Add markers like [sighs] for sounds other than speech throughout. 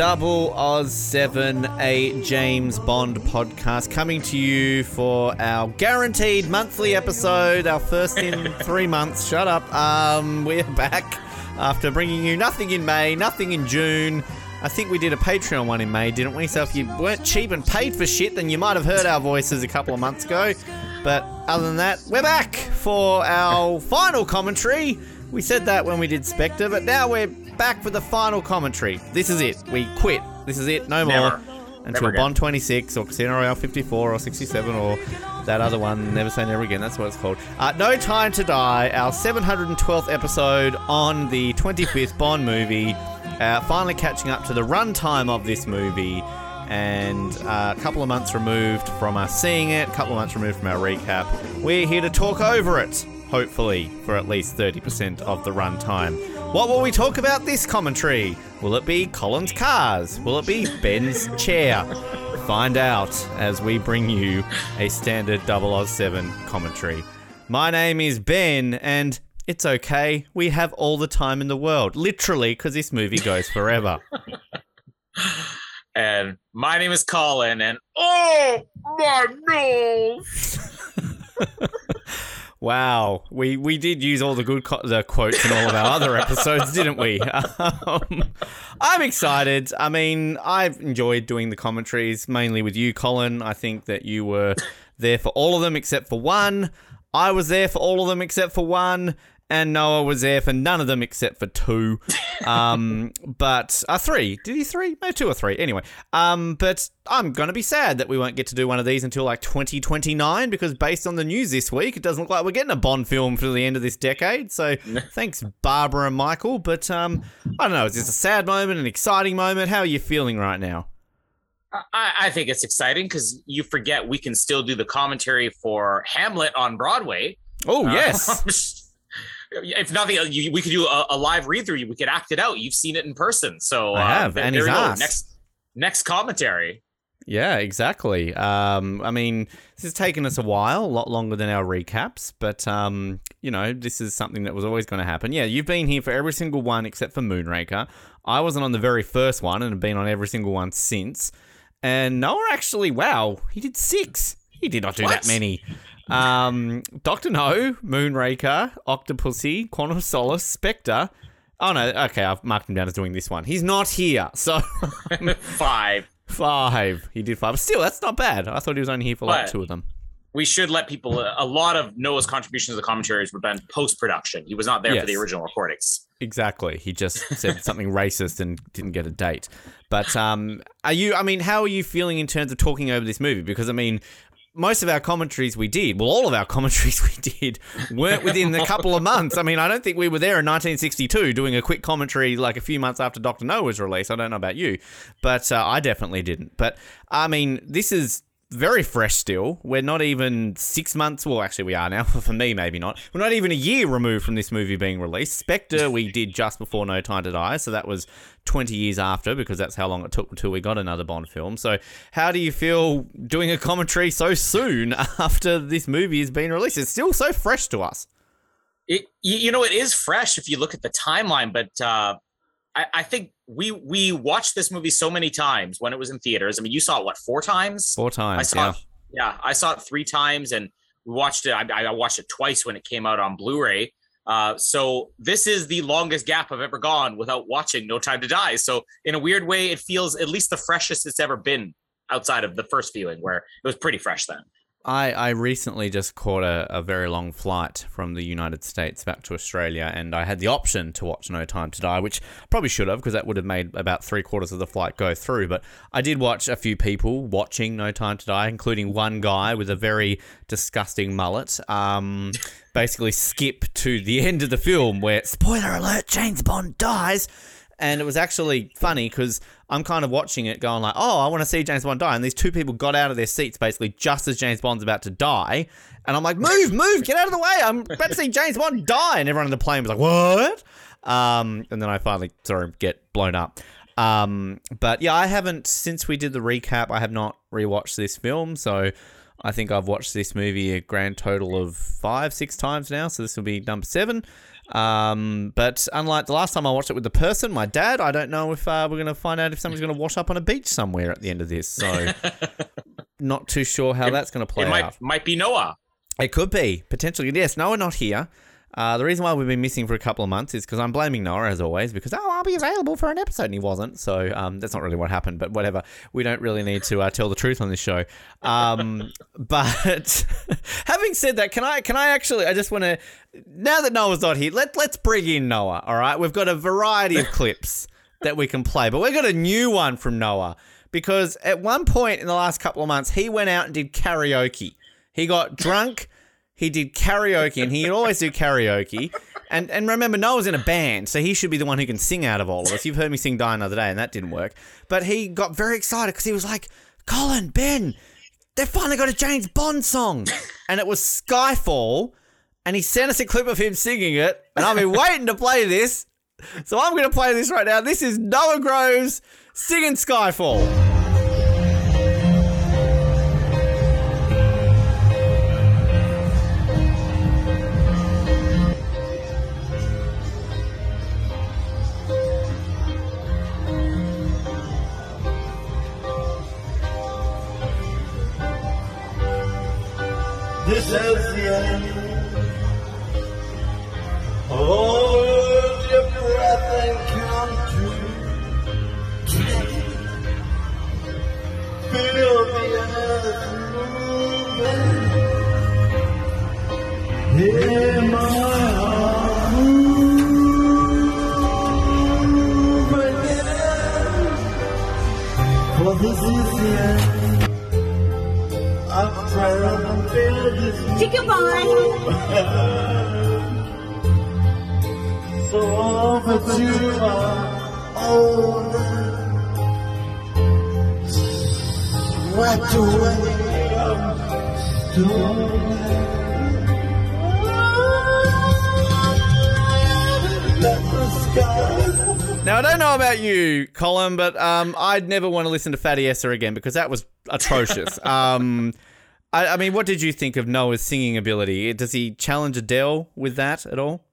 Double Oz 7, a James Bond podcast, coming to you for our guaranteed monthly episode, our first in [laughs] three months. Shut up. Um, we're back after bringing you nothing in May, nothing in June. I think we did a Patreon one in May, didn't we? So if you weren't cheap and paid for shit, then you might have heard our voices a couple of months ago. But other than that, we're back for our final commentary. We said that when we did Spectre, but now we're back for the final commentary. This is it. We quit. This is it. No more. Never. Until Never. Bond 26 or Casino Royale 54 or 67 or that other one, Never Say Never Again. That's what it's called. Uh, no Time to Die, our 712th episode on the 25th Bond movie. Uh, finally catching up to the runtime of this movie. And uh, a couple of months removed from us seeing it, a couple of months removed from our recap. We're here to talk over it, hopefully, for at least 30% of the runtime. What will we talk about this commentary? Will it be Colin's cars? Will it be Ben's chair? Find out as we bring you a standard 007 commentary. My name is Ben, and it's okay. We have all the time in the world. Literally, because this movie goes forever. [laughs] And my name is Colin, and oh my nose! [laughs] Wow, we we did use all the good co- the quotes in all of our [laughs] other episodes, didn't we? [laughs] Um, I'm excited. I mean, I've enjoyed doing the commentaries mainly with you, Colin. I think that you were there for all of them except for one. I was there for all of them except for one, and Noah was there for none of them except for two. Um, [laughs] but uh, three. Did he three? No, two or three. Anyway, um, but I'm gonna be sad that we won't get to do one of these until like 2029 because based on the news this week, it doesn't look like we're getting a Bond film for the end of this decade. So [laughs] thanks, Barbara and Michael. But um, I don't know. Is this a sad moment, an exciting moment? How are you feeling right now? I, I think it's exciting because you forget we can still do the commentary for Hamlet on Broadway. Oh Uh, [laughs] yes. If nothing, uh, you, we could do a, a live read through. We could act it out. You've seen it in person, so I uh, have, there- and there we Next, next commentary. Yeah, exactly. Um, I mean, this has taken us a while, a lot longer than our recaps, but um, you know, this is something that was always going to happen. Yeah, you've been here for every single one except for Moonraker. I wasn't on the very first one and have been on every single one since. And Noah actually, wow, he did six. He did not do that many. Um, Doctor No, Moonraker, Octopussy, Quantum Solace, Spectre. Oh no, okay, I've marked him down as doing this one. He's not here, so [laughs] Five. Five. He did five. But still, that's not bad. I thought he was only here for like two of them. We should let people. A lot of Noah's contributions to the commentaries were done post production. He was not there Yes. for the original recordings. Exactly. He just said [laughs] something racist and didn't get a date. But um, are you? I mean, how are you feeling in terms of talking over this movie? Because I mean, most of our commentaries we did, well, all of our [laughs] commentaries we did, weren't within a couple of months. I mean, I don't think we were there in 1962 doing a quick commentary like a few months after Doctor No was released. I don't know about you, but uh, I definitely didn't. But I mean, this is very fresh still. We're not even six months. Well, actually, we are now. [laughs] For me, maybe not. We're not even a year removed from this movie being released. Spectre, we did just before No Time to Die, so that was 20 years after because that's how long it took until we got another Bond film. So, how do you feel doing a commentary so soon [laughs] after this movie has been released? It's still so fresh to us. It, you, know, it is fresh if you look at the timeline, but uh, I, I think we we watched this movie so many times when it was in theaters. I mean, you saw it what four times? Four times. I saw yeah. it. Yeah, I saw it three times, and we watched it. I, I watched it twice when it came out on Blu-ray. Uh, so this is the longest gap I've ever gone without watching No Time to Die. So in a weird way, it feels at least the freshest it's ever been outside of the first viewing, where it was pretty fresh then. I, I recently just caught a, a very long flight from the United States back to Australia, and I had the option to watch No Time to Die, which I probably should have because that would have made about three quarters of the flight go through. But I did watch a few people watching No Time to Die, including one guy with a very disgusting mullet. Um, basically, skip to the end of the film where, spoiler alert, James Bond dies and it was actually funny because I'm kind of watching it going like, oh, I want to see James Bond die, and these two people got out of their seats basically just as James Bond's about to die, and I'm like, move, move, get out of the way, I'm about to see James Bond die, and everyone in the plane was like, what? Um, and then I finally saw him get blown up. Um, but yeah, I haven't since we did the recap. I have not rewatched this film, so I think I've watched this movie a grand total of five, six times now. So this will be number seven. Um, but unlike the last time I watched it with the person, my dad, I don't know if uh, we're going to find out if someone's going to wash up on a beach somewhere at the end of this. So, [laughs] not too sure how that's going to play out. It might out. might be Noah. It could be potentially. Yes, Noah not here. Uh, the reason why we've been missing for a couple of months is because I'm blaming Noah as always because oh I'll be available for an episode and he wasn't. So um, that's not really what happened, but whatever. We don't really need to uh, tell the truth on this show. Um, [laughs] but [laughs] having said that, can I can I actually I just want to now that Noah's not here, let let's bring in Noah. All right, we've got a variety of clips that we can play, but we've got a new one from Noah because at one point in the last couple of months he went out and did karaoke. He got drunk. He did karaoke, and he'd always do karaoke. And and remember, Noah's in a band, so he should be the one who can sing out of all of us. You've heard me sing "Die Another Day," and that didn't work. But he got very excited because he was like, "Colin, Ben, they finally got a James Bond song," and it was Skyfall. And he sent us a clip of him singing it, and I've been waiting to play this. So I'm going to play this right now. This is Noah Groves singing Skyfall. End. Hold your breath and come to. Feel the earth moving. Hear my heart. For this is the end. This Say goodbye. So offer to my own Swept away Let the Now I don't know about you, Colin, but um, I'd never want to listen to Fatty Esser again because that was atrocious. [laughs] um, I, I mean, what did you think of Noah's singing ability? Does he challenge Adele with that at all?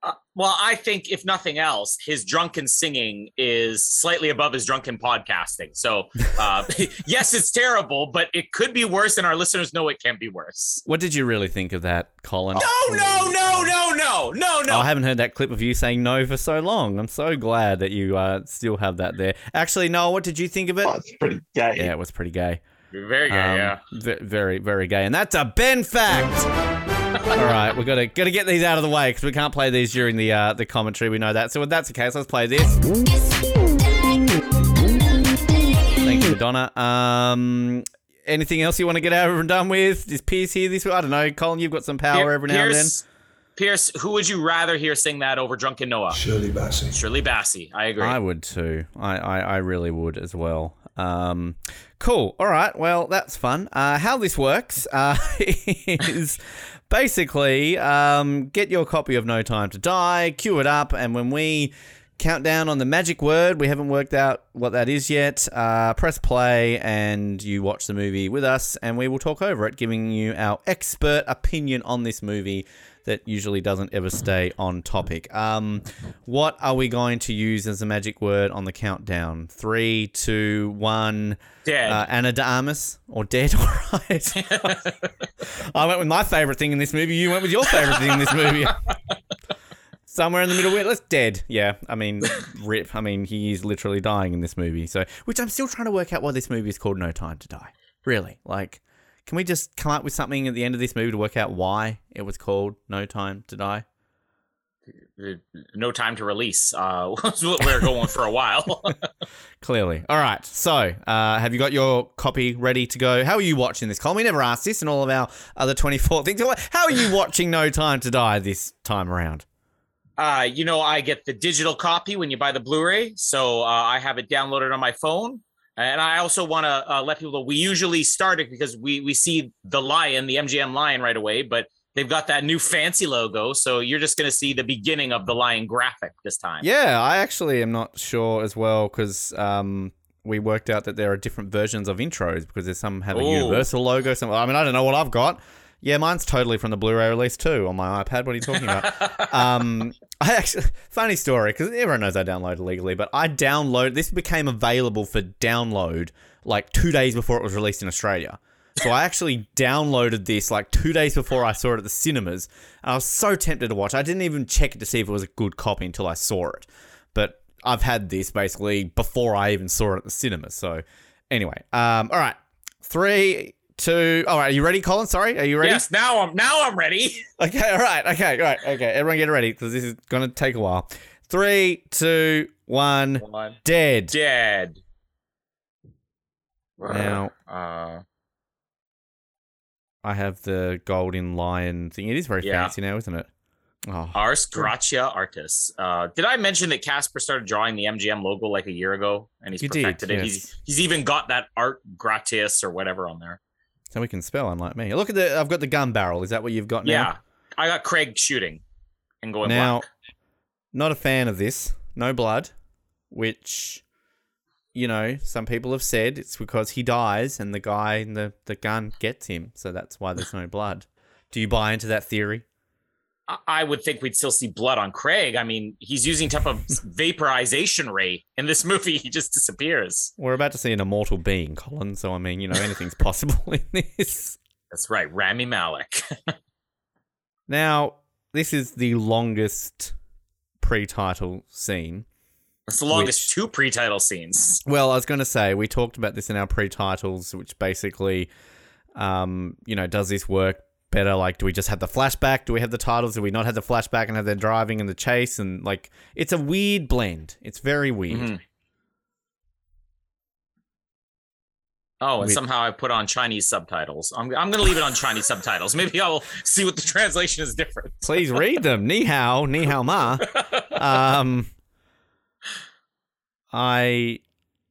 Uh, well, I think if nothing else, his drunken singing is slightly above his drunken podcasting. So, uh, [laughs] yes, it's terrible, but it could be worse, and our listeners know it can be worse. What did you really think of that, Colin? No, no, no, no, no, no, no. Oh, I haven't heard that clip of you saying no for so long. I'm so glad that you uh, still have that there. Actually, Noah, what did you think of it? Oh, it's pretty gay. Yeah, it was pretty gay. Very gay, Um, yeah. ve- very, very gay, and that's a Ben fact. [laughs] All right, we got to got to get these out of the way because we can't play these during the uh, the commentary. We know that. So if that's the case, let's play this. Thank you, Madonna. Um, anything else you want to get over and done with? Is Pierce here this week? I don't know. Colin, you've got some power Pier- every now and then. Pierce, Pierce, who would you rather hear sing that over Drunken Noah? Shirley Bassey. Shirley Bassey. I agree. I would too. I, I, I really would as well. Um, cool. All right. Well, that's fun. Uh, how this works uh, [laughs] is basically um, get your copy of No Time to Die, queue it up, and when we count down on the magic word, we haven't worked out what that is yet. Uh, press play, and you watch the movie with us, and we will talk over it, giving you our expert opinion on this movie that usually doesn't ever stay on topic. Um, what are we going to use as a magic word on the countdown? Three, two, one. Dead. Uh, Ana de Armas or dead. All right. [laughs] I went with my favorite thing in this movie. You went with your favorite thing in this movie. [laughs] Somewhere in the middle, let's dead. Yeah, I mean, rip. I mean, he is literally dying in this movie. So, which I'm still trying to work out why this movie is called No Time to Die. Really, like, Can we just come up with something at the end of this movie to work out why it was called No Time to Die? No time to release. Uh, [laughs] was what we're going for a while. [laughs] [laughs] Clearly. All right. So, uh, have you got your copy ready to go? How are you watching this, Colin? We never asked this in all of our other 24 things. How are you watching No Time to Die this time around? Uh, you know, I get the digital copy when you buy the Blu-ray, so uh, I have it downloaded on my phone. And I also want to uh, let people know we usually start it because we we see the lion, the MGM lion, right away, but they've got that new fancy logo, so you're just going to see the beginning of the lion graphic this time. Yeah, I actually am not sure as well because um, we worked out that there are different versions of intros because there's some have a Ooh. universal logo. Some, I mean, I don't know what I've got. Yeah, mine's totally from the Blu-ray release too on my iPad. What are you talking about? um, [laughs] I actually funny story because everyone knows I download illegally, but I download this became available for download like two days before it was released in Australia. So I actually downloaded this like two days before I saw it at the cinemas. And I was so tempted to watch. I didn't even check it to see if it was a good copy until I saw it. But I've had this basically before I even saw it at the cinema. So anyway, um, all right, three, two. All right, are you ready, Colin? Sorry, are you ready? Yes, now I'm now I'm ready. [laughs] Okay, all right, okay, all right, okay. Everyone get ready because this is gonna take a while. Three, two, one. One Dead. dead. Now Uh, I have the golden lion thing. It is very Yeah. fancy now, isn't it? Oh, Ars Gratia Artis. Uh, did I mention that Casper started drawing the MGM logo like a year ago, and he's You did, perfected it? yes. He's he's even got that art gratis or whatever on there. So we can spell, unlike me. Look at the. I've got the gun barrel. Is that what you've got now? Yeah, I got Craig shooting and going Now, black. not a fan of this. No blood, which, you know, some people have said it's because he dies and the guy in the, the gun gets him. So that's why there's no blood. Do you buy into that theory? I- would think we'd still see blood on Craig. I mean, he's using type of [laughs] vaporization ray in this movie. He just disappears. We're about to see an immortal being, Colin. So, I mean, you know, anything's [laughs] possible in this. That's right, Rami Malek. [laughs] Now, this is the longest pre title scene. It's the longest Which- two pre-title scenes. Well, I was going to say we talked about this in our pre-titles, which basically, um, you know, does this work better? Like, do we just have the flashback? Do we have the titles? Do we not have the flashback and have the driving and the chase? And like, it's a weird blend. It's very weird. Mhm. Oh, and somehow I put on Chinese subtitles. I'm, I'm going to leave it on Chinese [laughs] subtitles. Maybe I'll see what the translation is different. Please read them. Ni hao, ni hao ma. [laughs] Um, I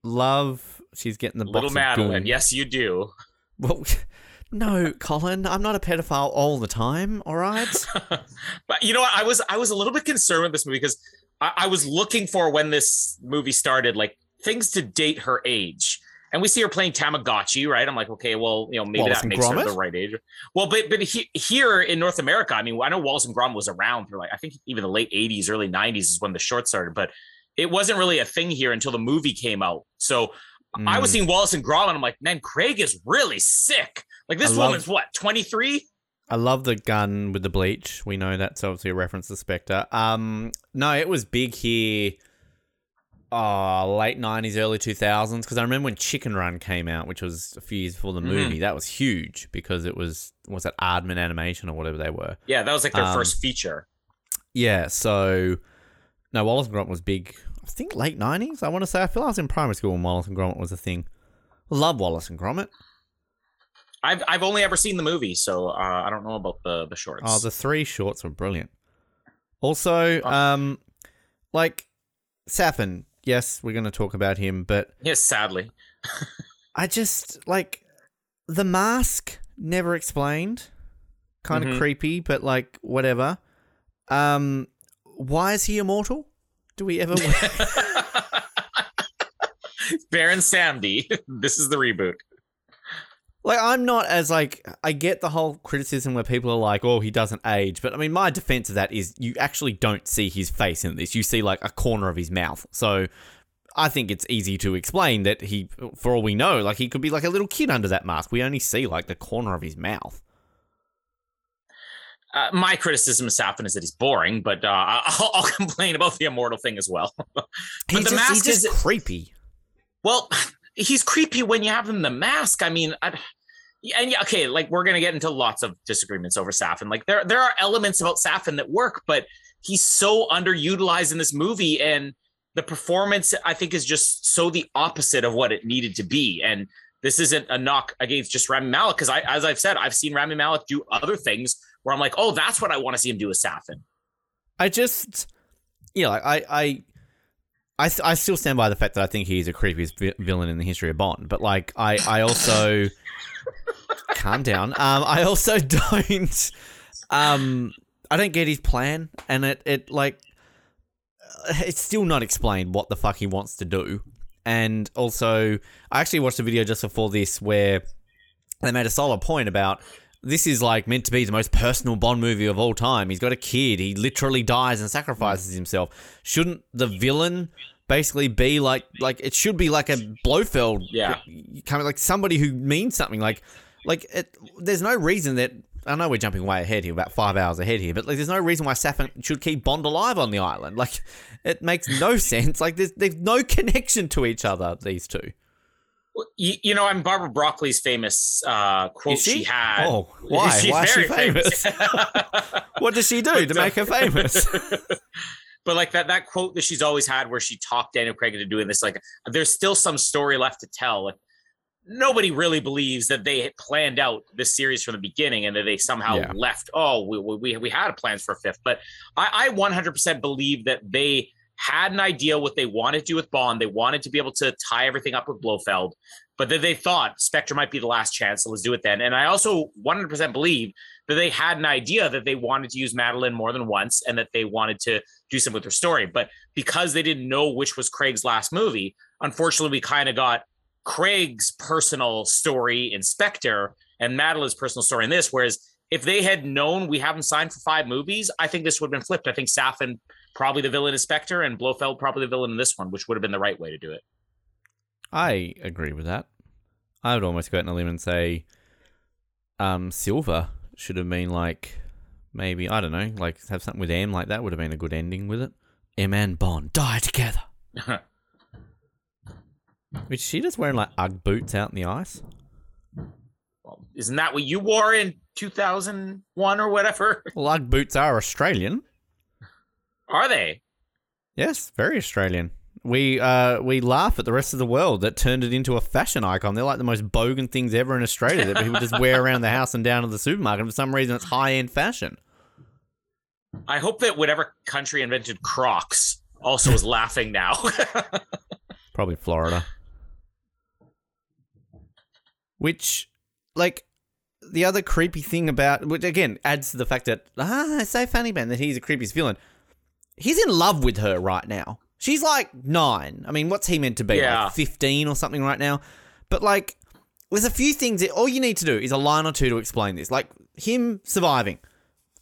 love. She's getting the Little Madeline. Yes, you do. Well, [laughs] no, Colin. I'm not a pedophile all the time. All right. [laughs] But you know what? I was I was a little bit concerned with this movie because I, I was looking for when this movie started, like things to date her age. And we see her playing Tamagotchi, right? I'm like, okay, well, you know, maybe Wallace that makes her the right age. Well, but but he, here in North America, I mean, I know Wallace and Gromit was around through like I think even the late '80s, early '90s is when the short started, but it wasn't really a thing here until the movie came out. So I was Mm. seeing Wallace and Gromit, and I'm like, man, Craig is really sick. Like this I love- woman's what, 23? I love the gun with the bleach. We know that's obviously a reference to Spectre. Um, no, it was big here. Oh, late nineties, early two thousands. Because I remember when Chicken Run came out, which was a few years before the Mhm. movie. That was huge because it was was that Aardman Animation or whatever they were. Yeah, that was like their Um, first feature. Yeah. So no, Wallace and Gromit was big. I think late nineties. I want to say. I feel I was in primary school when Wallace and Gromit was a thing. Love Wallace and Gromit. I've I've only ever seen the movie, so uh, I don't know about the the shorts. Oh, the three shorts were brilliant. Also, Oh. um, like Safin, yes, we're going to talk about him, but yes, sadly. I just like the mask never explained. Kind of Mhm. creepy, but like whatever. Um, why is he immortal? Do we ever? [laughs] [laughs] Baron Samedi. [laughs] this is the reboot. Like I'm not as like I get the whole criticism where people are like, "Oh, he doesn't age," but I mean, my defense of that is you actually don't see his face in this. You see like a corner of his mouth. So I think it's easy to explain that he, for all we know, like he could be like a little kid under that mask. We only see like the corner of his mouth. Uh, my criticism of Safin is that he's boring, but uh, I'll, [laughs] I'll complain about the immortal thing as well. [laughs] but He's the just, mask is creepy. well, [sighs] he's creepy when you have him in the mask. I mean, I, and yeah, okay, like we're gonna get into lots of disagreements over Safin. Like there there are elements about Safin that work, but he's so underutilized in this movie, and the performance I think is just so the opposite of what it needed to be. And this isn't a knock against just Rami Malek because I, as I've said, I've seen Rami Malek do other things where I'm like, oh, that's what I want to see him do with Safin. I just, yeah, like I, I, I, I still stand by the fact that I think he's the creepiest vi- villain in the history of Bond. But like, I, I also calm down. Um, I also [laughs] don't, um, I don't get his plan, and it, it like, it's still not explained what the fuck he wants to do. And also, I actually watched a video just before this where they made a solid point about this is like meant to be the most personal Bond movie of all time. He's got a kid. He literally dies and sacrifices himself. Shouldn't the villain basically be like like it should be like a Blofeld? Yeah. kind of like somebody who means something. Like like it, there's no reason that. I know we're jumping way ahead here, about five hours ahead here, but like, there's no reason why Safin should keep Bond alive on the island. Like, it makes no [laughs] sense. Like, there's there's no connection to each other. These two. You, you know, I'm Barbara Broccoli's famous uh, quote she? she had. Oh, why? She's Why is she very famous? [laughs] What does she do to make her famous? [laughs] but like that that quote that she's always had where she talked Daniel Craig into doing this, like there's still some story left to tell. Like nobody really believes that they had planned out this series from the beginning and that they somehow Yeah. left. Oh, we we we had plans for a fifth, but I, I 100% believe that they had an idea what they wanted to do with Bond. They wanted to be able to tie everything up with Blofeld, but then they thought Spectre might be the last chance, so let's do it then. And I also 100% believe that they had an idea that they wanted to use Madeline more than once and that they wanted to do something with their story. But because they didn't know which was Craig's last movie, unfortunately, we kind of got Craig's personal story in Spectre and Madeline's personal story in this. Whereas if they had known we haven't signed for five movies, I think this would have been flipped. I think Safin probably the villain in Spectre and Blofeld probably the villain in this one, which would have been the right way to do it. I agree with that. I would almost go out on a limb and say, um, Silver should have been like, maybe I don't know, like have something with M like that would have been a good ending with it. M and Bond die together. [laughs] Which she just wearing like UGG boots out in the ice. Well, isn't that what you wore in 2001 or whatever? [laughs] Well, UGG boots are Australian. Are they? Yes, very Australian. We uh we laugh at the rest of the world that turned it into a fashion icon. They're like the most bogan things ever in Australia that people just wear around the house and down to the supermarket. And For some reason, it's high end fashion. I hope that whatever country invented Crocs also is laughing now. [laughs] Probably Florida. Which, like, the other creepy thing about, which again adds to the fact that, ah, say Fanny Man, that he's the creepiest villain. He's in love with her right now. She's like nine. I mean, what's he meant to be? Yeah. Like 15 or something right now? But, like, there's a few things that all you need to do is a line or two to explain this. Like, him surviving.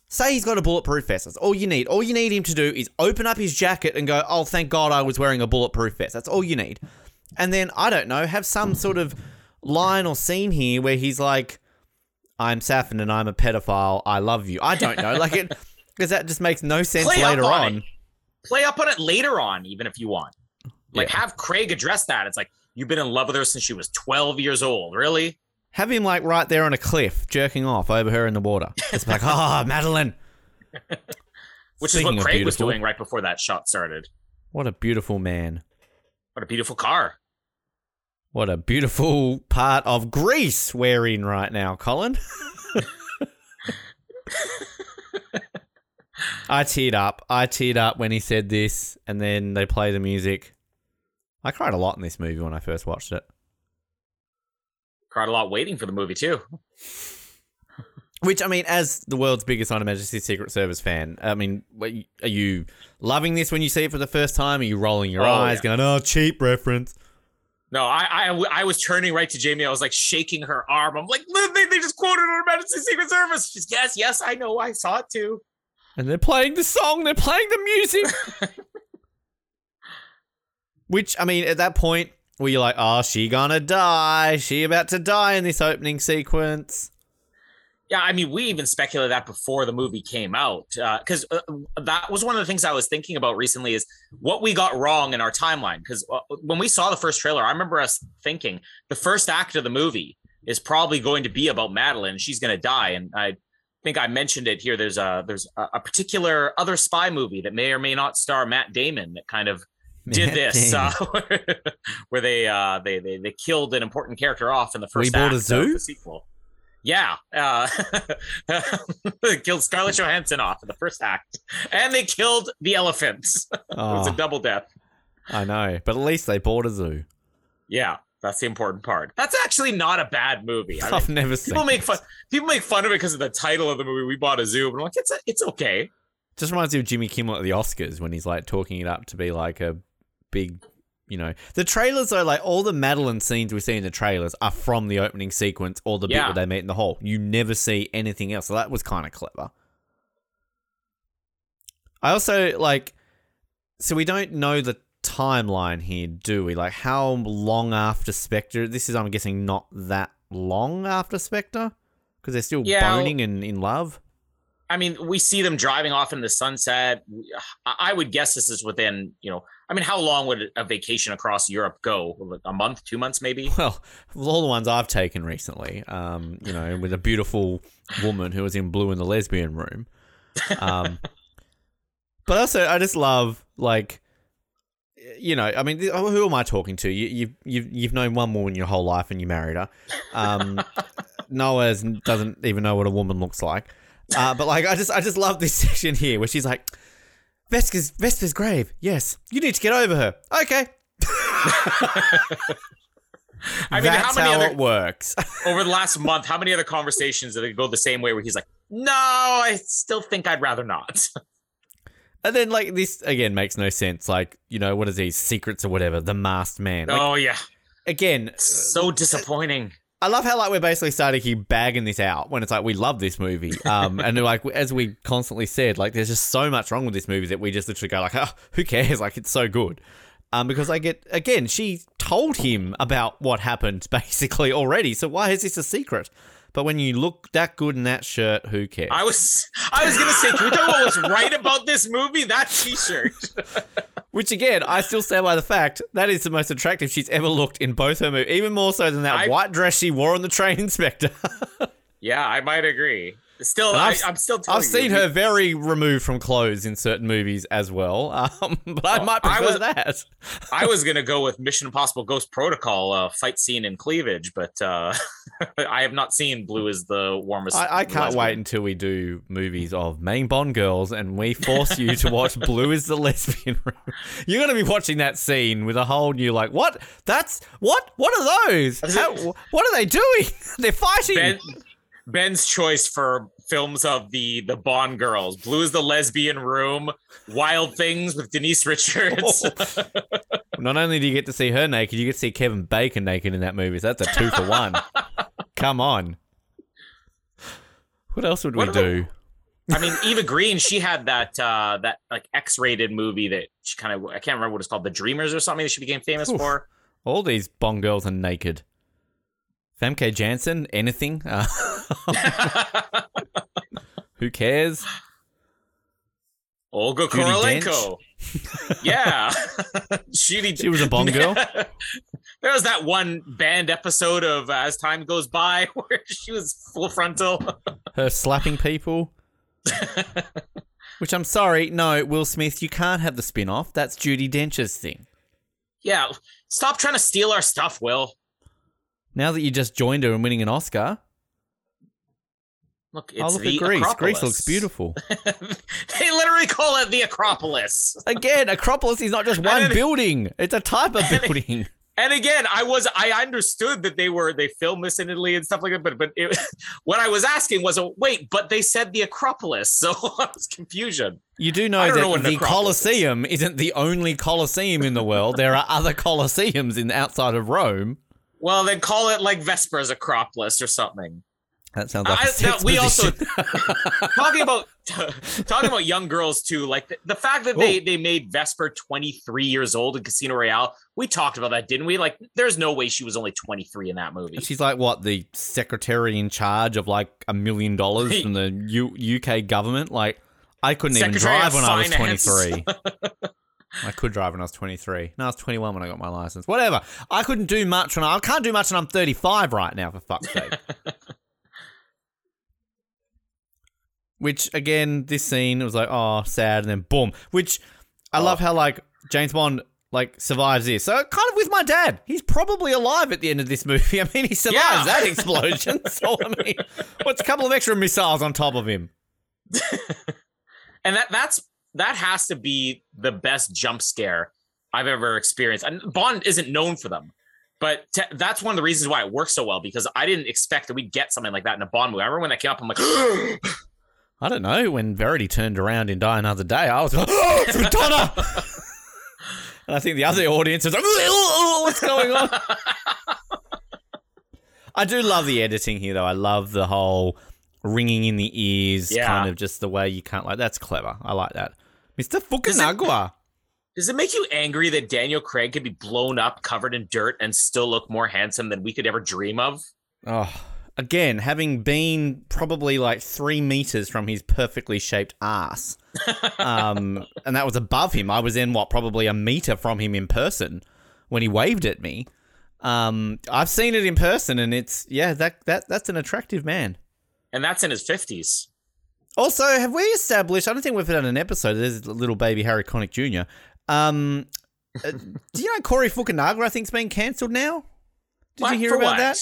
Say he's got a bulletproof vest. That's all you need. All you need him to do is open up his jacket and go, oh, thank God I was wearing a bulletproof vest. That's all you need. And then, I don't know, have some sort of line or scene here where he's like, I'm Safin and I'm a pedophile. I love you. I don't know. Like, it, [laughs] because that just makes no sense Play later on on. Play up on it later on, even if you want. Like Yeah. have Craig address that. It's like you've been in love with her since she was 12 years old. Really? Have him, like, right there on a cliff, jerking off over her in the water. It's like, ah, [laughs] Madeline. Which Speaking is what Craig was doing right before that shot started. What a beautiful man. What a beautiful car. What a beautiful part of Greece we're in right now, Colin. [laughs] I teared up. I teared up when he said this, and then they play the music. I cried a lot in this movie when I first watched it. Cried a lot waiting for the movie too. Which, I mean, as the world's biggest On Her Majesty's Secret Service fan, I mean, are you loving this when you see it for the first time? Are you rolling your Oh, eyes, yeah. going, oh, cheap reference? No, I, I I was turning right to Jamie. I was like shaking her arm. I'm like, "Look, they, they just quoted Her Majesty's Secret Service. She's yes, yes, I know. I saw it too. And they're playing the song, they're playing the music. [laughs] Which, I mean, at that point, where you're like, oh, she gonna die. She about to die in this opening sequence. Yeah, I mean, we even speculated that before the movie came out, because uh, that was one of the things I was thinking about recently is what we got wrong in our timeline. Because uh, when we saw the first trailer, I remember us thinking the first act of the movie is probably going to be about Madeline. She's going to die, and I think I mentioned it here. There's a there's a, a particular other spy movie that may or may not star Matt Damon that kind of did this, uh, [laughs] where they, uh, they they they killed an important character off in the first We Bought a Zoo? of the sequel. Yeah, uh, [laughs] they killed Scarlett Johansson off in the first act, and they killed the elephants. [laughs] it was a Oh, double death. I know, but at least they bought a zoo. Yeah, that's the important part. That's actually not a bad movie. I I've never seen. people make fun. People make fun of it because of the title of the movie. We bought a zoo, but I'm like, it's it's okay. Just reminds me of Jimmy Kimmel at the Oscars when he's like talking it up to be like a big, you know, the trailers are like all the Madeline scenes we see in the trailers are from the opening sequence or the bit Yeah. where they meet in the hall. You never see anything else. So that was kind of clever. I also like, so we don't know the timeline here, do we? Like, how long after Spectre? This is, I'm guessing, not that long after Spectre because they're still Yeah, well- boning and in love. I mean, we see them driving off in the sunset. I would guess this is within, you know, I mean, how long would a vacation across Europe go? Like A month, two months, maybe? [laughs] Well, all the ones I've taken recently, um, you know, with a beautiful woman who was in blue in the lesbian room. Um, [laughs] but also, I just love like, you know, I mean, who am I talking to? You, you've you've you've known one woman your whole life and you married her. Um, [laughs] Noah doesn't even know what a woman looks like. Uh, but like, I just I just love this section here where she's like, Vesper's Vesper's grave. Yes, you need to get over her. Okay. [laughs] I mean, That's how many how other it works. [laughs] over the last month? How many other conversations did it go the same way? Where he's like, "No, I still think I'd rather not." And then like this again makes no sense. Like you know what is these secrets or whatever? The masked man. Like, oh yeah, Again, so disappointing. I love how like we're basically starting to keep bagging this out when it's like we love this movie. Um, [laughs] and like as we constantly said, like there's just so much wrong with this movie that we just literally go like, oh, who cares? Like it's so good. Um, because I get again, she told him about what happened [laughs] basically already. So why is this a secret? But when you look that good in that shirt, who cares? I was, I was gonna say, can we talk about what's right about this movie? That T-shirt. Which again, I still stand by the fact that is the most attractive she's ever looked in both her movies, even more so than that I- white dress she wore on the train [laughs] in Spectre. Yeah, I might agree. Still, I, I'm still. telling I've seen you, her very removed from clothes in certain movies as well, [laughs] um, but I Oh, might I prefer was- that. I was [laughs] gonna go with Mission Impossible: Ghost Protocol uh, fight scene in cleavage, but uh, [laughs] I have not seen Blue is the warmest. I, I can't lesbian. wait until we do movies of main Bond girls and we force you to watch Blue is the lesbian. You're going to be watching that scene with a whole new, like, what? That's, what? What are those? How, what are they doing? They're fighting. Ben, Ben's choice for films of the the Bond girls: Blue is the lesbian room, Wild Things with Denise Richards. [laughs] Not only do you get to see her naked, you get to see Kevin Bacon naked in that movie. So that's a two for one. [laughs] Come on. What else would we What about- do? I mean, Eva Green, she had that uh that like X-rated movie that she kind of I can't remember what it's called, The Dreamers or something that she became famous Oof. for. All these Bond girls are naked. Famke Janssen, anything? Uh, [laughs] who cares? Olga Kurylenko. [laughs] yeah. [laughs] Judy She was a Bond girl? there was that one band episode of uh, As Time Goes By where she was full frontal. Her slapping people. Which I'm sorry, no, Will Smith, you can't have the spin off. That's Judi Dench's thing. yeah. Stop trying to steal our stuff, Will. Now that you just joined her and winning an Oscar, Look, oh, it's oh, look the at Greece. Acropolis. Greece looks beautiful. [laughs] they literally call it the Acropolis. Again, Acropolis is not just one then- building, it's a type of [laughs] And- building. And again, I was I understood that they were they filmed this in Italy and stuff like that, but but it, [laughs] what I was asking was, oh, wait, but they said the Acropolis, so I was confusion. You do know that know the Acropolis is. Colosseum isn't the only Colosseum in the world. There are other Colosseums in outside of Rome. Well, then call it like Vespers Acropolis or something. That sounds like a I- sex we also- [laughs] talking about [laughs] talking about young girls too, like the, the fact that they they made Vesper 23 years old in Casino Royale. We talked about that, didn't we? Like, there's no way she was only 23 in that movie. She's like what the secretary in charge of like a million dollars from the U- UK government. Like I couldn't even drive when I was 23. [laughs] I could drive when I was 23. No, I was 21 when I got my license. Whatever. I couldn't do much when I, I can't do much when I'm 35 right now, for fuck's sake. [laughs] Which, again, this scene, was like, oh, sad, and then boom. Which, I love oh. how, like, James Bond, like, survives this. So, kind of with my dad. He's probably alive at the end of this movie. [laughs] I mean, he survives Yeah. that explosion. [laughs] so, I mean, what's a couple of extra missiles on top of him? and that that's that has to be the best jump scare I've ever experienced. And Bond isn't known for them, but t- that's one of the reasons why it works so well because I didn't expect that we'd get something like that in a Bond movie. I remember when that came up, I'm like, [gasps] I don't know. When Verity turned around in Die Another Day, I was like, oh, it's [laughs] Madonna! and I think the other audience was like, "Oh, what's going on? [laughs] I do love the editing here, though. I love the whole ringing in the ears, Yeah. kind of just the way you can't like. That's clever. I like that. Mr. Fukunaga. Does it make you angry that Daniel Craig could be blown up, covered in dirt, and still look more handsome than we could ever dream of? Oh, again, having been probably like three meters from his perfectly shaped ass, [laughs] um, and that was above him. I was in what probably a meter from him in person when he waved at me. Um, I've seen it in person, and it's yeah, that that that's an attractive man. And that's in his 50s. Also, have we established? I don't think we've done an episode. There's little baby Harry Connick Jr. Um, uh, do you know Corey Fukunaga? I think's been cancelled now. Did What? you hear For about what? that?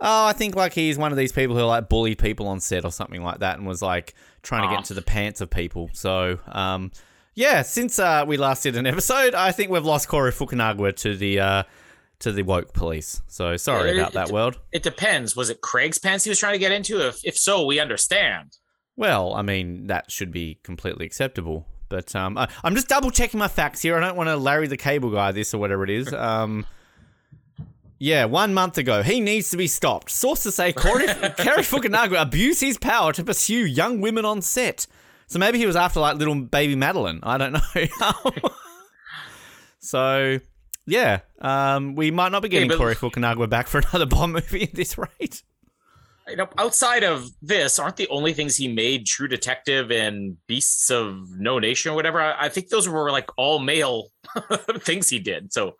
Oh, I think like he's one of these people who like bully people on set or something like that, and was like trying to Oh. get into the pants of people. So, um, yeah, since uh, we last did an episode, I think we've lost Corey Fukunaga to the uh, to the woke police. So sorry about it- that, world. It depends. Was it Craig's pants he was trying to get into? If if so, we understand. Well, I mean that should be completely acceptable. But um, I, I'm just double checking my facts here. I don't want to Larry the Cable Guy this or whatever it is. [laughs] Um, yeah, one month ago, he needs to be stopped. Sources say Corey, [laughs] Kerry Fukunaga abused his power to pursue young women on set. So maybe he was after like little baby Madeline. I don't [laughs] know. so yeah, um, we might not be getting but- Corey Fukunaga back for another Bond movie at this rate. You know, outside of this, aren't the only things he made True Detective and Beasts of No Nation or whatever? I, I think those were like all male [laughs] things he did. So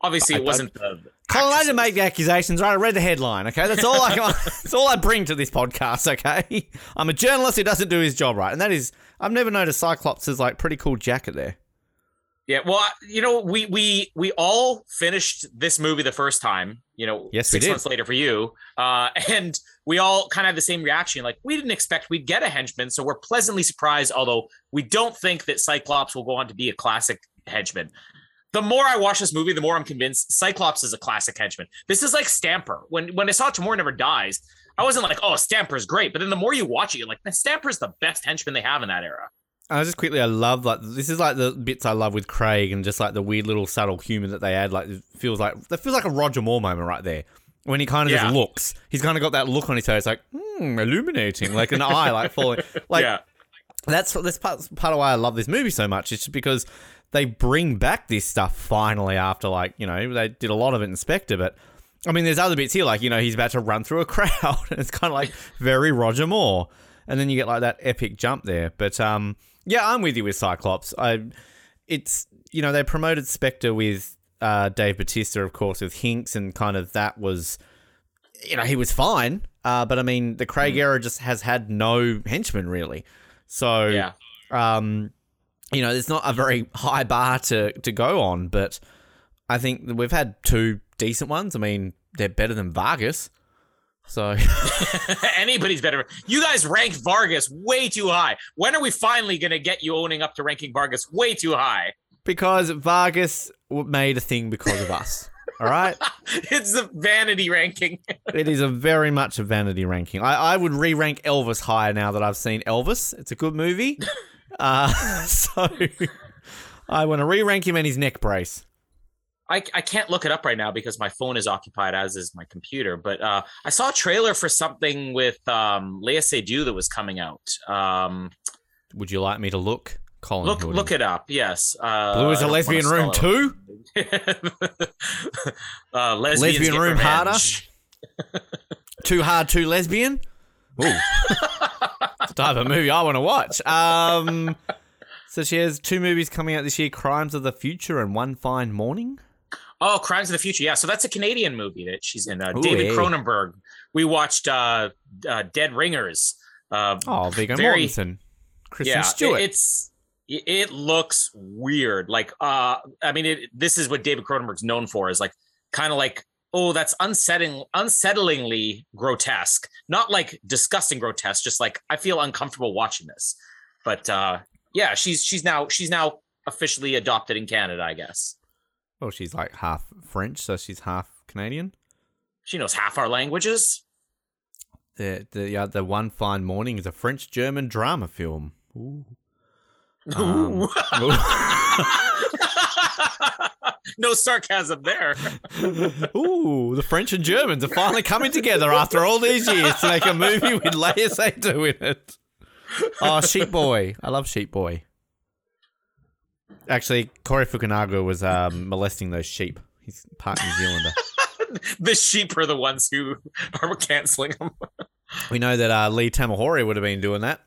obviously, I- it wasn't the. Colin, I didn't make the accusations, right? I read the headline, okay? That's all I [laughs] [laughs] that's all I bring to this podcast, okay? I'm a journalist who doesn't do his job right. And that is I've never noticed Cyclops' like pretty cool jacket there. Yeah, well, you know, we we we all finished this movie the first time. You know, Yes, six months later for you, uh, [laughs] and we all kind of had the same reaction. Like we didn't expect we'd get a henchman, so we're pleasantly surprised. Although we don't think that Cyclops will go on to be a classic henchman. The more I watch this movie, the more I'm convinced Cyclops is a classic henchman. This is like Stamper. When when I saw Tomorrow Never Dies, I wasn't like, oh, Stamper's great. But then the more you watch it, you're like, Stamper's the best henchman they have in that era. I just quickly, I love like this is like the bits I love with Craig and just like the weird little subtle humor that they add. Like it feels like that feels like a Roger Moore moment right there when he kind of Yeah. just looks. He's kind of got that look on his face, like hmm, illuminating, like an eye, like falling. [laughs] Like yeah. that's that's part, part of why I love this movie so much. It's just because they bring back this stuff finally after like you know they did a lot of it in Spectre, but I mean there's other bits here like you know he's about to run through a [laughs] crowd and it's kind of like very Roger Moore, and then you get like that epic jump there. But um yeah, I'm with you with Cyclops. I it's you know they promoted Spectre with uh, Dave Bautista of course with Hinx and kind of that was you know he was fine, uh, but I mean the Craig era just has had no henchmen really. So Yeah. um, you know, it's not a very high bar to to go on, but I think we've had two decent ones. I mean, they're better than Vargas. So [laughs] Anybody's better. You guys ranked Vargas way too high. When are we finally going to get you owning up to ranking Vargas way too high? because Vargas made a thing because of us. All right, [laughs] It's a vanity ranking. [laughs] it is a very much a vanity ranking. I, I would re-rank Elvis higher now that I've seen Elvis. It's a good movie. Uh, so I want to re-rank him and his neck brace. I, I can't look it up right now because my phone is occupied, as is my computer. But uh, I saw a trailer for something with um, Léa Seydoux that was coming out. Um, Would you like me to look? Colin, look look it up. Yes. Uh, Blue is a lesbian room too. [laughs] uh, Lesbian room harder? [laughs] Too hard, too lesbian. Ooh. [laughs] it's the type of movie I want to watch. Um, So she has two movies coming out this year: Crimes of the Future and One Fine Morning. Oh, Crimes of the Future. Yeah, so that's a Canadian movie that she's in. Uh, Ooh, David yeah. Cronenberg. We watched uh, uh, Dead Ringers. Uh, Oh, Viggo Very- Mortensen, Kristen yeah, Stewart. It, it's it, it looks weird. Like, uh, I mean, it, this is what David Cronenberg's known for is like kind of like, oh, that's unsettling, unsettlingly grotesque. Not like disgusting grotesque, just like I feel uncomfortable watching this. But uh, yeah, she's she's now she's now officially adopted in Canada, I guess. Well, she's like half French, so she's half Canadian. She knows half our languages. The the yeah, the One Fine Morning is a French German drama film. Ooh. Um, [laughs] [laughs] no sarcasm there. [laughs] Ooh, the French and Germans are finally coming together after all these years to make a movie with Léa Seydoux in it. Oh, Sheep Boy. I love Sheep Boy. Actually, Cary Fukunaga was um, molesting those sheep. He's part New Zealander. [laughs] the sheep are the ones who are canceling them. We know that uh, Lee Tamahori would have been doing that.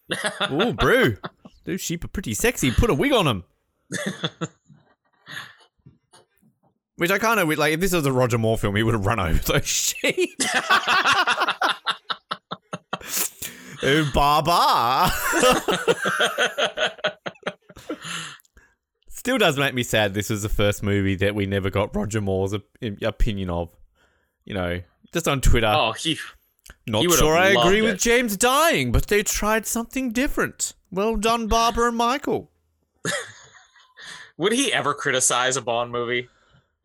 [laughs] Ooh, brew. Those sheep are pretty sexy. Put a wig on them. [laughs] Which I kind of like. If this was a Roger Moore film, he would have run over those sheep. oh, Baba. Still does make me sad. This was the first movie that we never got Roger Moore's op- opinion of. You know, just on Twitter. oh, he Not He sure I agree loved with. James dying, but they tried something different. Well done, Barbara and Michael. [laughs] would he ever criticize a Bond movie?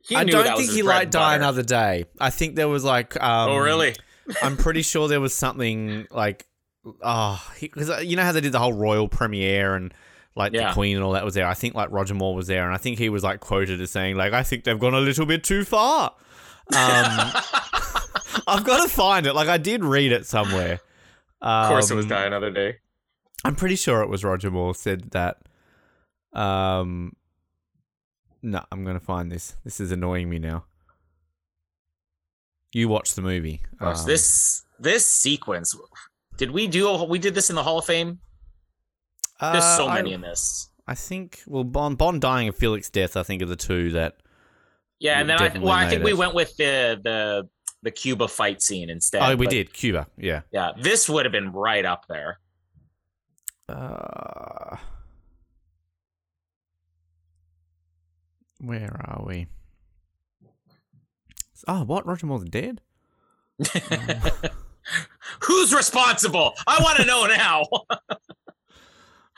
He I don't think he liked Die. Another Day. I think there was like, um, oh, really? [laughs] I'm pretty sure there was something like, oh, because you know how they did the whole royal premiere and like Yeah. the Queen and all that was there. I think like Roger Moore was there, and I think he was like quoted as saying like, I think they've gone a little bit too far. Um, [laughs] I've got to find it. Like I did read it somewhere. Of course, it was Um, Die Another Day. I'm pretty sure it was Roger Moore said that. Um, no, I'm gonna find this. This is annoying me now. You watch the movie. Gosh, Um, this this sequence. Did we do? A, we did this in the Hall of Fame. There's uh, so I- many in this. I think. Well, Bond, Bond dying and Felix death. I think are the two that. Yeah, and then I th- well, I think we went with the the the Cuba fight scene instead. oh, we but did Cuba. Yeah. Yeah, this would have been right up there. Uh, where are we? Oh, what? Roger Moore's dead. [laughs] Who's responsible? I want to know now. [laughs]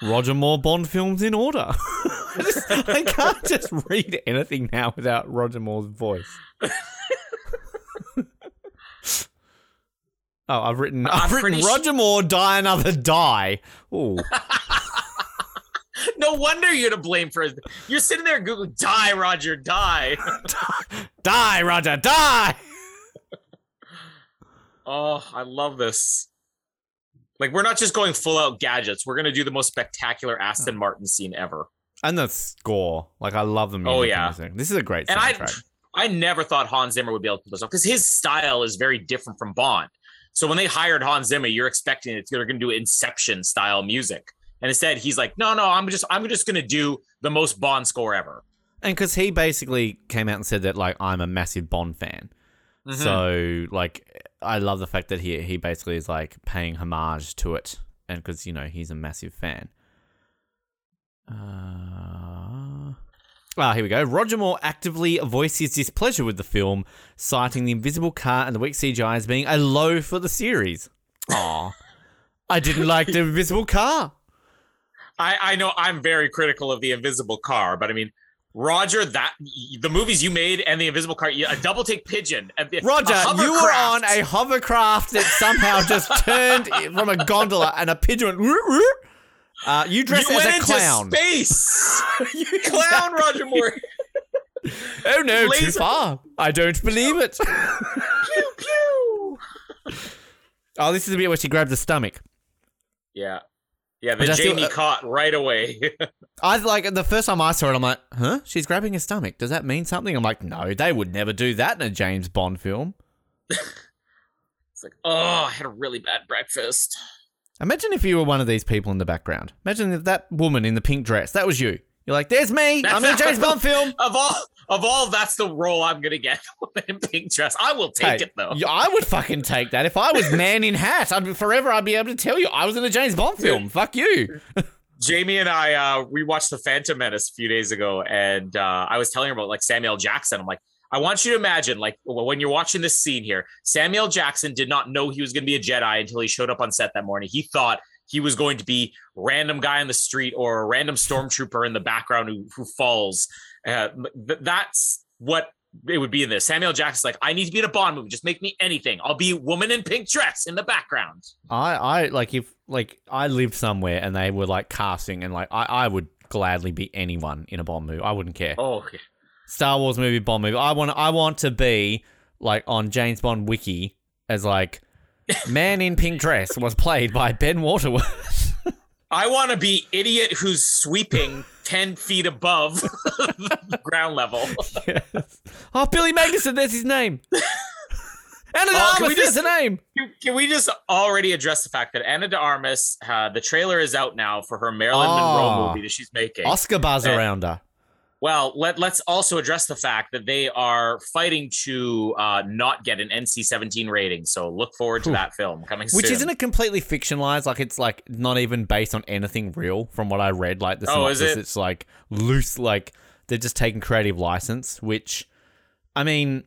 Roger Moore Bond films in order. [laughs] I, just- I can't just read anything now without Roger Moore's voice. [laughs] oh, I've written. I've I'm written Roger Moore die another die. Oh, no wonder you're to blame for. It. You're sitting there, Google, die, Roger, die. [laughs] die, Roger, die. Oh, I love this. Like we're not just going full out gadgets. We're gonna do the most spectacular Aston Martin scene ever. And the score, like I love the music. Oh, yeah. this this is a great And I, soundtrack. I never thought Hans Zimmer would be able to pull this off because his style is very different from Bond. So when they hired Hans Zimmer, you're expecting it's they're going to do Inception style music, and instead he's like, no, no, I'm just I'm just going to do the most Bond score ever. And because he basically came out and said that like I'm a massive Bond fan, Mhm. so like I love the fact that he he basically is like paying homage to it, and because you know he's a massive fan. Uh, ah, here we go. Roger Moore actively voices displeasure with the film, citing the invisible car and the weak CGI as being a low for the series. Aw. I didn't like the invisible car. I, I know I'm very critical of the Invisible Car, but I mean, Roger, that the movies you made and the Invisible Car, a double take pigeon, the- Roger, you were on a hovercraft that somehow just [laughs] turned from a gondola and a pigeon went. "Woo, woo." Uh, you dressed you as went a clown. into space. [laughs] You [laughs] clown, Roger Moore. Oh no, too far. I don't believe it. pew pew. oh, this is the bit where she grabbed the stomach. Yeah, yeah. The I still- Jamie uh, caught right away. [laughs] I like the first time I saw it, I'm like, huh? She's grabbing her stomach. Does that mean something? I'm like, no, they would never do that in a James Bond film. [laughs] it's like, oh, I had a really bad breakfast. Imagine if you were one of these people in the background. Imagine if that woman in the pink dress, that was you. You're like, there's me. I'm in a James Bond [laughs] film. Of all, of all, that's the role I'm gonna get. In pink dress. I will take Hey, it though. yeah, I would fucking take that. If I was [laughs] man in hat, I'd be forever I'd be able to tell you I was in a James Bond film. Fuck you. [laughs] Jamie and I, uh, we watched The Phantom Menace a few days ago, and uh, I was telling her about like Samuel Jackson. I'm like, I want you to imagine, like, when you're watching this scene here, Samuel Jackson did not know he was going to be a Jedi until he showed up on set that morning. He thought he was going to be random guy on the street or a random stormtrooper in the background who, who falls. Uh, that's what it would be in this. Samuel Jackson's like, I need to be in a Bond movie. Just make me anything. I'll be woman in pink dress in the background. I, I like if like I lived somewhere and they were like casting and like I, I would gladly be anyone in a Bond movie. I wouldn't care. Oh, yeah. Star Wars movie, Bond movie. I want I want to be like on James Bond wiki as like man in pink dress was played by Ben Waterworth. [laughs] I want to be idiot who's sweeping 10 feet above [laughs] ground level. Yes. Oh, Billy Magnussen, there's his name. [laughs] Ana de Oh, Armas, there's just- the name. Can- Can we just already address the fact that Ana de Armas, uh, the trailer is out now for her Marilyn Oh. Monroe movie that she's making. Oscar buzz Eh. around her. Well, let, let's also address the fact that they are fighting to uh, not get an NC-17 rating. So look forward to that film coming soon. Which soon. isn't it completely fictionalized? Like it's like not even based on anything real from what I read. Like the Oh, is it? it's like loose, like they're just taking creative license, which I mean,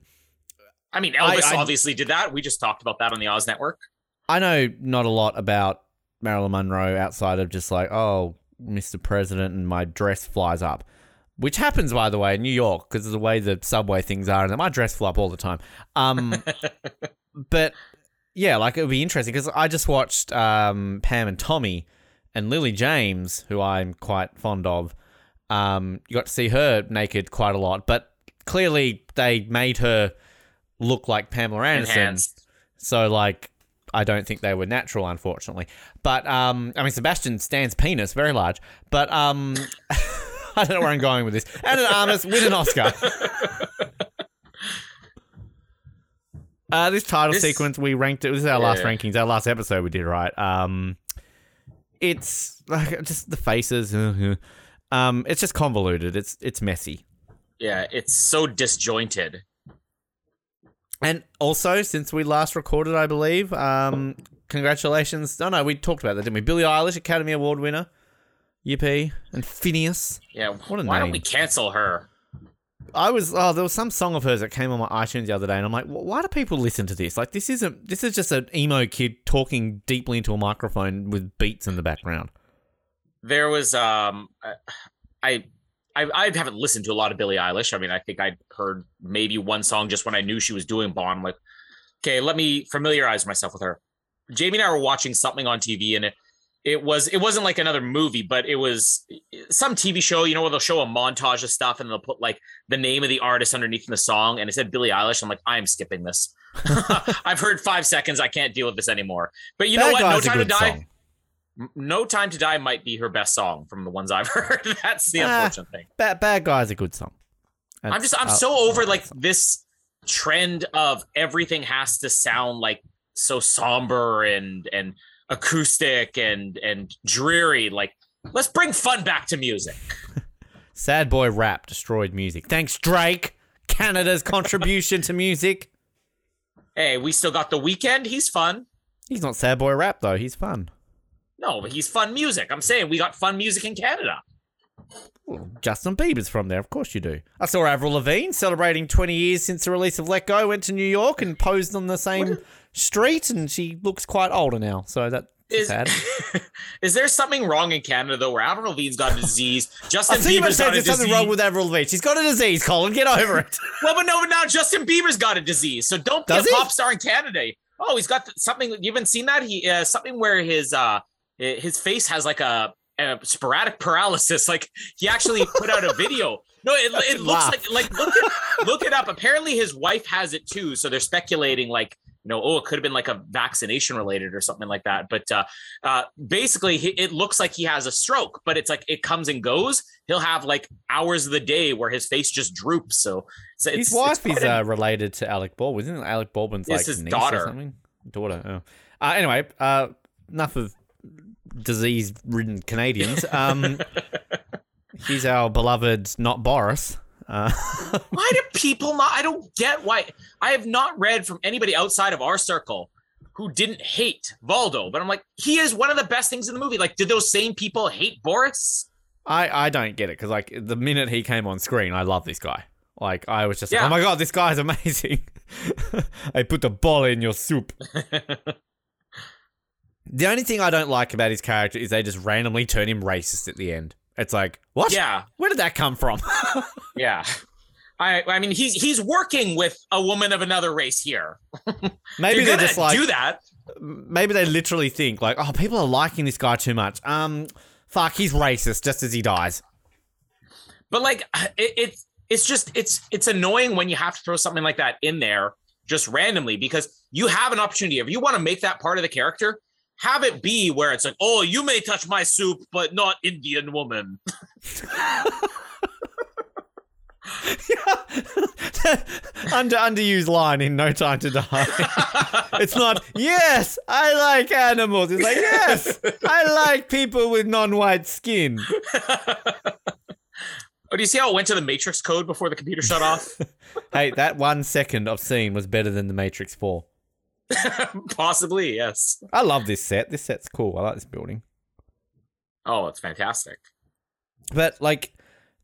I mean, Elvis I- I- obviously did that. We just talked about that on the Oz Network. I know not a lot about Marilyn Monroe outside of just like, oh, Mr. President, and my dress flies up. Which happens, by the way, in New York because of the way the subway things are, and my dress fly up all the time. Um, [laughs] but yeah, like it would be interesting because I just watched um, Pam and Tommy and Lily James, who I'm quite fond of. Um, you got to see her naked quite a lot, but clearly they made her look like Pamela Anderson. Enhanced. So like I don't think they were natural, unfortunately. But um I mean Sebastian Stan's penis, very large. But um [laughs] [laughs] I don't know where I'm going with this. And an Armas win an Oscar. [laughs] Uh, this title This- sequence we ranked it. This is our last rankings, our last episode we did, right? Um, it's like just the faces. uh, uh. Um, it's just convoluted. It's it's messy. Yeah, it's so disjointed. And also, since we last recorded, I believe, um, congratulations. No, no, we talked about that, didn't we? Billie Eilish, Academy Award winner. Yippee. And Phineas. Yeah, What a why don't we cancel her? I was, oh, there was some song of hers that came on my iTunes the other day, and I'm like, why do people listen to this? Like, this isn't, this is just an emo kid talking deeply into a microphone with beats in the background. there was um I I I haven't listened to a lot of Billie Eilish. I mean, I think I heard maybe one song just when I knew she was doing Bond. I'm like, okay, let me familiarize myself with her. Jamie and I were watching something on TV, and it it was it wasn't like another movie, but it was some TV show. You know, where they'll show a montage of stuff, and they'll put like the name of the artist underneath the song, and it said Billie Eilish. I'm like, I'm skipping this. [laughs] I've heard five seconds. I can't deal with this anymore. But you know what? No time to die. song. No Time to Die might be her best song from the ones I've [laughs] heard. That's the Ah. unfortunate thing. Bad, Bad Guy's a good song. I'm just I'm That's- so over like this trend of everything has to sound like so somber and and acoustic and and dreary. Like let's bring fun back to music. [laughs] Sad Boy Rap destroyed music. Thanks, Drake. Canada's contribution to music. Hey, we still got the Weeknd. He's fun. He's not Sad Boy Rap, though. He's fun. No, but he's fun music. I'm saying we got fun music in Canada. Well, Justin Bieber's from there, of course you do. I saw Avril Lavigne celebrating 20 years since the release of Let Go. Went to New York and posed on the same street, and she looks quite older now. So that's Is, sad. [laughs] is there something wrong in Canada though, where Avril Lavigne's got a disease, [laughs] Justin Bieber's got a disease? something wrong with Avril Lavigne. She's got a disease, Colin. Get over it. [laughs] Well, but no, but now Justin Bieber's got a disease, so don't be Does a he? pop star in Canada. Oh, he's got something. You haven't seen that? He uh, something where his uh his face has like a, a sporadic paralysis. Like he actually put out a video. No, it, it looks like like look it look it up. Apparently, his wife has it too. So they're speculating like you know, oh, it could have been like a vaccination related or something like that. But uh, uh, basically, he, it looks like he has a stroke, but it's like it comes and goes. He'll have like hours of the day where his face just droops. So it's, His wife is uh, related to Alec Baldwin. Isn't Alec Baldwin's like his niece daughter. or something? Daughter. Oh. Uh, anyway, uh, enough of disease-ridden Canadians. Um, [laughs] he's our beloved, not Boris. Uh, [laughs] Why do people not? I don't get why. I have not read from anybody outside of our circle who didn't hate Valdo, but I'm like, he is one of the best things in the movie. Like, did those same people hate Boris? I I don't get it because like the minute he came on screen, I love this guy. Like I was just like, oh my god, this guy is amazing. [laughs] I put the ball in your soup. [laughs] the only thing I don't like about his character is they just randomly turn him racist at the end. It's like, what? Yeah, Where did that come from? [laughs] yeah. I I mean, he's he's working with a woman of another race here. [laughs] maybe they're just like, do that. maybe they literally think like, oh, people are liking this guy too much. Um, fuck, he's racist just as he dies. But like, it, it's it's just it's it's annoying when you have to throw something like that in there just randomly because you have an opportunity. If you want to make that part of the character, have it be where it's like, oh, you may touch my soup, but not Indian woman. [laughs] [laughs] Under underused line in No Time to Die. [laughs] it's not yes, I like animals. It's like yes, I like people with non-white skin. Oh, do you see how it went to the Matrix code before the computer shut off? Hey, that one second of scene was better than the Matrix Four. [laughs] Possibly, yes. I love this set. This set's cool. I like this building. Oh, it's fantastic. But like,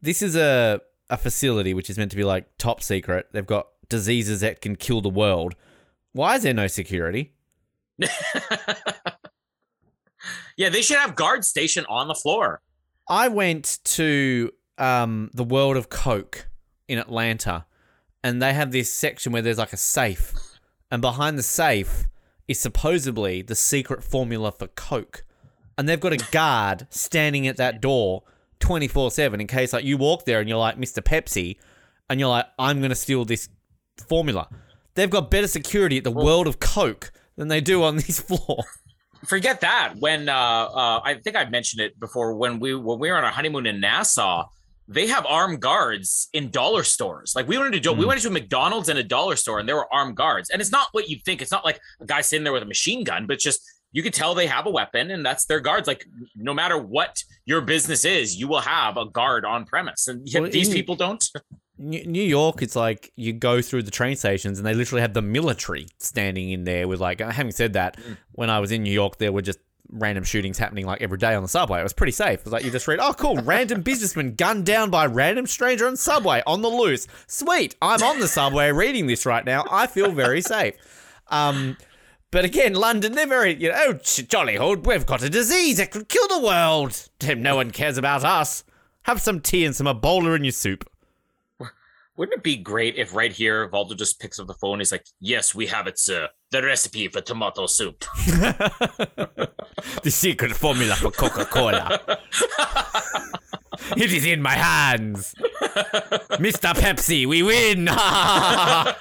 this is a a facility which is meant to be like top secret. They've got diseases that can kill the world. Why is there no security? [laughs] Yeah, they should have guards stationed on the floor. I went to um, the World of Coke in Atlanta, and they have this section where there's like a safe, and behind the safe is supposedly the secret formula for Coke, and they've got a [laughs] guard standing at that door twenty four seven in case like you walk there and you're like Mr. Pepsi, and you're like I'm gonna steal this formula. They've got better security at the World of Coke than they do on [laughs] this floor. Forget that. When uh, uh, I think I mentioned it before, when we when we were on our honeymoon in Nassau, they have armed guards in dollar stores. Like we went to do, we Mm. went to a McDonald's and a dollar store, and there were armed guards. And it's not what you think. It's not like a guy sitting there with a machine gun, but it's just you could tell they have a weapon, and that's their guards. Like no matter what your business is, you will have a guard on premise, and yet Well, these in- people don't. [laughs] New New York, it's like you go through the train stations and they literally have the military standing in there with like. Having said that, when I was in New York, there were just random shootings happening like every day on the subway. It was pretty safe. It was like you just read, oh cool, random businessman gunned down by random stranger on subway on the loose. Sweet, I'm on the subway reading this right now. I feel very safe. Um, but again, London, they're very, you know, oh, ch- jolly hood, we've got a disease that could kill the world. Damn no one cares about us. Have some tea and some Ebola in your soup. Wouldn't it be great if right here Valdo just picks up the phone? He's like, "Yes, we have it, sir. The recipe for tomato soup." [laughs] [laughs] the secret formula for Coca Cola. [laughs] it is in my hands. Mr. Pepsi, we win. I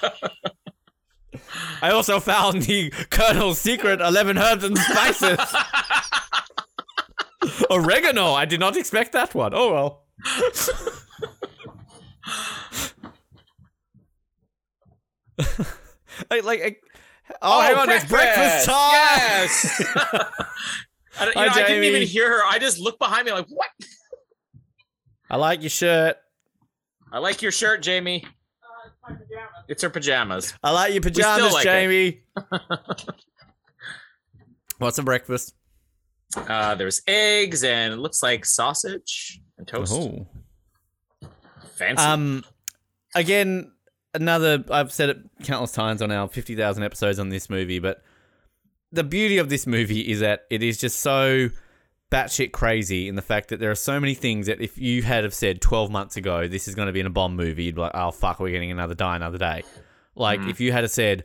also found the Colonel's secret 11 herbs and spices. Oregano. I did not expect that one. Oh well. [laughs] like, like, like- oh, hang on, it's breakfast time. Yes. [laughs] I, you Hi, know, I didn't even hear her. I just looked behind me like, "What?" I like your shirt. I like your shirt, Jamie. It's it's her pajamas. I like your pajamas, like. Jamie. [laughs] What's for breakfast? Uh, there's eggs and it looks like sausage and toast. Oh. Fancy. Um, again, another. I've said it countless times on our fifty thousand episodes on this movie, but the beauty of this movie is that it is just so batshit crazy in the fact that there are so many things that if you had have said twelve months ago this is going to be in a bomb movie, you'd be like, oh fuck, we're getting another die another day. Like if you had have said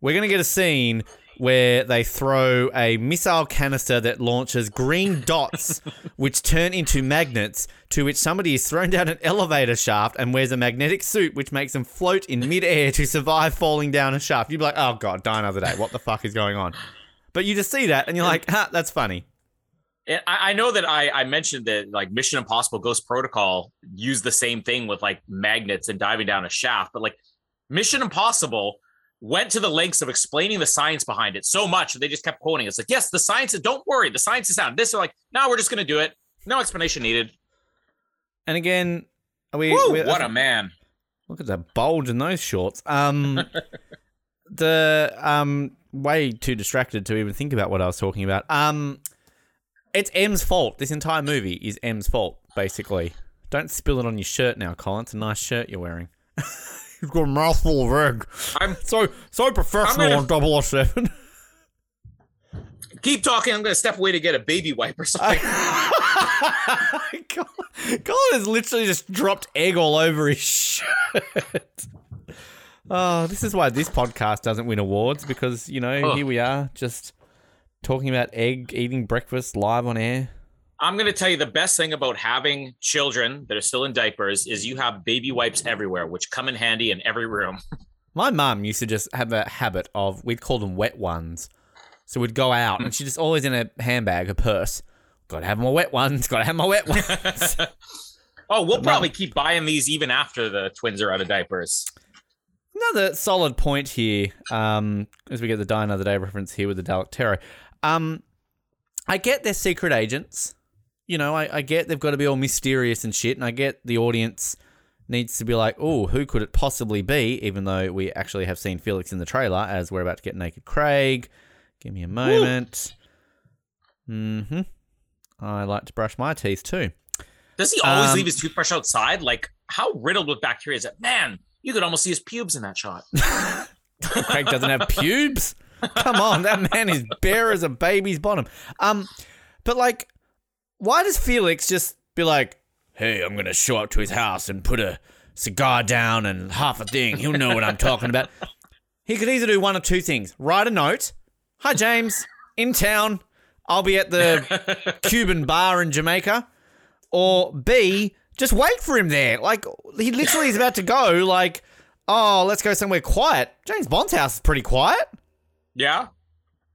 we're going to get a scene where they throw a missile canister that launches green [laughs] dots, which turn into magnets, to which somebody is thrown down an elevator shaft and wears a magnetic suit, which makes them float in midair to survive falling down a shaft. You'd be like, oh god, die another day. What the fuck is going on? But you just see that and you're like, ha, that's funny. And I know that I, I mentioned that like Mission Impossible Ghost Protocol used the same thing with like magnets and diving down a shaft, but like Mission Impossible, went to the lengths of explaining the science behind it so much that they just kept quoting. It's like, yes, the science is. Don't worry, the science is sound. This are like, no, we're just going to do it. No explanation needed. And again, are we? Woo, we're- what a man! Look at that bulge in those shorts. Um, [laughs] the um, way too distracted to even think about what I was talking about. Um, it's M's fault. This entire movie is M's fault, basically. Don't spill it on your shirt now, Colin. It's a nice shirt you're wearing. [laughs] You've got a mouthful of egg. I'm So so professional I'm gonna- on 007. [laughs] keep talking. I'm going to step away to get a baby wipe or [laughs] something. Colin Colin has literally just dropped egg all over his shirt. Oh, this is why this podcast doesn't win awards because, you know, Ugh. here we are just talking about egg eating breakfast live on air. I'm going to tell you the best thing about having children that are still in diapers is you have baby wipes everywhere, which come in handy in every room. [laughs] My mum used to just have a habit of, we'd call them wet ones. So we'd go out and she'd just always in a handbag, a purse. Gotta have my wet ones, gotta have my wet [laughs] ones. Oh, we'll probably keep buying these even after the twins are out of diapers. Another solid point here, um, as we get the Die Another Day reference here with the Delectado. Um, I get they're secret agents. You know, I, I get they've got to be all mysterious and shit, and I get the audience needs to be like, oh, who could it possibly be? Even though we actually have seen Felix in the trailer as we're about to get Naked Craig. Give me a moment. Mm-hmm. I like to brush my teeth too. Does he always Um, leave his toothbrush outside? Like, how riddled with bacteria is it? Man, you could almost see his pubes in that shot. [laughs] Craig doesn't have pubes. Come on, that man is bare as a baby's bottom. Um, but like, why does Felix just be like, "Hey, I'm gonna show up to his house and put a cigar down and half a thing. He'll know what I'm talking about." [laughs] He could either do one or two things: write a note, "Hi James, in town. I'll be at the [laughs] Cuban bar in Jamaica," or B, just wait for him there. Like he literally is about to go. Like, oh, let's go somewhere quiet. James Bond's house is pretty quiet. Yeah.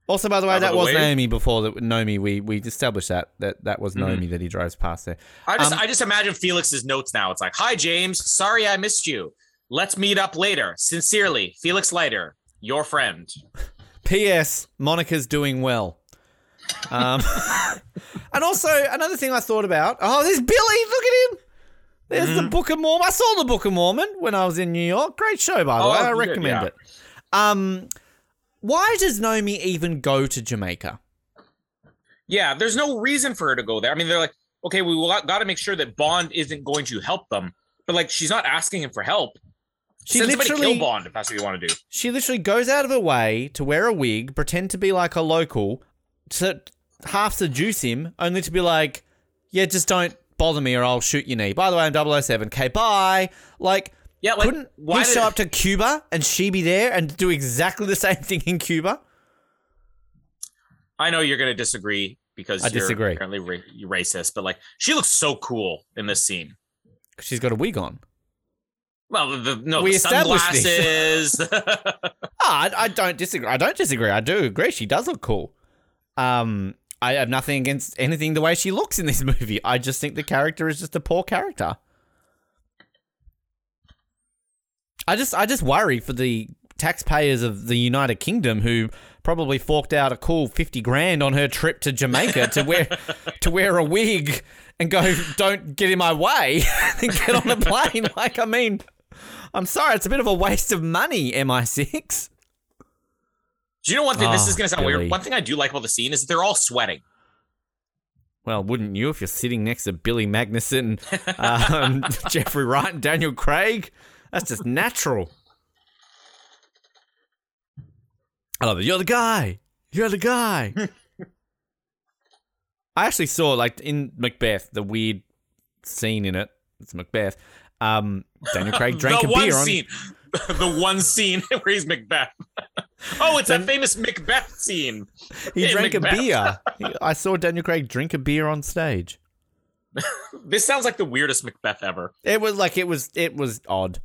Also, by the way, Out that the was way. Naomi before that. Naomi, we we established that that that was Mm-hmm. Naomi that he drives past there. I just Um, I just imagine Felix's notes now. It's like, "Hi James, sorry I missed you. Let's meet up later. Sincerely, Felix Leiter, your friend." [laughs] P.S. Monica's doing well. Um, [laughs] and also another thing I thought about. Oh, there's Billy. Look at him. There's Mm-hmm. the Book of Mormon. I saw the Book of Mormon when I was in New York. Great show, by the Oh, way. I did, recommend yeah. it. Um, why does Naomi even go to Jamaica? Yeah, there's no reason for her to go there. I mean, they're like, okay, we got to make sure that Bond isn't going to help them, but like, she's not asking him for help. She Send literally kill Bond if that's what you want to do. she literally goes out of her way to wear a wig, pretend to be like a local, to half seduce him, only to be like, yeah, just don't bother me or I'll shoot your knee. By the way, I'm 007. Okay, bye. Like, Yeah, like, couldn't why he did- show up to Cuba and she be there and do exactly the [laughs] same thing in Cuba? I know you're going to disagree because I you're disagree. apparently ra- racist, but like, she looks so cool in this scene. She's got a wig on. Well, the, no We the sunglasses. [laughs] [laughs] Ah, I, I don't disagree. I don't disagree. I do agree. She does look cool. Um, I have nothing against anything the way she looks in this movie. I just think the character is just a poor character. I just, I just worry for the taxpayers of the United Kingdom who probably forked out a cool fifty grand on her trip to Jamaica to wear, [laughs] to wear a wig and go, don't get in my way, [laughs] and get on a plane. [laughs] Like, I mean. I'm sorry, it's a bit of a waste of money, MI6. do you know one thing? this Ah, is going to sound Billy. weird. One thing I do like about the scene is that they're all sweating. Well, wouldn't you if you're sitting next to Billy Magnussen, um, Jeffrey Wright, and Daniel Craig? That's just natural. I love it. You're the guy. You're the guy. [laughs] I actually saw, like, in Macbeth, the weird scene in it. It's Macbeth. Um, Daniel Craig [laughs] drank a one beer on. [laughs] the one scene where he's Macbeth. oh, it's that famous Macbeth scene. He in drank a beer. He- I saw Daniel Craig drink a beer on stage. This sounds like the weirdest Macbeth ever. It was like it was it was odd.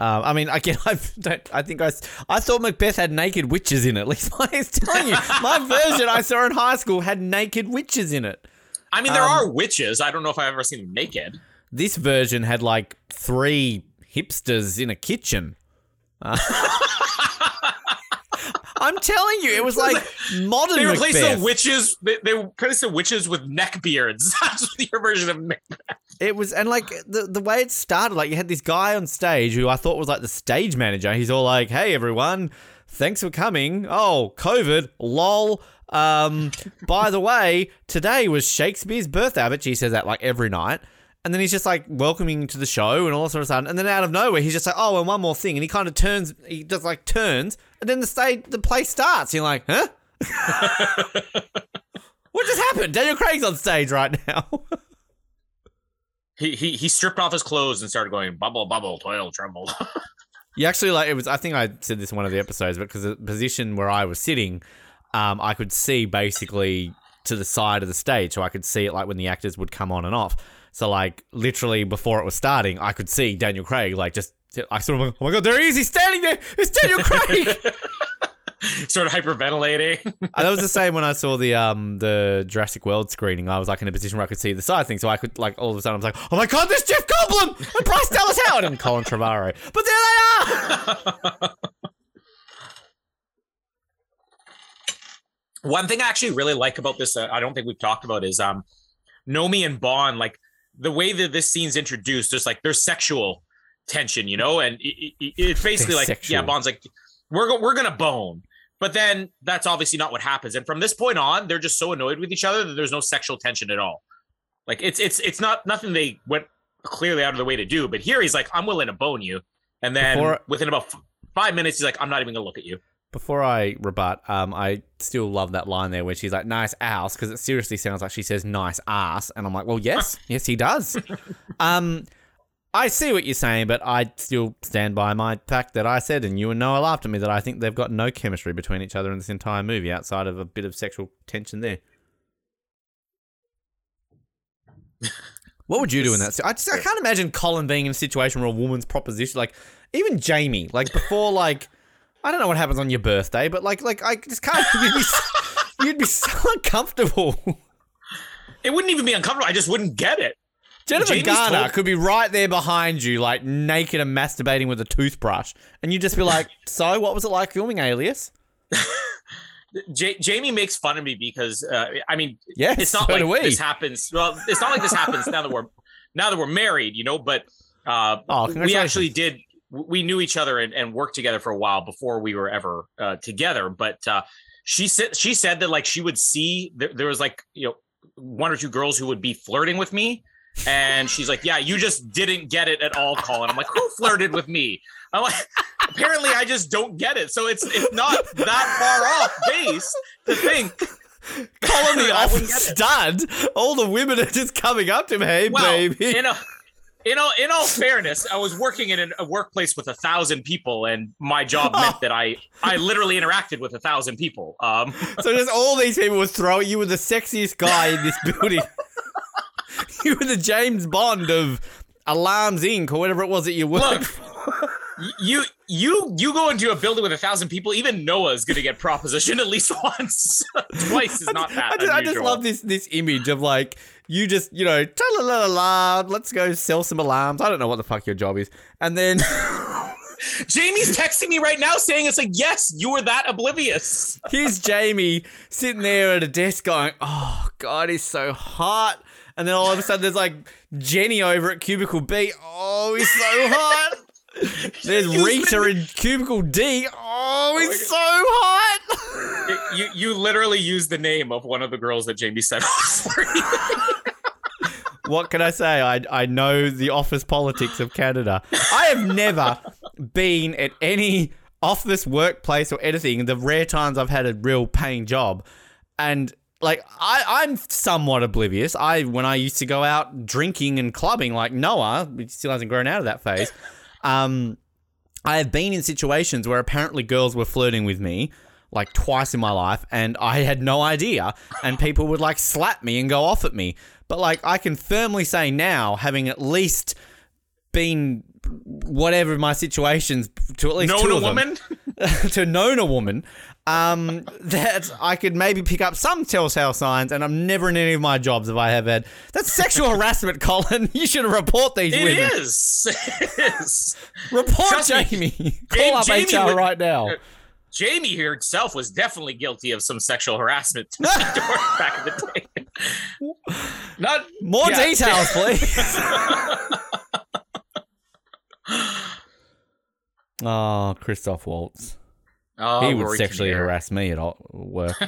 Um, I mean, again, [laughs] I don't. I think I, I thought Macbeth had naked witches in it. At least I was telling you, my version I saw in high school had naked witches in it. I mean, there Um, are witches. I don't know if I've ever seen them naked. This version had like three hipsters in a kitchen. [laughs] [laughs] I'm telling you, it was like [laughs] modern They replaced Macbeth. the witches. They, they replaced the witches with neck beards. [laughs] That's your version of Macbeth. It was, and like the the way it started, like you had this guy on stage who I thought was like the stage manager. He's all like, "Hey everyone, thanks for coming. Oh, COVID, lol. Um, by the way, today was Shakespeare's birthday. I bet he says that like every night." And then he's just like welcoming to the show and all sort of stuff. And then out of nowhere, he's just like, "Oh, and one more thing." And he kind of turns, he just like turns, and then the stage, the play starts. You're like, "Huh." [laughs] what just happened? Daniel Craig's on stage right now. He, he he stripped off his clothes and started going bubble bubble toil tremble. [laughs] You actually like it was. I think I said this in one of the episodes, but because the position where I was sitting, um, I could see basically to the side of the stage, so I could see it like when the actors would come on and off. So like literally before it was starting, I could see Daniel Craig like just. I sort of, oh my god, there he is! He's standing there. It's Daniel Craig. [laughs] Sort of hyperventilating. That was the same when I saw the um the Jurassic World screening. I was like in a position where I could see the side thing, so I could like all of a sudden I was like, oh my god, there's Jeff Goldblum and Bryce Dallas Howard and Colin Trevorrow. But there they are. [laughs] One thing I actually really like about this, uh, I don't think we've talked about, is um, Nomi and Bond. Like the way that this scene's introduced, there's like there's sexual tension, you know, and it, it, it's basically like Sexual. yeah, Bond's like we're go- we're gonna bone, but then that's obviously not what happens. And from this point on, they're just so annoyed with each other that there's no sexual tension at all. Like it's it's it's not nothing they went clearly out of the way to do. But here he's like, I'm willing to bone you, and then Before- within about f- five minutes, he's like, I'm not even gonna look at you. Before I rebut, um, I still love that line there where she's like, nice ass, because it seriously sounds like she says nice ass. And I'm like, well, yes, [laughs] yes, he does. um, I see what you're saying, but I still stand by my fact that I said, and you and Noah laughed at me, that I think they've got no chemistry between each other in this entire movie outside of a bit of sexual tension there. [laughs] What would you do in that? I just I can't imagine Colin being in a situation where a woman's proposition, like even Jamie, like before, like I don't know what happens on your birthday, but like like I just can't. You'd be, so- you'd be so uncomfortable. It wouldn't even be uncomfortable. I just wouldn't get it. Jennifer Jamie's Garner told- could be right there behind you, like naked and masturbating with a toothbrush, and you'd just be like, [laughs] "So, what was it like filming Alias?" [laughs] J- Jamie makes fun of me because uh, I mean, Yes, it's not so like this happens. Well, it's not like this happens now that we're now that we're married, you know. But uh, Oh, we actually did. We knew each other and, and worked together for a while before we were ever uh, together. But uh, she said she said that like she would see there, there was like you know one or two girls who would be flirting with me. And she's like, "Yeah, you just didn't get it at all, Colin." I'm like, "Who flirted with me?" I'm like, "Apparently, I just don't get it." So it's it's not that far off base to think Colin the office stud. All the women are just coming up to him. Hey, well, baby. in a in all in all fairness, I was working in a workplace with a thousand people, and my job [laughs] meant that I I literally interacted with a thousand people. Um, So just all these people were throwing you were the sexiest guy in this [laughs] building. [laughs] you were the James Bond of Alarms Inc. or whatever it was that you worked. Look. for. you you you go into a building with a thousand people, even Noah's gonna get propositioned at least [laughs] once. [laughs] Twice is not that I just, I just love this this image of like you just you know la la la let's go sell some alarms. I don't know what the fuck your job is, and then Jamie's texting me right now saying it's like, yes, you were that oblivious. here's Jamie sitting there at a desk going, "Oh God, he's so hot." And then all of a sudden, there's like Jenny over at Cubicle B. Oh, he's so [laughs] hot. There's Rita in Cubicle D. Oh, oh he's so hot. you you literally used the name of one of the girls that Jamie said what can I say? I, I know the office politics of Canada. I have never been at any office, workplace, or anything. The rare times I've had a real paying job, and like I, I'm somewhat oblivious. I when I used to go out drinking and clubbing, like Noah, he still hasn't grown out of that phase. [laughs] Um, I have been in situations where apparently girls were flirting with me like twice in my life and I had no idea and people would like slap me and go off at me. But like I can firmly say now having at least been whatever my situations to at least two Known a of them. woman. [laughs] to known a woman um, that I could maybe pick up some telltale signs, and I'm never in any of my jobs if I have had. That's sexual [laughs] harassment, Colin. [laughs] You should report these It women. is. [laughs] It is. Report Trust me, Jamie. Call up Jamie HR would- right now. Jamie herself was definitely guilty of some sexual harassment back in the day. Not More yeah. details, please. oh, Christoph Waltz. Oh, he would sexually Kinnear. harass me at all, work. [laughs]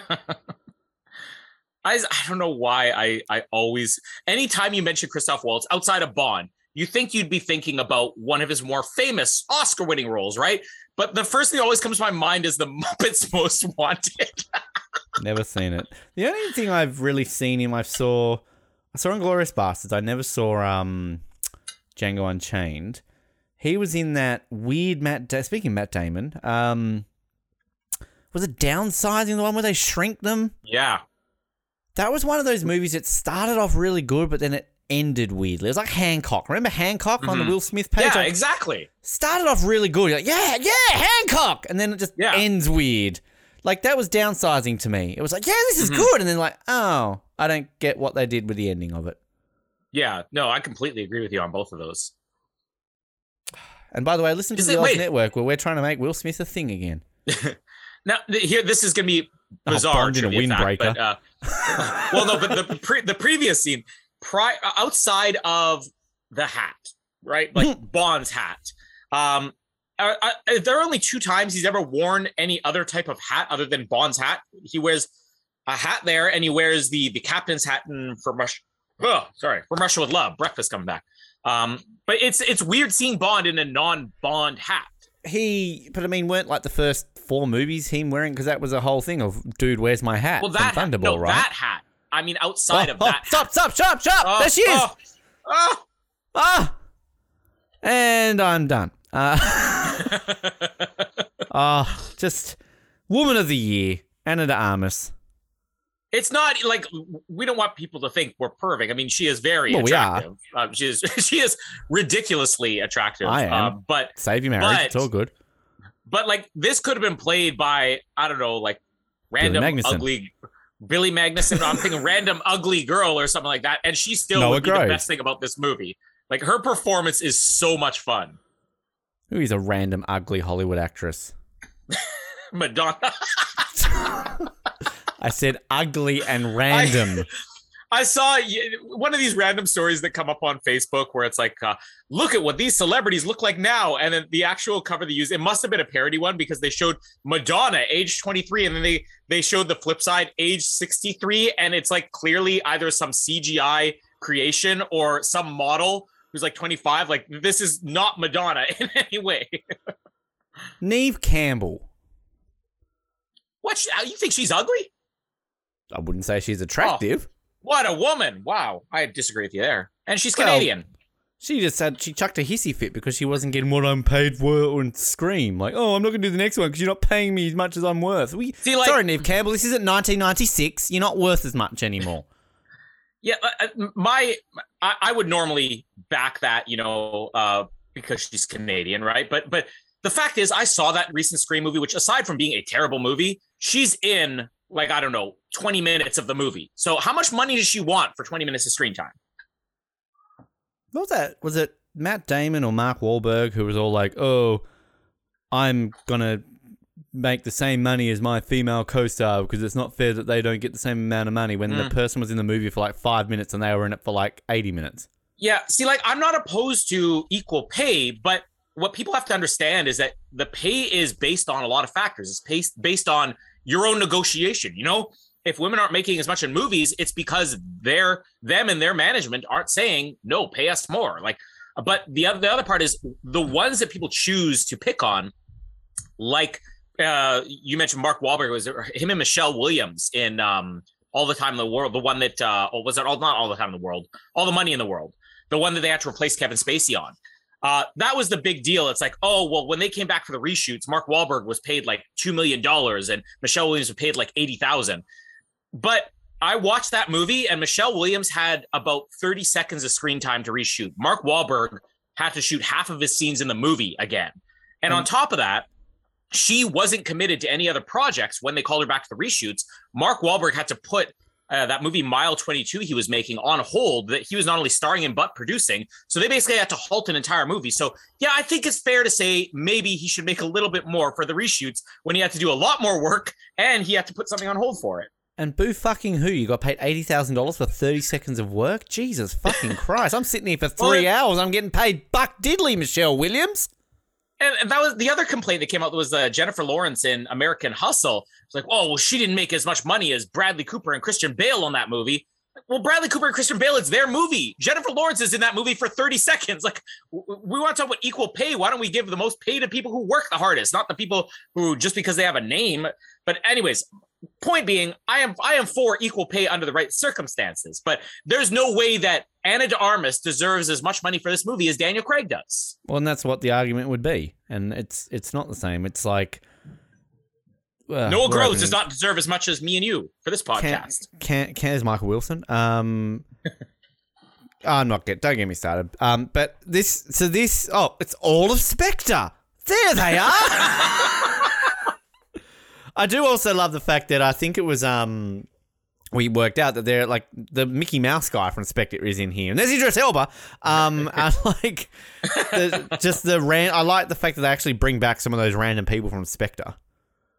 I, I don't know why I, I always anytime you mention Christoph Waltz outside of Bond, you think you'd be thinking about one of his more famous Oscar-winning roles, right? But the first thing that always comes to my mind is the [laughs] Muppets Most Wanted. [laughs] Never seen it. The only thing I've really seen him, I saw, I saw Inglourious Basterds. I never saw um, Django Unchained. He was in that weird Matt. Da- Speaking of Matt Damon, um, was it Downsizing the one where they shrink them? yeah, That was one of those movies that started off really good, but then it ended weirdly. It was like Hancock. Remember Hancock on the Mhm. Will Smith page? yeah, Like, exactly. started off really good. You're like, yeah, yeah, Hancock, and then it just Yeah. ends weird. Like that was downsizing to me. It was like, yeah, this is Mhm. good, and then like, oh, I don't get what they did with the ending of it. Yeah, no, I completely agree with you on both of those. And by the way, listen to Is the it- Oz wait. Network where we're trying to make Will Smith a thing again. [laughs] Now, here, this is going to be Oh, bizarre. Bond in a fact, windbreaker. but, uh, [laughs] well, no, but the pre- the previous scene, pri- outside of the hat, right, like Bond's hat. Um, are, are, there are only two times he's ever worn any other type of hat other than Bond's hat. He wears a hat there, and he wears the the captain's hat in from Russia. Oh, sorry, from Russia with Love. Breakfast coming back. Um, but it's it's weird seeing Bond in a non-Bond hat. He, but I mean, weren't like the first four movies him wearing because that was a whole thing of dude, where's my hat? Well, that hat, Thunderball, no, right? that hat. I mean, outside oh, of oh, that. stop, hat. stop, stop, stop! Oh, there she is. oh, oh. Ah, and I'm done. Uh, [laughs] [laughs] Ah, just woman of the year, Ana de Armas. It's not like we don't want people to think we're perving. I mean, she is very Well, we attractive. Uh, she is [laughs] she is ridiculously attractive. I am. Uh, but Save your marriage. But- it's all good. but like this could have been played by I don't know, like random Magnussen. ugly Billy Magnussen. I'm thinking random ugly girl or something like that, and she still Noah would be Graves. the best thing about this movie. Like her performance is so much fun. Who is a random ugly Hollywood actress? [laughs] Madonna. [laughs] I said ugly and [laughs] random. I saw one of these random stories that come up on Facebook where it's like, uh, look at what these celebrities look like now. And then the actual cover they used, it must have been a parody one because they showed Madonna age 23 and then they, they showed the flip side age 63. And it's like clearly either some CGI creation or some model who's like 25. Like this is not Madonna [laughs] in any way. Neve Campbell. What? she- You think she's ugly? I wouldn't say she's attractive. What a woman. Wow. I disagree with you there. And she's Well, Canadian. She just said she chucked a hissy fit because she wasn't getting what I'm paid for and scream like, "Oh, I'm not going to do the next one because you're not paying me as much as I'm worth." We, See, like- sorry, Neve Campbell, this isn't 1996. You're not worth as much anymore. Yeah, uh, uh, my I, I would normally back that, you know, uh, because she's Canadian, right? But but the fact is, I saw that recent Scream movie, which aside from being a terrible movie, she's in like I don't know, twenty minutes of the movie. So how much money does she want for twenty minutes of screen time? What was that? Was it Matt Damon or Mark Wahlberg who was all like, "Oh, I'm gonna make the same money as my female co-star because it's not fair that they don't get the same amount of money when the Mm. person was in the movie for like five minutes and they were in it for like 80 minutes." Yeah, see, like I'm not opposed to equal pay, but what people have to understand is that the pay is based on a lot of factors. It's based based on your own negotiation. You know, if women aren't making as much in movies, it's because they're them and their management aren't saying no, pay us more. Like, but the other the other part is the ones that people choose to pick on, like uh you mentioned Mark Wahlberg was him and Michelle Williams in um All the Time in the World, the one that uh oh, was it all not all the time in the world, all the money in the world the one that they had to replace Kevin Spacey on. Uh, that was the big deal. It's like, oh, well, when they came back for the reshoots, Mark Wahlberg was paid like $2 million and Michelle Williams was paid like 80000 But I watched that movie and Michelle Williams had about 30 seconds of screen time to reshoot. Mark Wahlberg had to shoot half of his scenes in the movie again. And on top of that, she wasn't committed to any other projects when they called her back to the reshoots. Mark Wahlberg had to put uh, that movie Mile 22 he was making on hold that he was not only starring in but producing. So they basically had to halt an entire movie. So yeah, I think it's fair to say maybe he should make a little bit more for the reshoots when he had to do a lot more work and he had to put something on hold for it. And boo fucking who? You got paid eighty thousand dollars for thirty seconds of work? Jesus fucking [laughs] Christ! I'm sitting here for three Well, hours. I'm getting paid buck diddly, Michelle Williams. And, that was the other complaint that came out was uh, Jennifer Lawrence in American Hustle. It's like, oh, well, she didn't make as much money as Bradley Cooper and Christian Bale on that movie. Well, Bradley Cooper and Christian Bale, it's their movie. Jennifer Lawrence is in that movie for 30 seconds. [laughs] Like, we want to talk about equal pay. Why don't we give the most pay to people who work the hardest, not the people who just because they have a name? But, anyways, point being, I am I am for equal pay under the right circumstances. But there's no way that Ana de Armas deserves as much money for this movie as Daniel Craig does. Well, and that's what the argument would be, and it's it's not the same. It's like uh, Noah we're Groves does not deserve as much as me and you for this podcast. Can, can, can is Michael Wilson. Um, [laughs] I'm not get. Don't get me started. Um, but this. So this. Oh, it's all of Spectre. There they are. [laughs] I do also love the fact that I think it was um. We worked out that they're like the Mickey Mouse guy from Spectre is in here, and there's Idris Elba. Um, [laughs] and like the, just the ran. I like the fact that they actually bring back some of those random people from Spectre.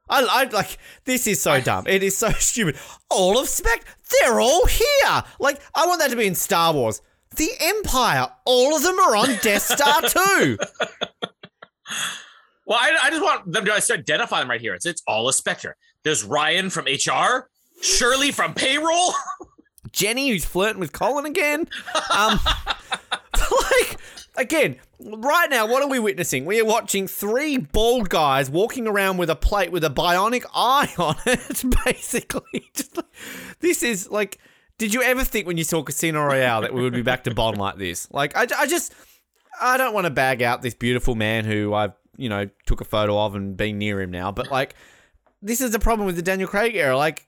I, I like this is so dumb. It is so [laughs] stupid. All of Spec, they're all here. Like I want that to be in Star Wars. The Empire, all of them are on Death Star too. [laughs] Well, I, I just want them to identify them right here. It's it's all a Spectre. There's Ryan from HR, Shirley from payroll. [laughs] Jenny, who's flirting with Colin again. Um, [laughs] like again, right now, what are we witnessing? We are watching three bald guys walking around with a plate with a bionic eye on [laughs] it. Basically, Just like- this is like. Did you ever think when you saw Casino Royale that we would be back to Bond like this? Like, I, I just, I don't want to bag out this beautiful man who I've, you know, took a photo of and been near him now, but like, this is the problem with the Daniel Craig era. Like,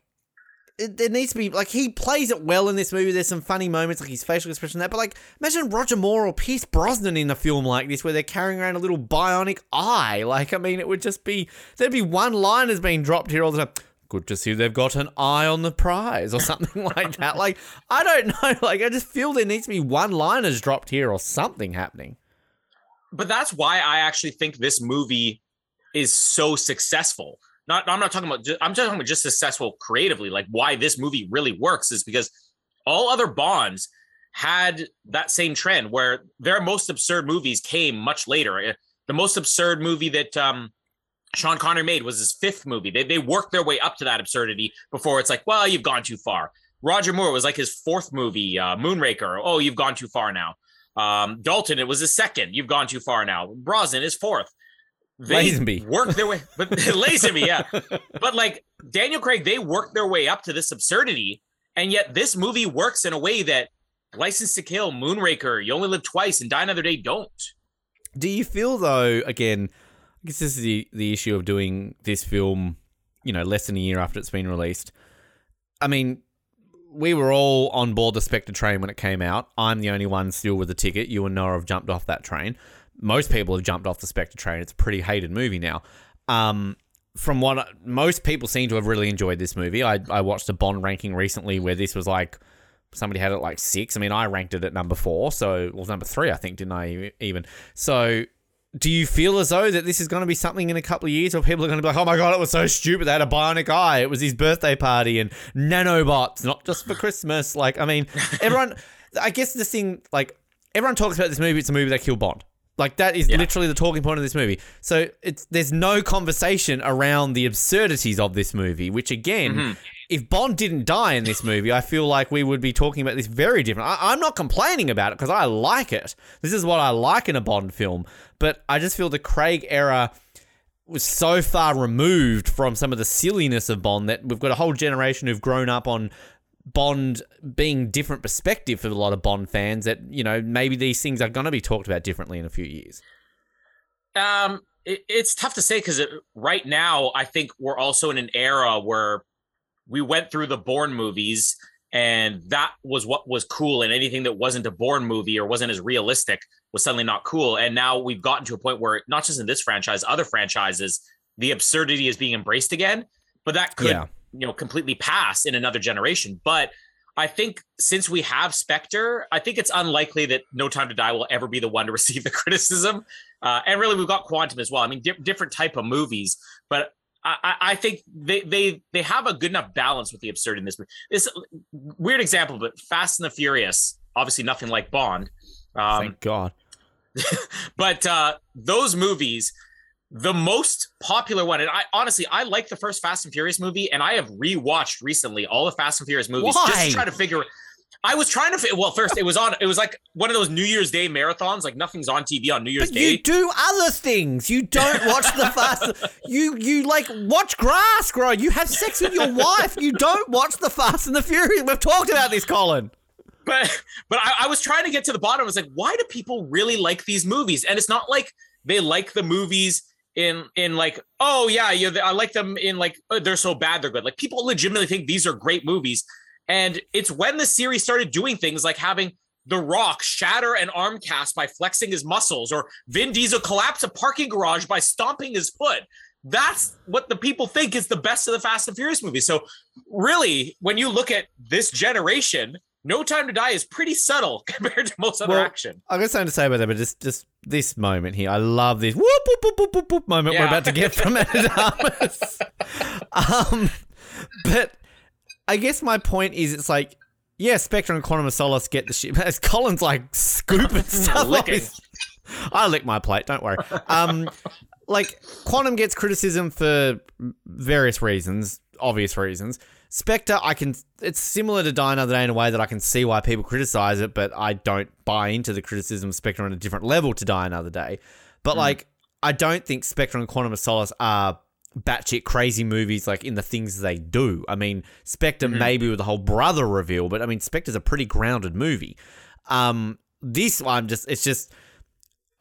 it, there needs to be like he plays it well in this movie. There's some funny moments, like his facial expression, that. But like, imagine Roger Moore or Pierce Brosnan in a film like this, where they're carrying around a little bionic eye. Like, I mean, it would just be there'd be one line has been dropped here all the time. Good to see they've got an eye on the prize or [laughs] something like that. Like, I don't [laughs] know. Like, I just feel there needs to be one line has dropped here or something happening. But that's why I actually think this movie is so successful. Not, I'm not talking about. I'm talking about just successful creatively. Like why this movie really works is because all other Bonds had that same trend where their most absurd movies came much later. Eh, The most absurd movie that um, Sean Connery made was his fifth movie. They they worked their way up to that absurdity before it's like, well, you've gone too far. Roger Moore was like his fourth movie, uh, Moonraker. Oh, you've gone too far now. Um, Dalton, it was his second. You've gone too far now. Brosnan is fourth. They Lazenby. worked their way, but [laughs] Lazenby, yeah. But like Daniel Craig, they worked their way up to this absurdity, and yet this movie works in a way that License to Kill, Moonraker, You Only Live Twice, and Die Another Day don't. Do you feel though? Again, I guess this is the the issue of doing this film. You know, less than a year after it's been released. I mean, we were all on board the Spectre train when it came out. I'm the only one still with a ticket. You and Nora have jumped off that train. Most people have jumped off the Spectre train. It's a pretty hated movie now. Um, from what most people seem to have really enjoyed this movie. I, I watched a Bond ranking recently where this was like somebody had it like six. I mean, I ranked it at number four, so was number three, I think, didn't I? Even so, do you feel as though that this is going to be something in a couple of years where people are going to be like, oh my god, it was so stupid. They had a bionic eye. It was his birthday party and nanobots, not just for Christmas. Like, I mean, [laughs] everyone. I guess the thing, like, everyone talks about this movie. It's a movie that killed Bond. Like that is Yeah. literally the talking point of this movie. So it's there's no conversation around the absurdities of this movie, which again, mm-hmm. If Bond didn't die in this movie, I feel like we would be talking about this very different. I, I'm not complaining about it because I like it. This is what I like in a Bond film, but I just feel the Craig era was so far removed from some of the silliness of Bond that we've got a whole generation who've grown up on Bond being different perspective for a lot of Bond fans that, you know, maybe these things are going to be talked about differently in a few years. Um, it, it's tough to say because right now I think we're also in an era where we went through the Bourne movies, and that was what was cool, and anything that wasn't a Bourne movie or wasn't as realistic was suddenly not cool. And now we've gotten to a point where not just in this franchise, other franchises the absurdity is being embraced again. But that could Yeah. you know completely pass in another generation. But I think since we have Spectre, I think it's unlikely that No Time to Die will ever be the one to [laughs] receive the criticism. Uh, and really, we've got Quantum as well. I mean, di- different type of movies, but I, I- think they they they have a good enough balance with the absurd in this movie. This weird example, but Fast and the Furious, obviously nothing like Bond. Um, Thank God. [laughs] but uh, those movies, the most popular one, and I honestly I like the first Fast and Furious movie, and I have rewatched recently all the Fast and Furious movies just Why? to try to figure. I was trying to well first it was on it was like one of those New Year's Day marathons like nothing's on TV on New Year's But Day. you do other things. You don't watch the fast. [laughs] You you like watch grass grow. You have sex with your wife. You don't watch the Fast and the Furious. We've talked about this, Colin. but but I, I was trying to get to the bottom. I was like, why do people really like these movies? And it's not like they like the movies in in like, oh yeah, you I like them in like oh, they're so bad they're good. Like people legitimately think these are great movies. And it's when the series started doing things like having The Rock shatter an arm cast by flexing his muscles, or Vin Diesel collapse a parking garage by stomping his foot. That's what the people think is the best of the Fast and Furious movies. So, really, when you look at this generation, No Time to Die is pretty subtle [laughs] compared to most other Well, action. I got something to say about that, but just just this moment here. I love this whoop whoop whoop whoop whoop, whoop moment we're about to get from [laughs] Ana de Armas. um, but I guess my point is, it's like. Yeah, Spectre and Quantum of Solace get the shit. As Colin's like [laughs] scooping [laughs] stuff off his [laughs] I lick my plate. Don't worry. Um, like Quantum gets criticism for various reasons, obvious reasons. Spectre, I can. It's similar to Die Another Day in a way that I can see why people criticize it, but I don't buy into the criticism of Spectre on a different level to Die Another Day. But like, I don't think Spectre and Quantum of Solace are batshit crazy movies like in the things they do. I mean, Spectre maybe with the whole brother reveal, but I mean, Spectre's a pretty grounded movie. Um, this one just it's just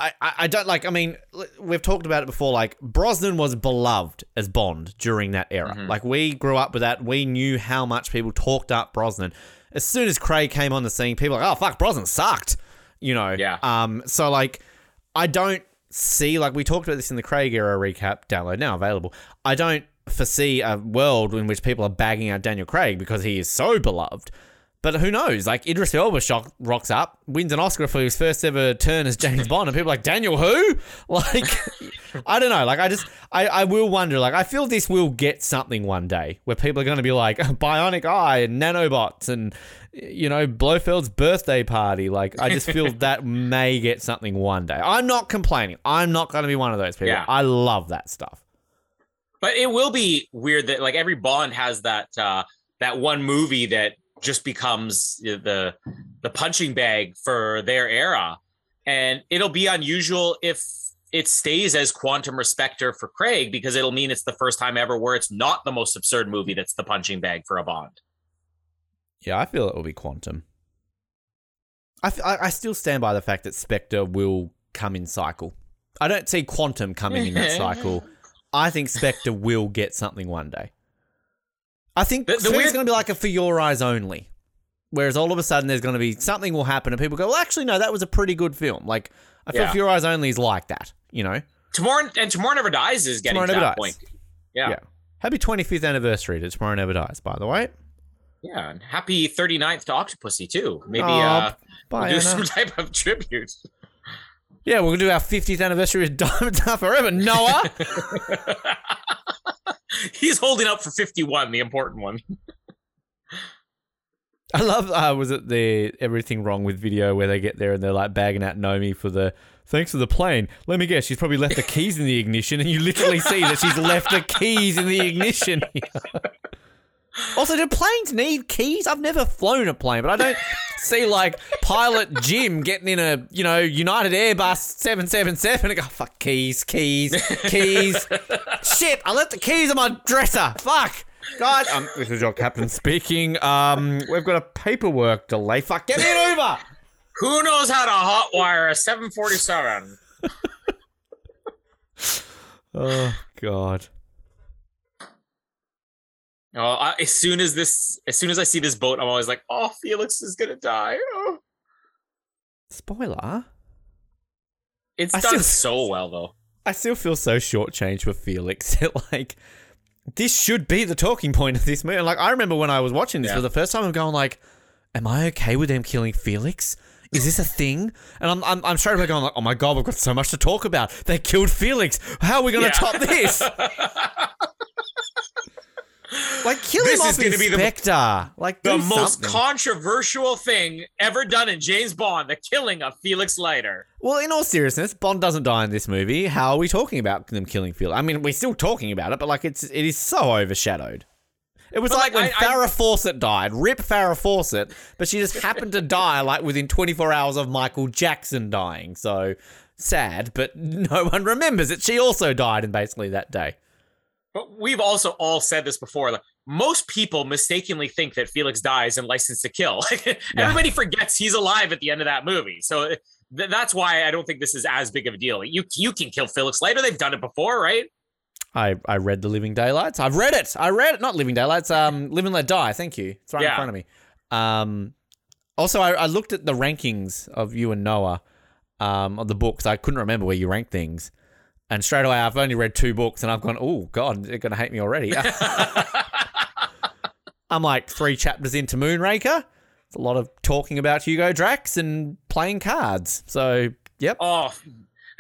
I, I I don't like. I mean, we've talked about it before. Like Brosnan was beloved as Bond during that era. Like we grew up with that. We knew how much people talked up Brosnan. As soon as Craig came on the scene, people were like, "Oh fuck, Brosnan sucked," you know. Yeah. Um. So like, I don't see like we talked about this in the Craig era recap. Download now available. I don't foresee a world in which people are bagging out Daniel Craig because he is so beloved. But who knows? Like Idris Elba shock, rocks up, wins an Oscar for his first ever turn as James Bond, and people are like Daniel who? [laughs] Like, I don't know. Like, I just, I, I will wonder. Like, I feel this will get something one day where people are going to be like [laughs] bionic eye and nanobots and you know Blofeld's birthday party. Like, I just feel [laughs] that may get something one day. I'm not complaining. I'm not going to be one of those people. Yeah. I love that stuff. But it will be weird that like every Bond has that uh that one movie that just becomes the the punching bag for their era. And it'll be unusual if it stays as quantum or Spectre for Craig because it'll mean it's the first time ever where it's not the most absurd movie that's the punching bag for a Bond. Yeah, I feel it will be Quantum. I I still stand by the fact that Spectre will come in cycle. I don't see Quantum coming in that [laughs] cycle. I think Spectre will get something one day. I think The- the, weird- going to be like a for your eyes only. Whereas all of a sudden there's going to be something will happen and people go, well, actually, no, that was a pretty good film. Like, I feel Yeah. For Your Eyes Only is like that, you know? Tomorrow and Tomorrow Never Dies is getting Tomorrow to Never that Dies. point. Yeah. Yeah. Happy 25th anniversary to Tomorrow Never Dies, by the way. Yeah. And happy 39th to Octopussy too. Maybe Aw, uh we'll do some [laughs] type of tribute. Yeah, we're going to do our 50th anniversary of Diamonds [laughs] Are Forever. Noah! [laughs] He's holding up for 51, the important one. I love uh was it the everything wrong with video where they get there and they're like bagging out Nomi for the thanks for the plane. Let me guess, she's probably left the keys in the ignition and you literally see that she's left the keys in the ignition. Also, do planes need keys? I've never flown a plane, but I don't see like pilot Jim getting in a, you know, United Airbus 777 and go, fuck keys, keys, keys. Shit, I left the keys on my dresser. Fuck. Guys, um, this is your captain speaking. Um, we've got a paperwork delay. Fuck, get me an Uber. Who knows how to hotwire a 747? [laughs] Oh God. Oh, I, as soon as this, as soon as I see this boat, I'm always like, "Oh, Felix is gonna die." Oh. Spoiler. It's I done still- so well, though. I still feel so shortchanged for Felix. [laughs] like, this should be the talking point of this movie. Like, I remember when I was watching this Yeah. for the first time, I'm going like, "Am I okay with them killing Felix? Is this a thing?" And I'm, I'm, I'm straight away going like, "Oh my god, we've got so much to talk about. They killed Felix. How are we going to Yeah. top this?" [laughs] [laughs] like, kill This him is off gonna be the- Inspector. like, The most something. controversial thing ever done in James Bond, the killing of Felix Leiter. Well, in all seriousness, Bond doesn't die in this movie. How are we talking about them killing Felix? I mean, we're still talking about it, but like it's it is so overshadowed. It was like, like, when I- I- Farrah Fawcett died. Rip Farrah Fawcett, but she just happened to die like within 24 hours of Michael Jackson dying. So sad, but [laughs] no one remembers it. She also died in basically that day. But we've also all said this before. Like most people mistakenly think that Felix dies in License to Kill. [laughs] Everybody forgets he's alive at the end of that movie. So th- that's why I don't think this is as big of a deal. You you can kill Felix later. They've done it before, right? I, I read The Living Daylights. I've read it. I read it. Not Living Daylights. Um, Live and Let Die. Thank you. It's right in front of me. Um, also, I, I looked at the rankings of you and Noah um, of the books. I couldn't remember where you rank things. And straight away, I've only read two books, and I've gone, oh, God, they're going to hate me already. [laughs] I'm like three chapters into Moonraker. It's a lot of talking about Hugo Drax and playing cards. So, yep. Oh,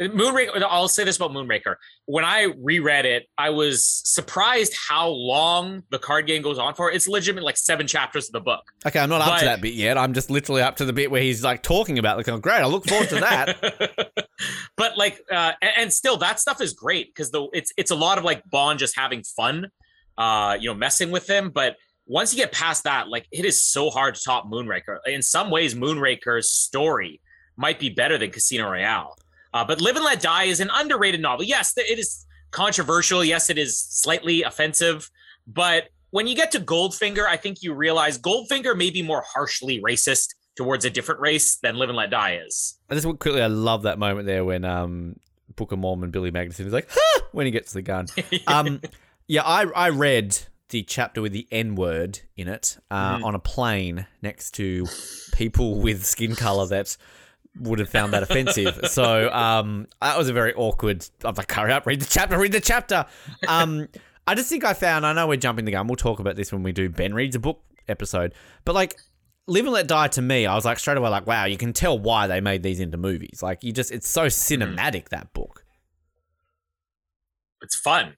Moonraker. I'll say this about Moonraker. When I reread it, I was surprised how long the card game goes on for. It's legitimate, like seven chapters of the book. Okay, I'm not up to that bit yet. I'm just literally up to the bit where he's like talking about, like, oh, great, I look forward to that. [laughs] but like, uh, and, and still, that stuff is great because the it's it's a lot of like Bond just having fun, uh, you know, messing with him. But once you get past that, like, it is so hard to top Moonraker. In some ways, Moonraker's story might be better than Casino Royale. Uh, but Live and Let Die is an underrated novel. Yes, it is controversial. Yes, it is slightly offensive. But when you get to Goldfinger, I think you realize Goldfinger may be more harshly racist towards a different race than Live and Let Die is. I just quickly, I love that moment there when um, Book of Mormon Billy Magnussen is like, when he gets the gun. [laughs] Um, yeah, I, I read the chapter with the N word in it uh, Mm. on a plane next to people with skin color that would have found that offensive. so um, that was a very awkward. I'm like, hurry up, read the chapter, read the chapter. Um, I just think I found. I know we're jumping the gun. We'll talk about this when we do Ben reads a book episode. But like, Live and Let Die to me, I was like straight away like, wow, you can tell why they made these into movies. Like, you just, it's so cinematic that book. It's fun.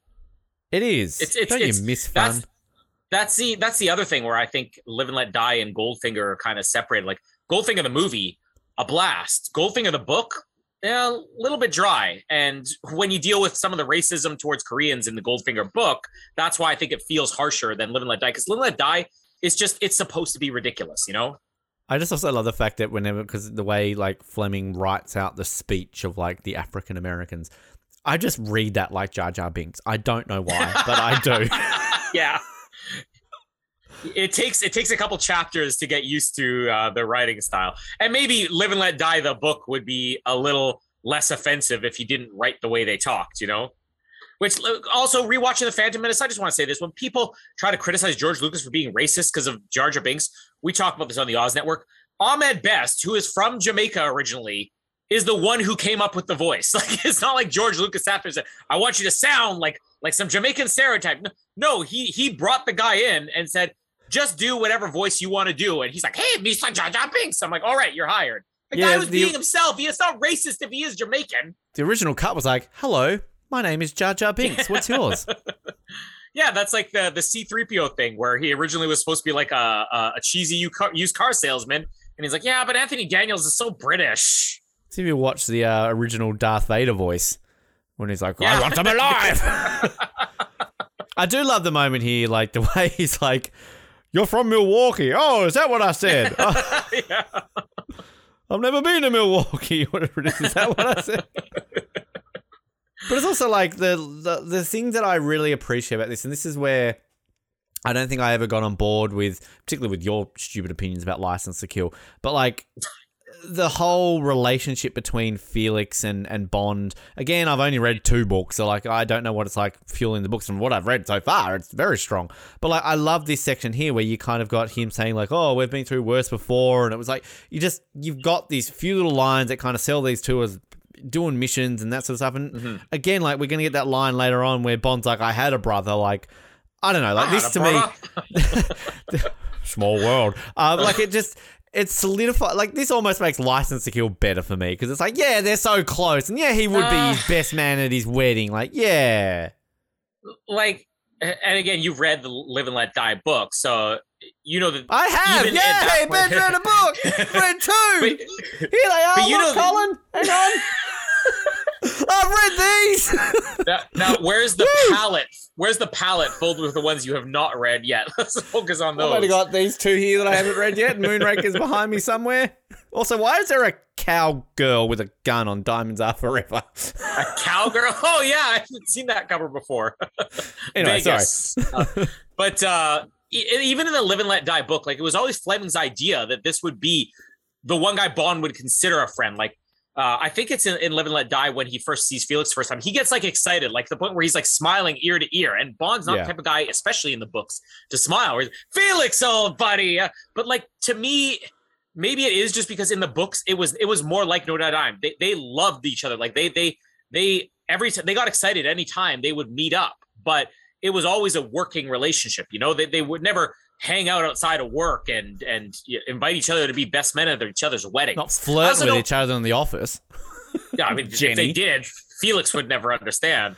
It is. It's- it's- Don't it's- you miss fun? That's that's the that's the other thing where I think Live and Let Die and Goldfinger are kind of separated. Like Goldfinger the movie, a blast. Goldfinger the book, yeah, a little bit dry. And when you deal with some of the racism towards Koreans in the Goldfinger book, that's why I think it feels harsher than Live and Let Die. Because Live and Let Die is just it's supposed to be ridiculous, you know? I just also love the fact that whenever, because the way like Fleming writes out the speech of like the African Americans, I just read that like Jar Jar Binks. I don't know why, but I do. [laughs] yeah. It takes it takes a couple chapters to get used to uh, the writing style, and maybe "Live and Let Die" the book would be a little less offensive if he didn't write the way they talked, you know. Which also rewatching the Phantom Menace, I just want to say this: when people try to criticize George Lucas for being racist because of Jar Jar Binks, we talk about this on the Oz Network. Ahmed Best, who is from Jamaica originally, is the one who came up with the voice. [laughs] Like it's not like George Lucas and said, "I want you to sound like like some Jamaican stereotype." No, no, he he brought the guy in and said, "Just do whatever voice you want to do." And he's like, "Hey, Mr. Jar Jar Binks." I'm like, "All right, you're hired." The Yeah, guy was the- being himself. He is not racist if he is Jamaican. the original cut was like, "Hello, my name is Jar Jar Binks. What's [laughs] yours?" Yeah, that's like the the C3PO thing where he originally was supposed to be like a a, a cheesy used car salesman, and he's like, "Yeah, but Anthony Daniels is so British." See if you watch the uh, original Darth Vader voice when he's like, Yeah. "I want them alive." [laughs] [laughs] I do love the moment here, like the way he's like, "You're from Milwaukee." Oh, is that what I said? Oh, [laughs] yeah. [laughs] I've never been to Milwaukee. [laughs] Whatever it is, is that what I said? but it's also like the, the the thing that I really appreciate about this, and this is where I don't think I ever got on board with, particularly with your stupid opinions about License to Kill, but like the whole relationship between Felix and, and Bond. Again, I've only read two books, so like I don't know what it's like fueling the books. From what I've read so far, it's very strong. But like I love this section here where you kind of got him saying like, "Oh, we've been through worse before," and it was like you just you've got these few little lines that kind of sell these two as doing missions and that sort of stuff. And Mm-hmm. again, like we're gonna get that line later on where Bond's like, "I had a brother." Like, I don't know, like I this to a me, [laughs] [laughs] small world. Um, like it just. It's solidified. Like this almost makes License to Kill better for me because it's like, yeah, they're so close, and yeah, he would be Uh. his best man at his wedding. Like, yeah, like, and again, you've read the Live and Let Die book, so you know that. I have. Even yeah, hey, Ben read a book. [laughs] read two. But- Here they are. But you Look, know- Colin. Hang on. [laughs] I've read these. [laughs] Now, now, where's the palette? Where's the palette filled with the ones you have not read yet? [laughs] Let's focus on those. I've only got these two here that I haven't read yet. Moonraker's behind me somewhere. Also, why is there a cowgirl with a gun on Diamonds Are Forever? a cowgirl. [laughs] Oh yeah, I haven't seen that cover before. Anyway, sorry. Vegas. Uh, but uh, even in the Live and Let Die book, like it was always Fleming's idea that this would be the one guy Bond would consider a friend. Like uh, I think it's in, in Live and Let Die when he first sees Felix first time. He gets like excited, like the point where he's like smiling ear to ear. And Bond's not Yeah. the type of guy, especially in the books, to smile. Where he's, Felix, old buddy. Uh, but like to me. Maybe it is just because in the books it was it was more like No Doubt Dime. They they loved each other. Like they they they every t- they got excited any time they would meet up. But it was always a working relationship. You know, they, they would never hang out outside of work and and invite each other to be best men at each other's wedding. Not flirt with each other in the office. [laughs] Yeah, I mean, if they did, Felix would never understand.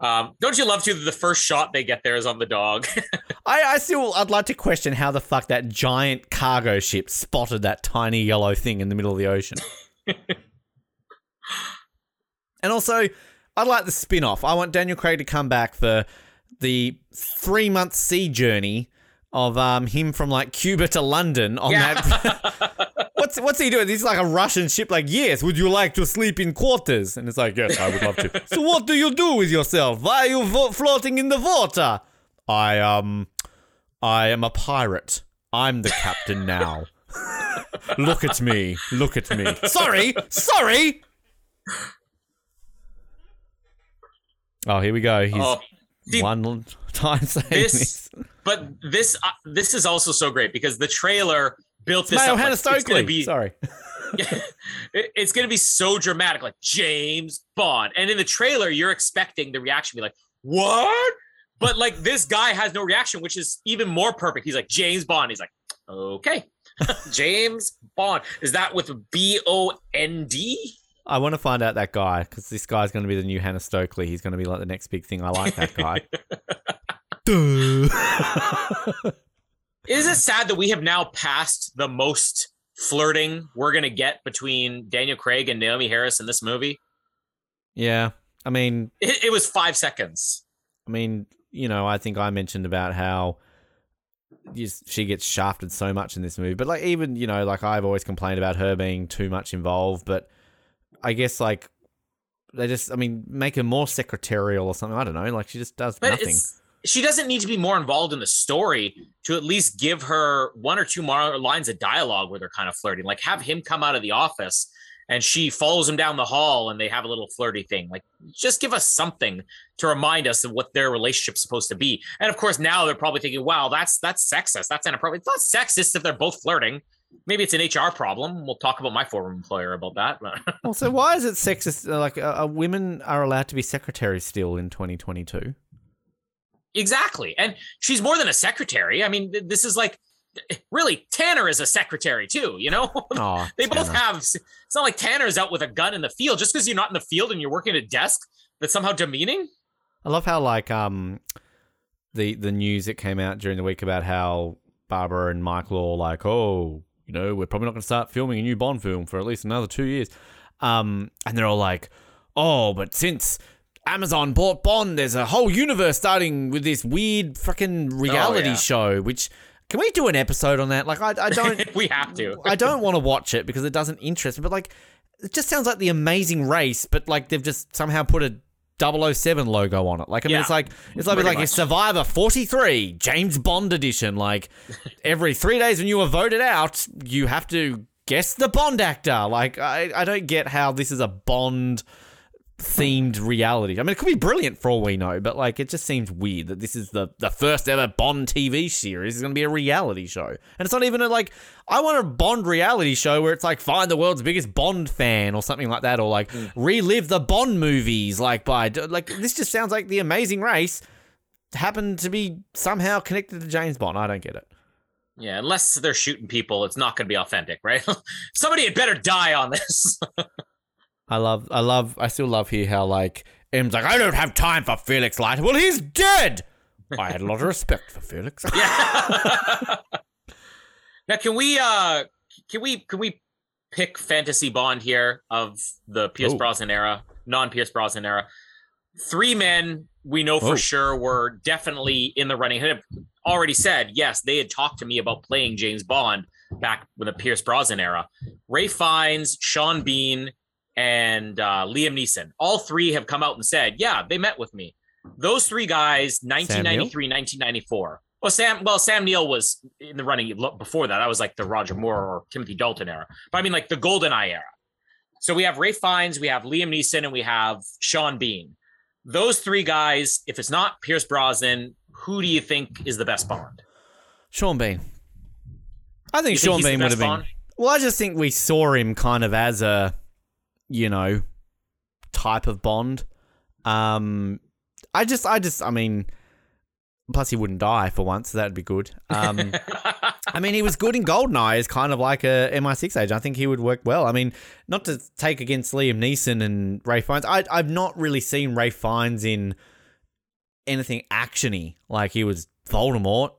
Um, don't you love to the first shot they get there is on the dog? [laughs] I, I still, I'd like to question how the fuck that giant cargo ship spotted that tiny yellow thing in the middle of the ocean. [laughs] and also, I'd like the spin off. I want Daniel Craig to come back for the three month sea journey of um, him from like Cuba to London on that. [laughs] what's what's he doing? He's like a Russian ship. Like, yes, would you like to sleep in quarters? And it's like, yes, I would love to. [laughs] so, what do you do with yourself? Why are you vo- floating in the water? I um, I am a pirate. I'm the captain now. [laughs] Look at me. Look at me. Sorry. Sorry. Oh, here we go. He's oh, one time saying this- this. But this uh, this is also so great because the trailer built this up. like, Hannah it's gonna Stokely. be Sorry. [laughs] [laughs] it- it's going to be so dramatic, like James Bond. And in the trailer, you're expecting the reaction to be like, "What?" But like this guy has no reaction, which is even more perfect. He's like James Bond. He's like, "Okay, [laughs] James Bond." Is that with B O N D? I want to find out that guy because this guy's going to be the new Hannah Stokely. He's going to be like the next big thing. I like that guy. Is it sad that we have now passed the most flirting we're going to get between Daniel Craig and Naomie Harris in this movie? yeah. I mean, It, it was five seconds. I mean, you know, I think I mentioned about how she gets shafted so much in this movie. But like, even you know, like I've always complained about her being too much involved. But I guess like they just, I mean, make her more secretarial or something. I don't know. Like she just does But nothing. it's she doesn't need to be more involved in the story to at least give her one or two more lines of dialogue where they're kind of flirting. Like have him come out of the office and she follows him down the hall and they have a little flirty thing. Like just give us something to remind us of what their relationship's supposed to be. And of course now they're probably thinking, wow, that's that's sexist. That's inappropriate. It's not sexist if they're both flirting. Maybe it's an HR problem. We'll talk about my former employer about that. Also, why is it sexist? uh, Like, uh, uh, women are allowed to be secretaries still in 2022. Exactly. And she's more than a secretary. I mean, this is like really Tanner is a secretary too, you know? [laughs] Oh, they both Tanner. have it's not like Tanner's out with a gun in the field just because you're not in the field and you're working at a desk that's somehow demeaning. I love how like um the the news that came out during the week about how Barbara and Michael are like, oh, you know, we're probably not going to start filming a new Bond film for at least another two years. Um, and they're all like, oh, but since Amazon bought Bond, there's a whole universe starting with this weird fucking oh, reality yeah. show. Which can we do an episode on that? Like, I I don't. [laughs] we have to. I don't want to watch it because it doesn't interest me. But like, it just sounds like the Amazing Race, but like they've just somehow put a 007 logo on it. Like, I mean, Yeah, it's like it's like like much. Survivor 43 James Bond edition. Like every three days when you are voted out, you have to guess the Bond actor. Like, I I don't get how this is a Bond themed reality. I mean, it could be brilliant for all we know, but like it just seems weird that this is the the first ever Bond TV series is going to be a reality show, and it's not even a like. I want a Bond reality show where it's like find the world's biggest Bond fan or something like that, or like mm. relive the Bond movies. Like by like this just sounds like the Amazing Race happened to be somehow connected to James Bond. I don't get it. Yeah, unless they're shooting people, it's not going to be authentic, right? [laughs] Somebody had better die on this. [laughs] I love, I love, I still love here how like M's like, I don't have time for Felix Leiter. Well, he's dead. [laughs] I had a lot of respect for Felix. yeah. [laughs] now, can we uh can we can we pick fantasy Bond here of the Pierce Oh. Brosnan era, non Pierce Brosnan era? Three men we know for Oh. sure were definitely in the running. Had already said yes, they had talked to me about playing James Bond back with the Pierce Brosnan era. Ralph Fiennes, Sean Bean, and uh, Liam Neeson. All three have come out and said, yeah, they met with me. Those three guys, 1993, 1994. Well, Sam. Well, Sam Neill was in the running before that. That was like the Roger Moore or Timothy Dalton era. But I mean, like the Golden Eye era. So we have Ralph Fiennes, we have Liam Neeson, and we have Sean Bean. Those three guys. If it's not Pierce Brosnan, who do you think is the best Bond? Sean Bean. I think Sean Bean would have been. Bond? Well, I just think we saw him kind of as a, you know, type of Bond. Um, I just, I just, I mean, plus he wouldn't die for once, so that'd be good. Um, [laughs] I mean, he was good in Goldeneye as kind of like a MI6 agent. I think he would work well. I mean, not to take against Liam Neeson and Ralph Fiennes. I, I've not really seen Ralph Fiennes in anything actiony. Like he was Voldemort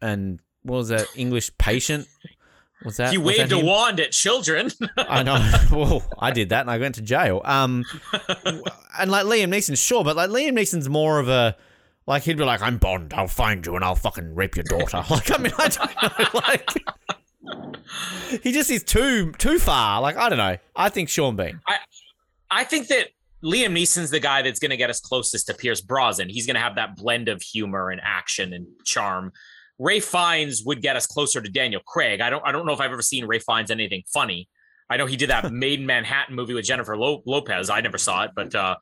and what was that English patient? Was that he was that waved a wand at children. [laughs] I know. [laughs] well, I did that and I went to jail. Um, [laughs] and like Liam Neeson, sure, but like Liam Neeson's more of a like he'd be like, "I'm Bond. I'll find you and I'll fucking rape your daughter." like, I mean, I don't know. Like, he just is too too far. Like, I don't know. I think Sean Bean. I I think that Liam Neeson's the guy that's going to get us closest to Pierce Brosnan. He's going to have that blend of humor and action and charm. Ralph Fiennes would get us closer to Daniel Craig. I don't I don't know if I've ever seen Ralph Fiennes anything funny. I know he did that [laughs] Maid in Manhattan movie with Jennifer Lo- Lopez. I never saw it, but uh,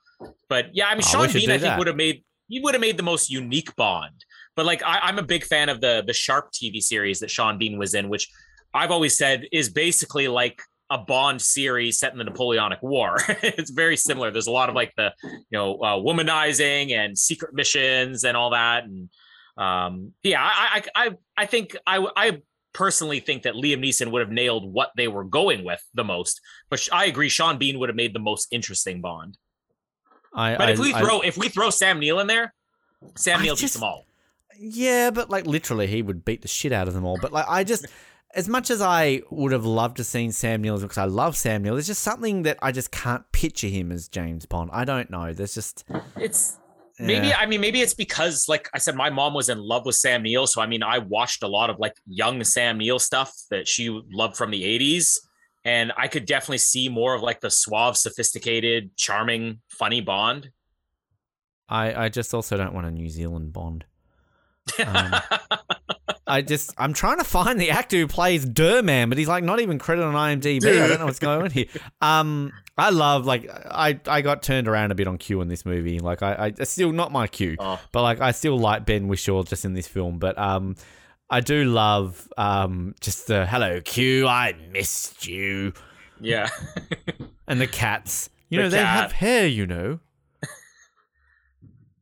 but yeah, I mean Sean should Bean I think would have made he would have made the most unique Bond. But like I, I'm a big fan of the the Sharpe TV series that Sean Bean was in, which I've always said is basically like a Bond series set in the Napoleonic War. [laughs] it's very similar. There's a lot of like the you know uh, womanizing and secret missions and all that. And um, yeah, I I I, I think I I personally think that Liam Neeson would have nailed what they were going with the most. But I agree, Sean Bean would have made the most interesting Bond. I, But I, if we I- throw if we throw Sam Neill in there, Sam I Neill beats just- them all. Yeah, but like literally, he would beat the shit out of them all. But like, I just, [laughs] as much as I would have loved to seen Sam Neill because I love Sam Neill, there's just something that I just can't picture him as James Bond. I don't know. There's just It's maybe Yeah. I mean maybe it's because like I said, my mom was in love with Sam Neill, so I mean I watched a lot of like young Sam Neill stuff that she loved from the '80s, and I could definitely see more of like the suave, sophisticated, charming, funny Bond. I, I just also don't want a New Zealand Bond. Um, [laughs] I just I'm trying to find the actor who plays Durman, but he's like not even credited on IMDb. I don't know what's going on here. [laughs] Um, I love like I I got turned around a bit on Q in this movie. Like I, I it's still not my Q, Oh. but like I still like Ben Whishaw just in this film. But um, I do love um just the hello Q, I missed you, yeah. [laughs] and the cats. You The know they have hair. You know. [laughs]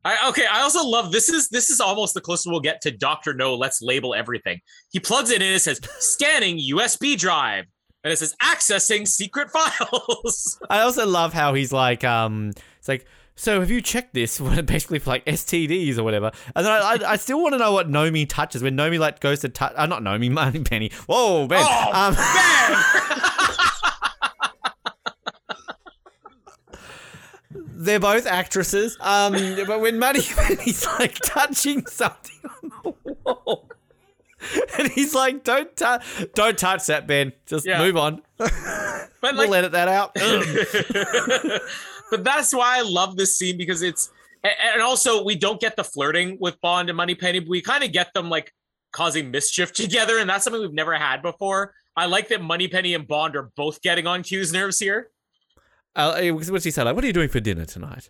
I, okay, I also love this is this is almost the closest we'll get to Doctor No. Let's label everything. He plugs it in. It says scanning USB drive, and it says accessing secret files. [laughs] I also love how he's like, um, it's like, so have you checked this? [laughs] Basically for like STDs or whatever. And then I, I, I still want to know what Nomi touches when Nomi like goes to touch. Uh, not Nomi, [laughs] Moneypenny. Whoa, Ben. Oh, um, man! they're both actresses. Um, but when Moneypenny's like touching something on the wall. [laughs] And he's like, "Don't touch, don't touch that, Ben. Just Yeah. move on. [laughs] But We'll like, edit that out." [laughs] But that's why I love this scene because it's and also we don't get the flirting with Bond and Moneypenny, but we kind of get them like causing mischief together, and that's something we've never had before. I like that Moneypenny and Bond are both getting on Q's nerves here. Uh, eh, what's he say? Like, what are you doing for dinner tonight?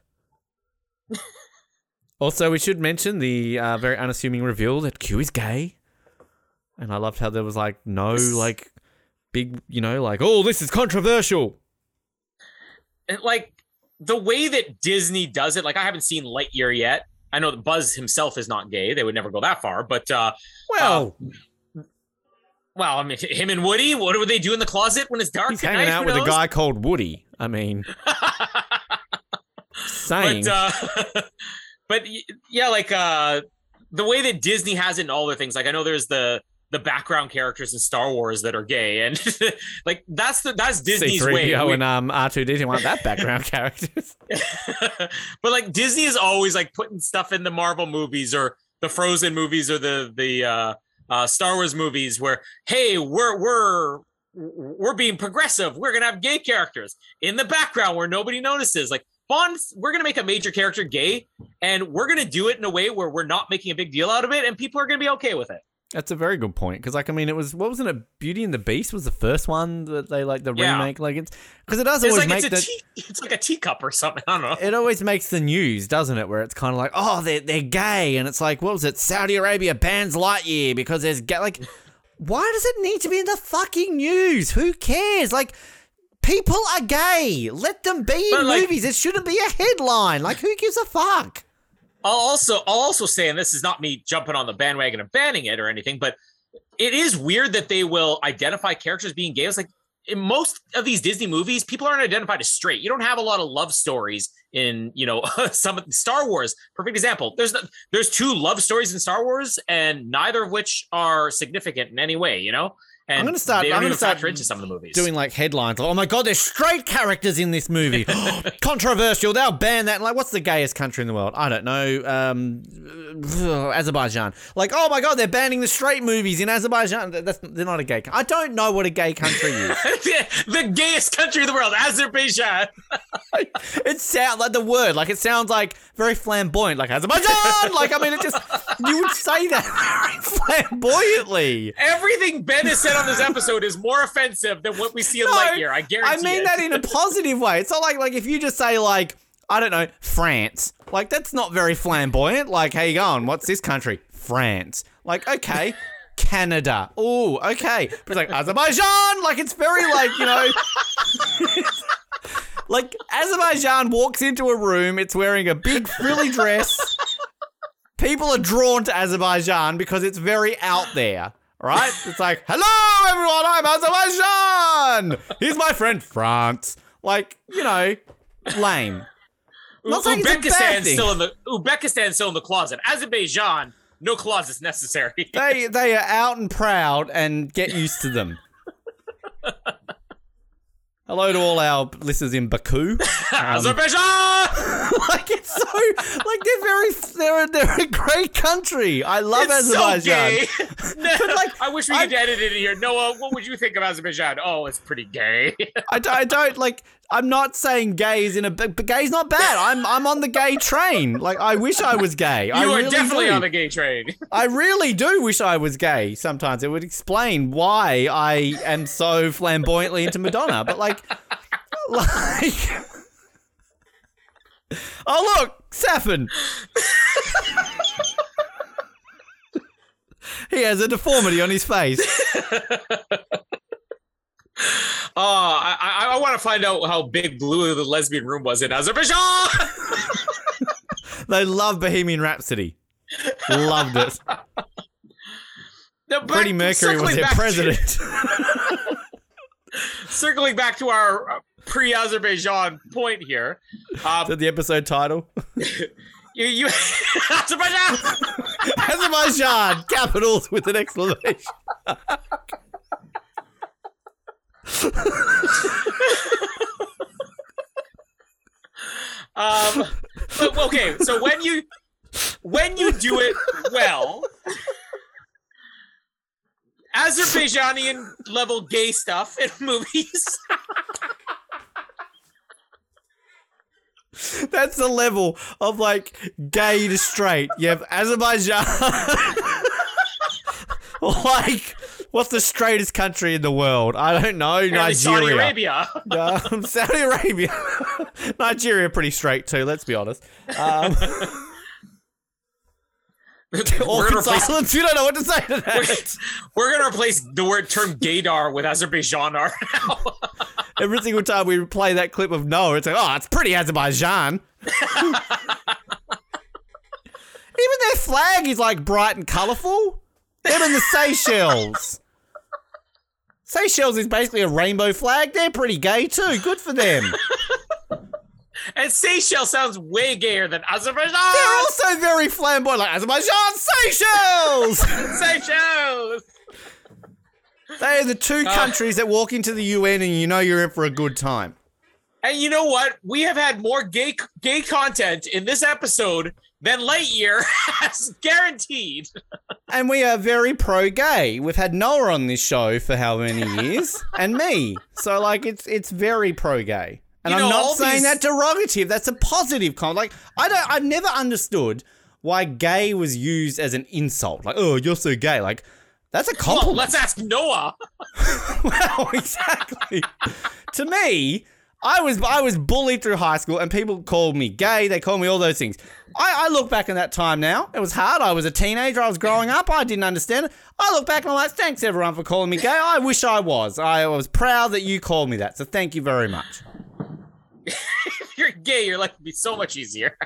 also, we should mention the uh, very unassuming reveal that Q is gay, and I loved how there was like no like big, you know, like oh this is controversial. And, like the way that Disney does it, like I haven't seen Lightyear yet. I know that Buzz himself is not gay. They would never go that far, but uh Well, well, I mean him and Woody, what would they do in the closet when it's dark? he's hanging night? out with a guy called Woody. I mean, [laughs] saying [laughs] but uh but yeah like uh the way that disney has it in all their things like i know there's the the background characters in star wars that are gay and [laughs] like that's the that's disney's way C3PO We- and um R2D2 want that [laughs] background characters. [laughs] but like disney is always like putting stuff in the marvel movies or the frozen movies or the the uh uh star wars movies where hey we're we're we're being progressive we're gonna have gay characters in the background where nobody notices like Bond, we're gonna make a major character gay, and we're gonna do it in a way where we're not making a big deal out of it, and people are gonna be okay with it. That's a very good point because, like, I mean, it was what wasn't it? Beauty and the Beast was the first one that they like the Yeah. remake. Like, it's because it does It's always like make it's a the tea, it's like a teacup or something. [laughs] I don't know. it always makes the news, doesn't it? Where it's kind of like, oh, they're they're gay, and it's like, what was it? Saudi Arabia bans Lightyear because there's gay. Like, [laughs] why does it need to be in the fucking news? Who cares? Like. People are gay. Let them be in But, like- movies. It shouldn't be a headline. Like, who gives a fuck? I'll also I'll also say, and this is not me jumping on the bandwagon of banning it or anything, but it is weird that they will identify characters being gay. It's like in most of these Disney movies, people aren't identified as straight. You don't have a lot of love stories in you know [laughs] some of Star Wars. Perfect example. There's the, there's two love stories in Star Wars, and neither of which are significant in any way. You know. And I'm gonna start- They I'm gonna start into some of the movies. doing like headlines. Like, oh my god, there's straight characters in this movie. [laughs] [gasps] Controversial. They'll ban that. Like, what's the gayest country in the world? I don't know. Um, [sighs] Azerbaijan. Like, oh my god, they're banning the straight movies in Azerbaijan. That's they're not a gay. I don't know what a gay country is. [laughs] the gayest country in the world, Azerbaijan. [laughs] it sounds like the word. Like it sounds like very flamboyant. Like Azerbaijan. like I mean, it just you would say that very flamboyantly. Everything Ben has said on this episode is more offensive than what we see in No, Lightyear. I guarantee. I mean it. that in a positive way. It's not like like if you just say like I don't know France, like that's not very flamboyant. Like, how you going? What's this country? France. Like, okay. Canada. Oh, okay. But it's like Azerbaijan. Like it's very like you know. [laughs] like Azerbaijan walks into a room. It's wearing a big frilly dress. People are drawn to Azerbaijan because it's very out there. Right? It's like, hello everyone, I'm Azerbaijan. Here's my friend France. Like, you know, lame. not saying it's a bad Uzbekistan's still in the Uzbekistan's still in the closet. Azerbaijan, no closets necessary. They they are out and proud and get used to them. [laughs] Hello to all our listeners in Baku. [laughs] Um, Azerbaijan. [laughs] like it's so like they're very they're they're a great country. I love It's so Azerbaijan. gay. [laughs] like, I wish we I- could edit it in here. Noah, what would you think of Azerbaijan? Oh, it's pretty gay. I, I don't like. I'm not saying gay is in a. But gay's not bad. I'm I'm on the gay train. Like I wish I was gay. you I are really definitely do. on the gay train. [laughs] I really do wish I was gay. Sometimes it would explain why I am so flamboyantly into Madonna. But like, [laughs] like. Oh look, Safin. he has a deformity on his face. [laughs] Oh, I, I, I want to find out how big Blue the lesbian room was in Azerbaijan. [laughs] They love Bohemian Rhapsody. Loved it. Now, Freddie Mercury was their back to- president. [laughs] [laughs] circling back to our uh, pre-Azerbaijan point here. Um, that the episode title? you, you Azerbaijan. Azerbaijan, capitals with an exclamation. Um, but, okay, so when you when you do it well, Azerbaijani level gay stuff in movies. That's the level of like gay to straight. You have Azerbaijan, [laughs] like What's the straightest country in the world? I don't know. Apparently Saudi Nigeria. Arabia. [laughs] Um, Saudi Arabia. [laughs] Nigeria pretty straight too, let's be honest. Um, [laughs] replace, silence. You don't know what to say to that. we're gonna replace the word term gaydar with Azerbaijanar now. Every single time we play that clip of Noah, it's like, oh, it's pretty Azerbaijan. Even their flag is like bright and colourful. Them and the Seychelles. Seychelles is basically a rainbow flag. They're pretty gay too. Good for them. [laughs] and Seychelles sounds way gayer than Azerbaijan. They're also very flamboyant, like Azerbaijan, Seychelles. [laughs] Seychelles. they are the two oh. countries that walk into the UN and you know you're in for a good time. And you know what? We have had more gay gay content in this episode than Lightyear [laughs] has guaranteed. [laughs] And we are very pro gay. We've had Noah on this show for how many [laughs] years? and me. So like it's it's very pro gay. And You I'm not saying these- that derogative. That's a positive comment. Like I don't I've never understood why gay was used as an insult. Like, oh, you're so gay. Like that's a Well, compliment. let's ask Noah. Well, exactly. to me, I was I was bullied through high school, and people called me gay. They called me all those things. I, I look back in that time now. It was hard. I was a teenager. I was growing up. I didn't understand it. I look back and I'm like, thanks everyone for calling me gay. I wish I was. I was proud that you called me that. So thank you very much. [laughs] If you're gay, your life would be so much easier.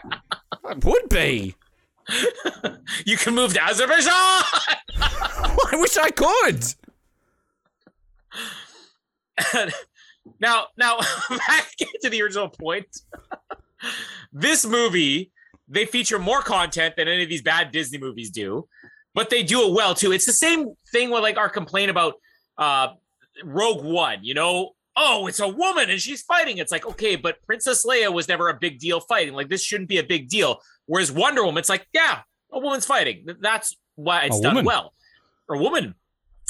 It would be. [laughs] You can move to Azerbaijan. [laughs] I wish I could. Now, now [laughs] back to the original point. this movie, they feature more content than any of these bad Disney movies do, but they do it well too. It's the same thing with like our complaint about uh Rogue One, you know. Oh, it's a woman and she's fighting. It's like, okay, but Princess Leia was never a big deal fighting. Like, this shouldn't be a big deal. Whereas Wonder Woman, it's like, yeah, a woman's fighting. That's why it's A done woman. well. Or woman.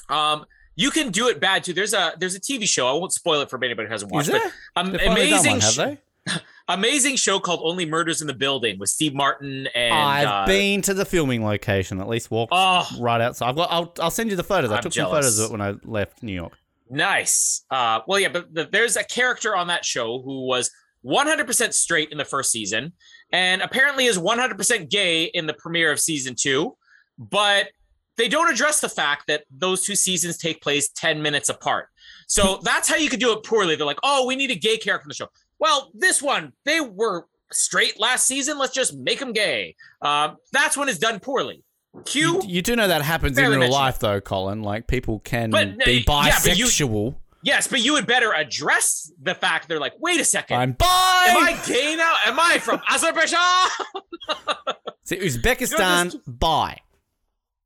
Um, you can do it bad too. There's a there's a TV show. I won't spoil it for anybody who hasn't Is watched there? it. Um, They've finally done amazing, one, have they? [laughs] amazing show called Only Murders in the Building with Steve Martin and I've uh, been to the filming location. At least walked Oh, right outside. I've got. I'll, I'll send you the photos. I I'm took jealous. some photos of it when I left New York. nice. Uh, well, yeah, but the, there's a character on that show who was 100% straight in the first season, and apparently is 100% gay in the premiere of season two. But they don't address the fact that those two seasons take place 10 minutes apart. So [laughs] that's how you could do it poorly. They're like, oh, we need a gay character in the show. Well, this one, they were straight last season. Let's just make them gay. Um, that's when it's done poorly. Q. You, you do know that happens in real mentioned life, though, Colin. Like people can But, be yeah, but you- bisexual. Yes, but you would better address the fact they're like, wait a second. I'm bi. Am I gay now? Am I from [laughs] Azerbaijan? See, Uzbekistan, [laughs] You bi.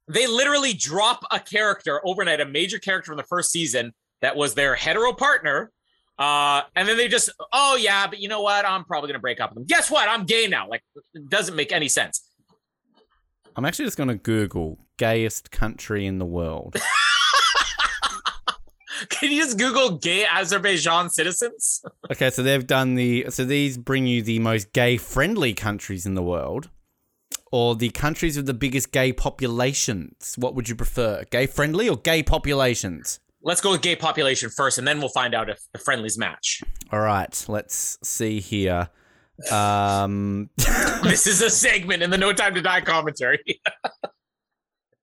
They literally drop a character overnight, a major character from the first season that was their hetero partner. Uh, and then they just, oh yeah, but you know what? I'm probably gonna break up with them. Guess what? I'm gay now. Like, it doesn't make any sense. I'm actually just going to Google gayest country in the world. [laughs] Can you just Google gay Azerbaijan citizens? okay, so they've done the. So these bring you the most gay-friendly countries in the world, or the countries with the biggest gay populations. What would you prefer, gay-friendly or gay populations? Let's go with gay population first, and then we'll find out if the friendlies match. All right, let's see here. Um, [laughs] this is a segment in the No Time to Die commentary.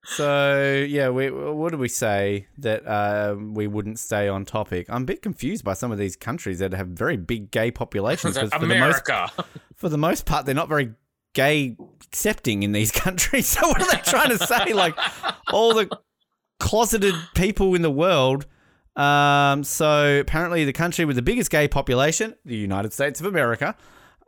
so yeah, we what do we say that uh, we wouldn't stay on topic? I'm a bit confused by some of these countries that have very big gay populations. 'cause for the most America. for the most part, they're not very gay accepting in these [laughs] countries. So what are they trying to say? Like all the closeted people in the world. Um, so apparently, the country with the biggest gay population, the United States of America.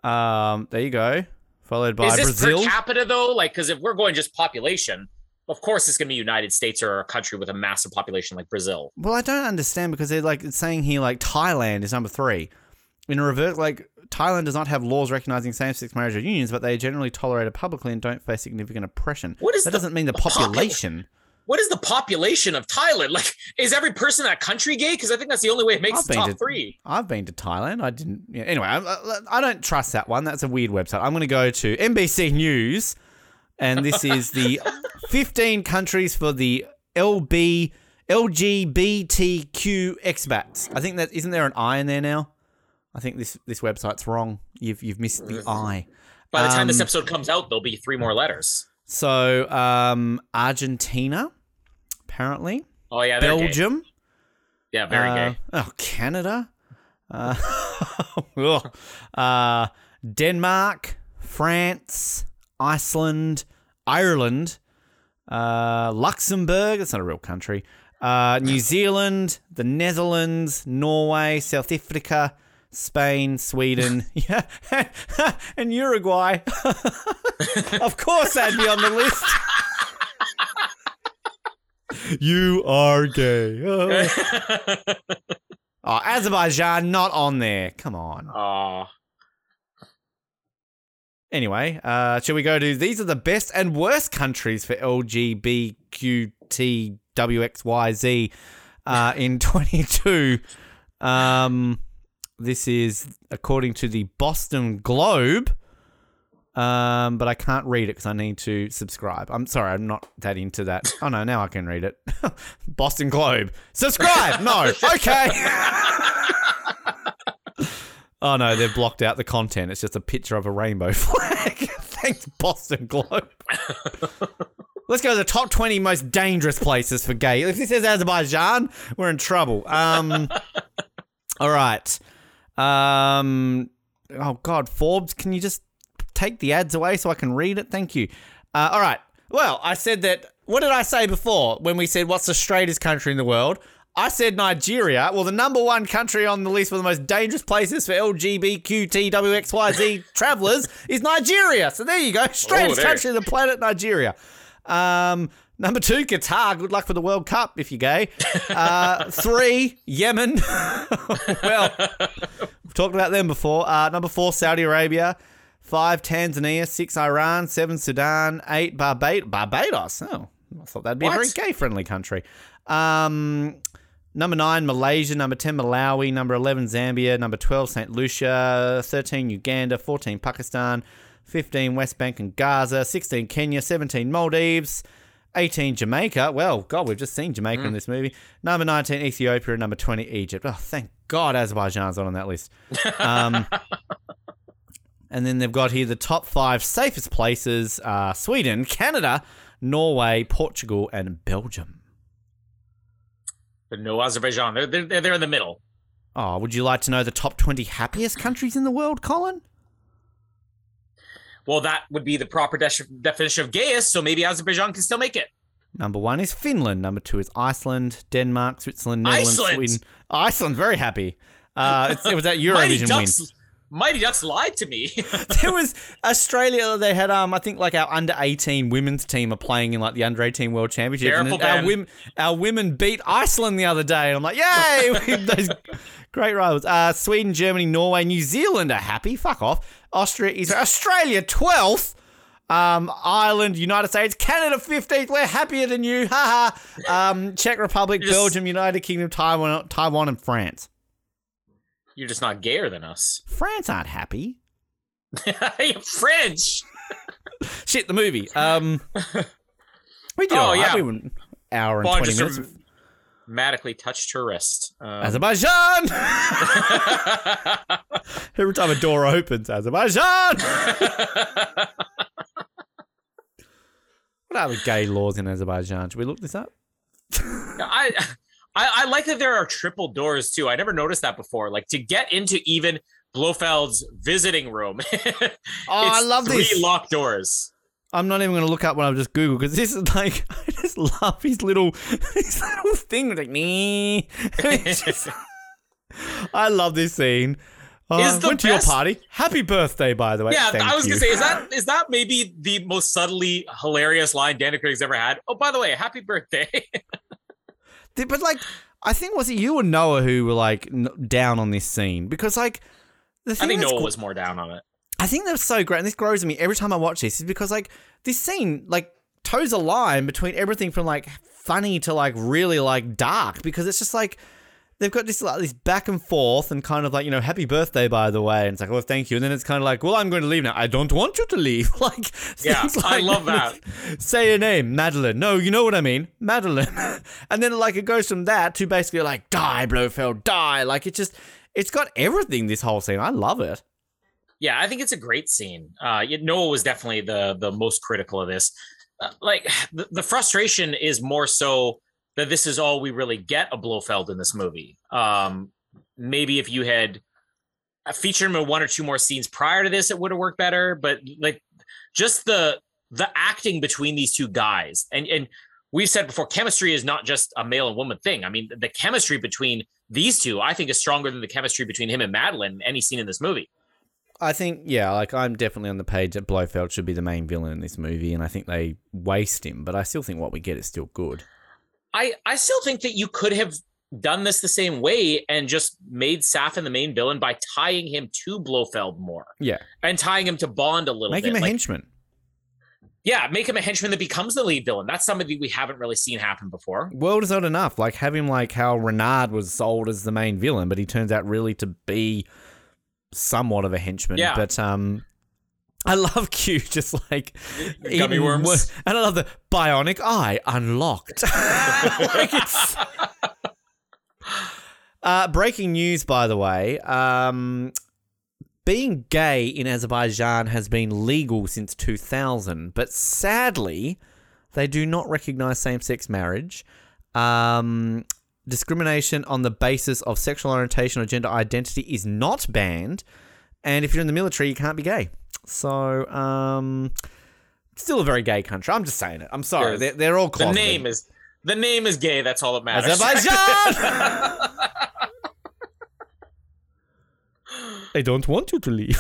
Um, there you go. Followed by Is this Brazil. per capita though? Like, because if we're going just population, of course it's going to be United States or a country with a massive population like Brazil. Well, I don't understand because they're like it's saying here like Thailand is number three. In a reverse, like Thailand does not have laws recognizing same-sex marriage or unions, but they generally tolerate it publicly and don't face significant oppression. What is that? the doesn't mean the popu- population. What is the population of Thailand? Like, is every person in that country gay? Because I think that's the only way it makes I've the top to- three. I've been to Thailand. I didn't. Yeah, anyway, I, I, I don't trust that one. That's a weird website. I'm going to go to NBC News, and this is the [laughs] 15 countries for the LB LGBTQ expats. I think that isn't there an I in there now. I think this this website's wrong. You've you've missed the I. By the time this Um, episode comes out, there'll be three more letters. So um, Argentina, apparently. Oh yeah, they're gay. Belgium. Yeah, very uh, gay. Oh, Canada. Uh, [laughs] uh, Denmark, France, Iceland, Ireland, uh, Luxembourg. That's not a real country. Uh, New Zealand, the Netherlands, Norway, South Africa, Spain, Sweden, [laughs] yeah, [laughs] and Uruguay. [laughs] of course, that'd be on the list. you are gay. Oh. Oh, Azerbaijan not on there. Come on. Aw. Anyway, uh, shall we go to these are the best and worst countries for LGBTQTWXYZ uh, in 22. Um, this is according to the Boston Globe. Um, but I can't read it because I need to subscribe. I'm sorry, I'm not that into that. Oh no, now I can read it. [laughs] Boston Globe. Subscribe. No. Okay. [laughs] Oh no, they've blocked out the content. It's just a picture of a rainbow [laughs] flag. Thanks, Boston Globe. Let's go to the top 20 most dangerous places for gay. If this says Azerbaijan, we're in trouble. Um, all right. Um, oh, God. Forbes, can you just take the ads away so I can read it? Thank you. Uh, all right. Well, I said that. What did I say before when we said what's the straightest country in the world? I said Nigeria. Well, the number one country on the list for the most dangerous places for LGBTQTWXYZ [laughs] travelers is Nigeria. So there you go. Straightest there. country on the planet, Nigeria. Um, number two, Qatar. Good luck for the World Cup if you're gay. Uh, [laughs] three, Yemen. [laughs] well, we've talked about them before. Uh, number four, Saudi Arabia. Five, Tanzania. Six, Iran. Seven, Sudan. Eight, Barbad- Barbados. Oh, I thought that'd be a very gay-friendly country. Um, number nine, Malaysia. Number ten, Malawi. Number eleven, Zambia. Number twelve, Saint Lucia. Thirteen, Uganda. Fourteen, Pakistan. Fifteen, West Bank and Gaza. Sixteen, Kenya. Seventeen, Maldives. 18 Jamaica. Well, God, we've just seen Jamaica in this movie. Number 19 Ethiopia number 20 Egypt. Oh, thank God Azerbaijan's not on that list. Um, [laughs] and then they've got here the top five safest places uh, Sweden, Canada, Norway, Portugal, and Belgium. But no Azerbaijan. They're, they're, they're in the middle. Oh, would you like to know the top 20 happiest countries in the world, Colin? Well, that would be the proper de- definition of gayest, so maybe Azerbaijan can still make it. Number one is Finland. Number two is Iceland, Denmark, Switzerland, Netherlands, Iceland! Sweden. Iceland, very happy. Uh, it's, it was that [laughs] Eurovision win. Mighty Ducks lied to me. [laughs] [laughs] there was Australia. They had um, I think like our under eighteen women's team are playing in like the under eighteen world championship. Careful, our women, our women beat Iceland the other day, and I'm like, yay! [laughs] Those great rivals. Uh, Sweden, Germany, Norway, New Zealand are happy. Fuck off. Austria is Australia twelfth. Um, Ireland, United States, Canada 15th. We're happier than you. Haha. um, Czech Republic, Belgium, United Kingdom, Taiwan, Taiwan, and France. You're just not gayer than us. [laughs] France aren't happy. You're French. Shit, the movie. Um, we did Oh, right. yeah. We were an hour and Well, 20 just minutes. dramatically touched her wrist. Um, Azerbaijan! [laughs] Every time a door opens, Azerbaijan! [laughs] what are the gay laws in Azerbaijan? Should we look this up? I, I I like that there are triple doors too. I never noticed that before. Like to get into even Blofeld's visiting room. [laughs] Oh, I love three this. locked doors. I'm not even going to look up what I've just Googled because this is like, [laughs] I just love his little, [laughs] his little thing. Like, me. I love this scene. Uh, Is the went to best- your party. Happy birthday, by the way. yeah, Thank I was you. gonna say, is that is that maybe the most subtly hilarious line Daniel Craig's ever had? Oh, by the way, happy birthday. But like, I think was it you and Noah who were like n- down on this scene because like the I thing think Noah gr- was more down on it. I think that was so great, and this grows on me every time I watch this. Is because like this scene like toes a line between everything from like funny to like really like dark because it's just like they've got this like this back and forth and kind of like you know happy birthday by the way. And it's like oh thank you. And then it's kind of like well i'm going to leave now. I don't want you to leave. [laughs] Like Yeah, things I love that. [laughs] say your name madeline. No you know what i mean. Madeline. [laughs] And then like it goes from that to basically like die blofeld die. Like it just it's got everything this whole scene. I love it. Yeah, I think it's a great scene. Uh, Noah was definitely the the most critical of this. Uh, like [sighs] the, the frustration is more so that this is all we really get of Blofeld in this movie. Um, maybe if you had featured him in one or two more scenes prior to this, it would have worked better. But like just the the acting between these two guys, and and we've said before, chemistry is not just a male and woman thing. I mean, the chemistry between these two, I think, is stronger than the chemistry between him and Madeline in any scene in this movie. I think, yeah, like I'm definitely on the page that Blofeld should be the main villain in this movie, and I think they waste him, but I still think what we get is still good. I I still think that you could have done this the same way and just made Safin the main villain by tying him to Blofeld more Yeah. and tying him to Bond a little bit. Make bit. him a Like, henchman. yeah, make him a henchman that becomes the lead villain. That's something we haven't really seen happen before. World is not enough. Like, have him like how Renard was sold as the main villain, but he turns out really to be somewhat of a henchman. Yeah. But, um, I love [laughs] Q just like Gummy worms. wo- and I love the bionic eye unlocked. [laughs] like it's uh, breaking news, by the way. Um, being gay in Azerbaijan has been legal since 2000, but sadly, they do not recognize same sex marriage. Um, discrimination on the basis of sexual orientation or gender identity is not banned. And if you're in the military, you can't be gay. So, um, still a very gay country. I'm just saying it. I'm sorry. They're, they're all The name is the name is gay. That's all that matters. Azerbaijan! [laughs] I don't want you to leave.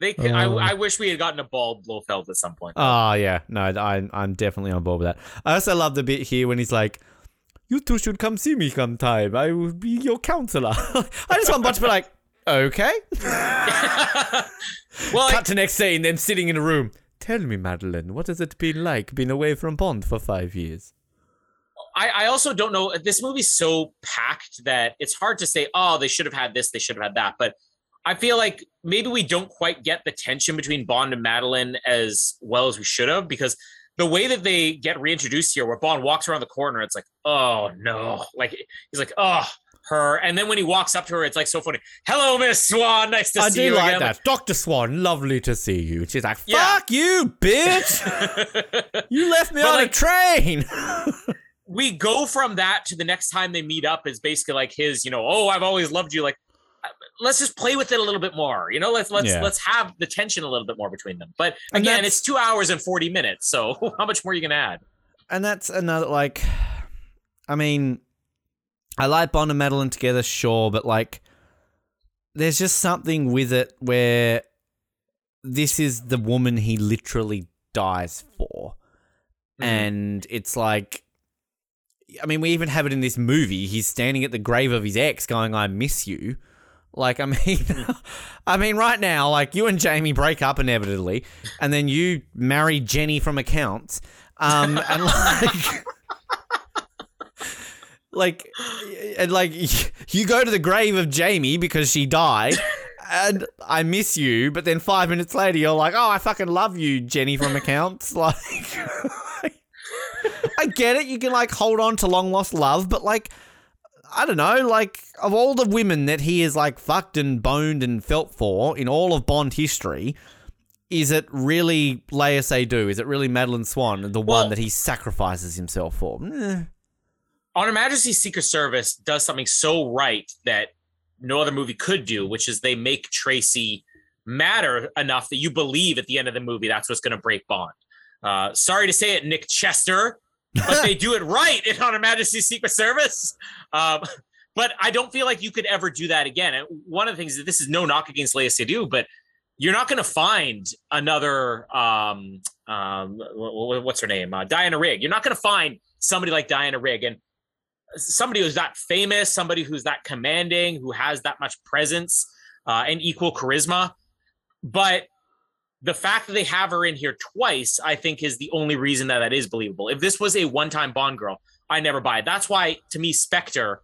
they could, I, Oh. I wish we had gotten a bald Blofeld at some point. Oh yeah, no, I, I'm definitely on board with that. I also love the bit here when he's like, "You two should come see me sometime. I will be your counselor." [laughs] I just want Butch to be like, "Okay." [laughs] well, I- Cut to next scene, them sitting in a room. Tell me, Madeline, what has it been like being away from Bond for five years? I, I also don't know. This movie's so packed that it's hard to say, oh, they should have had this, they should have had that. But I feel like maybe we don't quite get the tension between Bond and Madeline as well as we should have because the way that they get reintroduced here, where Bond walks around the corner, it's like, oh no. Like he's like, oh, her. And then when he walks up to her, it's like so funny. Hello, Miss Swan. Nice to I see do you like again. that. Dr. Swan, lovely to see you. She's like, Yeah. fuck you, bitch! [laughs] you left me But, on like- a train! we go from that to the next time they meet up is basically like his, you know, oh, I've always loved you. Like, let's just play with it a little bit more. You know, let's let's Yeah. let's have the tension a little bit more between them. But again, it's two hours and forty minutes. So [laughs] how much more are you gonna add? and that's another like I mean I like Bond and Madeline together, sure, but like there's just something with it where this is the woman he literally dies for. Mhm. And it's like I mean, we even have it in this movie. He's standing at the grave of his ex going, I miss you. Like, I mean, [laughs] [laughs] I mean, right now, like you and Jamie break up inevitably, and then you marry Jenny from accounts, um, [laughs] and like, like, and like, you go to the grave of Jamie because she died, and I miss you, but then five minutes later, you're like, oh, I fucking love you, Jenny from accounts, like. I get it. You can like hold on to long lost love, but like, I don't know. Like, of all the women that he has like fucked and boned and felt for in all of Bond history, is it really Léa Seydoux? Is it really Madeline Swan, the Well- one that he sacrifices himself for? Eh. On Her Majesty's Secret Service does something so right that no other movie could do, which is they make Tracy matter enough that you believe at the end of the movie that's what's going to break Bond. Uh, sorry to say it, Nick Chester, but they [laughs] do it right in On Her Majesty's Secret Service. Um, but I don't feel like you could ever do that again. And one of the things that this is no knock against Léa Seydoux, but you're not going to find another um, um, wh- wh- what's her name, uh, Diana Rigg. You're not going to find somebody like Diana Rigg and somebody who's that famous, somebody who's that commanding, who has that much presence uh, and equal charisma. But the fact that they have her in here twice, I think, is the only reason that that is believable. If this was a one-time Bond girl, I never buy it. That's why, to me, Spectre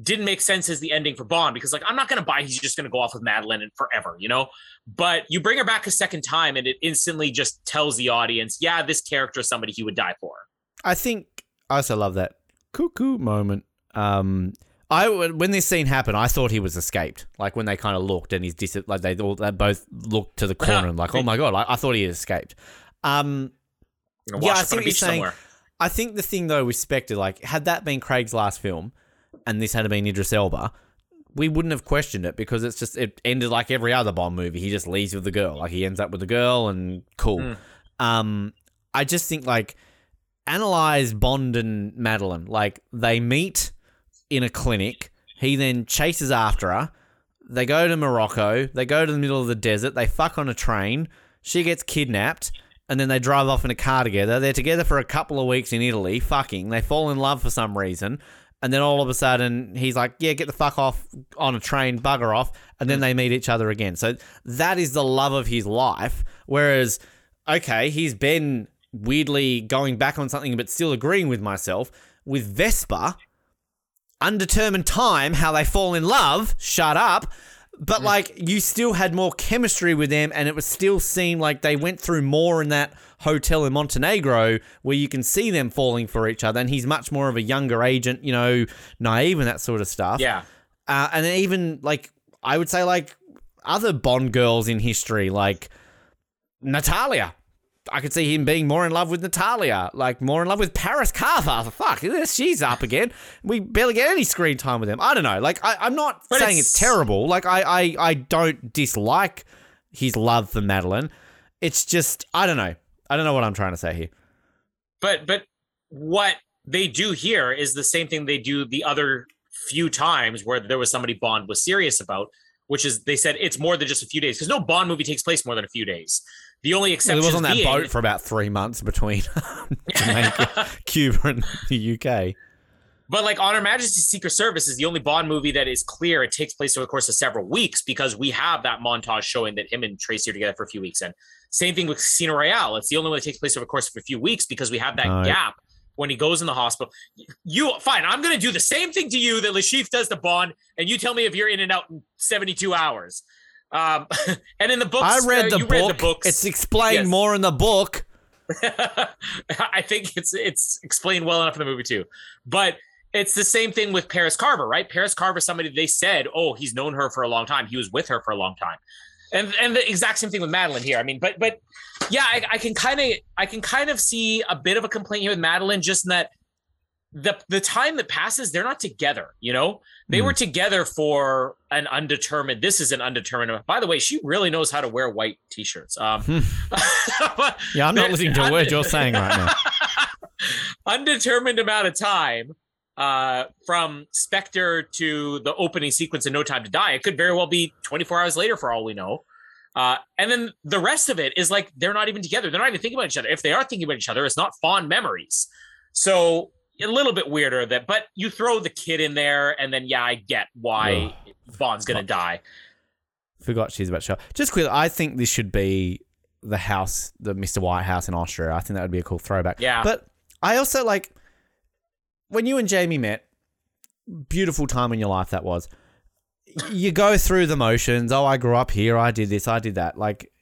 didn't make sense as the ending for Bond because, like, I'm not going to buy he's just going to go off with Madeline and forever, you know. But you bring her back a second time, and it instantly just tells the audience, yeah, this character is somebody he would die for. I think I also love that cuckoo moment. Um, I when this scene happened, I thought he was escaped. Like when they kind of looked and he's dis- like they all they both looked to the corner and like, oh my god, I, I thought he had escaped. Um, Yeah, I see what you're saying. somewhere. I think the thing though with Spectre, like, had that been Craig's last film, and this had been Idris Elba, we wouldn't have questioned it because it's just it ended like every other Bond movie. He just leaves with the girl, like he ends up with the girl, and cool. Mm. Um, I just think like analyze Bond and Madeline. Like they meet in a clinic. He then chases after her. They go to Morocco. They go to the middle of the desert. They fuck on a train. She gets kidnapped. And then they drive off in a car together. They're together for a couple of weeks in Italy, fucking. They fall in love for some reason. And then all of a sudden, he's like, yeah, get the fuck off on a train, bugger off. And then mm. they meet each other again. So that is the love of his life. Whereas, okay, he's been weirdly going back on something but still agreeing with myself. With Vesper, undetermined time how they fall in love. Shut up. But like you still had more chemistry with them, and it was still seemed like they went through more in that hotel in Montenegro where you can see them falling for each other. And he's much more of a younger agent, you know, naive and that sort of stuff. Yeah. Uh, and then even like I would say like other Bond girls in history, like Natalia. I could see him being more in love with Natalia, like more in love with Paris Carver. Fuck, she's up again. We barely get any screen time with him. I don't know. Like I, I'm not But saying it's, it's- terrible. Like I, I, I don't dislike his love for Madeline. It's just I don't know. I don't know what I'm trying to say here. But but what they do here is the same thing they do the other few times where there was somebody Bond was serious about, which is they said it's more than just a few days because no Bond movie takes place more than a few days. The only exception he was on that being, boat for about three months between [laughs] Jamaica, [laughs] Cuba, and the UK. But like On Her Majesty's Secret Service is the only Bond movie that is clear it takes place over the course of several weeks because we have that montage showing that him and Tracy are together for a few weeks. And same thing with Casino Royale. It's the only one that takes place over the course of a few weeks because we have that Right. gap when he goes in the hospital. You fine, I'm gonna do the same thing to you that Le Chiffre does to Bond, and you tell me if you're in and out in 72 hours. Um, [laughs] and in the books, I read uh, the book. read the books. It's explained Yes. more in the book. [laughs] I think it's it's explained well enough in the movie too. But it's the same thing with Paris Carver, right? Paris Carver, somebody they said, oh, he's known her for a long time. He was with her for a long time. And and the exact same thing with Madeline here. I mean, but but yeah, I, I can kind of I can kind of see a bit of a complaint here with Madeline, just in that the the time that passes, they're not together. You know, they Hmm. were together for an undetermined. This is an undetermined. By the way, she really knows how to wear white t-shirts. Um, [laughs] Yeah, I'm not listening to a word you're saying right now. [laughs] undetermined amount of time uh, from Spectre to the opening sequence in No Time to Die. It could very well be 24 hours later for all we know. Uh, and then the rest of it is like they're not even together. They're not even thinking about each other. If they are thinking about each other, it's not fond memories. So a little bit weirder that, but you throw the kid in there, and then yeah, I get why Bond's gonna die. Forgot she's about to show. Just quickly, I think this should be the house, the Mr. White house in Austria. I think that would be a cool throwback. Yeah. But I also like when you and Jamie met, beautiful time in your life that was. You go through the motions. Oh, I grew up here. I did this. I did that. Like,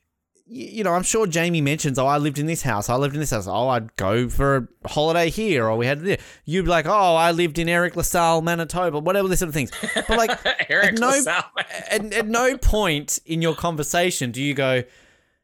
you know, I'm sure Jamie mentions, oh, I lived in this house. I lived in this house. Oh, I'd go for a holiday here, or we had this. You'd be like, oh, I lived in Eric LaSalle, Manitoba, whatever, this sort of things. But like, [laughs] Eric at no, at, at no point in your conversation do you go,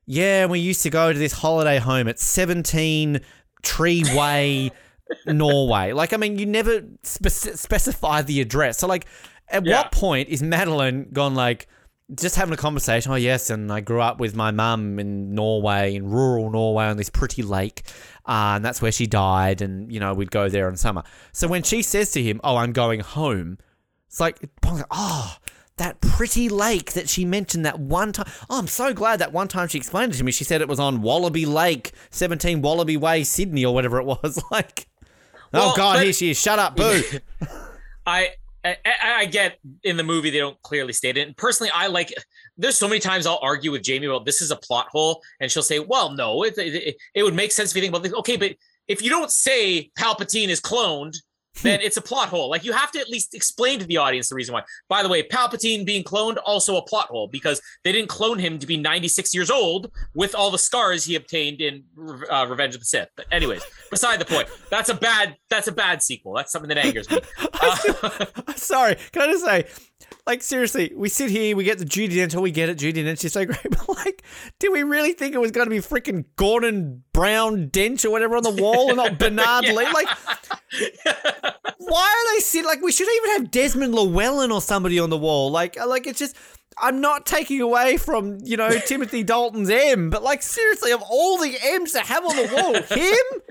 yeah, we used to go to this holiday home at 17 Tree Way, [laughs] Norway. Like, I mean, you never spec- specify the address. So, like, at Yeah. what point is Madeline gone, like, just having a conversation? Oh, yes, and I grew up with my mum in Norway, in rural Norway, on this pretty lake. Uh, and that's where she died. And, you know, we'd go there in summer. So when she says to him, Oh, I'm going home, it's like, oh, that pretty lake that she mentioned that one time. Oh, I'm so glad that one time she explained it to me. She said it was on Wallaby Lake, 17 Wallaby Way, Sydney, or whatever it was. [laughs] Like, oh God, but- here she is. Shut up, [laughs] boo. I I, I get in the movie they don't clearly state it. And personally, I like. There's so many times I'll argue with Jamie about this is a plot hole, and she'll say, "Well, no, it it, it would make sense if you think about this." Okay, but if you don't say Palpatine is cloned, then it's a plot hole. Like you have to at least explain to the audience the reason why. By the way, Palpatine being cloned also a plot hole because they didn't clone him to be 96 years old with all the scars he obtained in uh, Revenge of the Sith. But anyways, beside the point. That's a bad. That's a bad sequel. That's something that angers me. [laughs] Uh, [laughs] [laughs] Sorry, can I just say, like seriously, we sit here, we get the Judi Dench, we get it, Judi Dench is so [laughs] great, but like, did we really think it was going to be freaking Gordon Brown Dench or whatever on the wall and not [laughs] Bernard Lee? Like, [laughs] why are they sitting? Like, we should even have Desmond Llewellyn or somebody on the wall. Like, uh, like it's just. I'm not taking away from, you know, Timothy Dalton's M, but like seriously, of all the M's to have on the wall, him?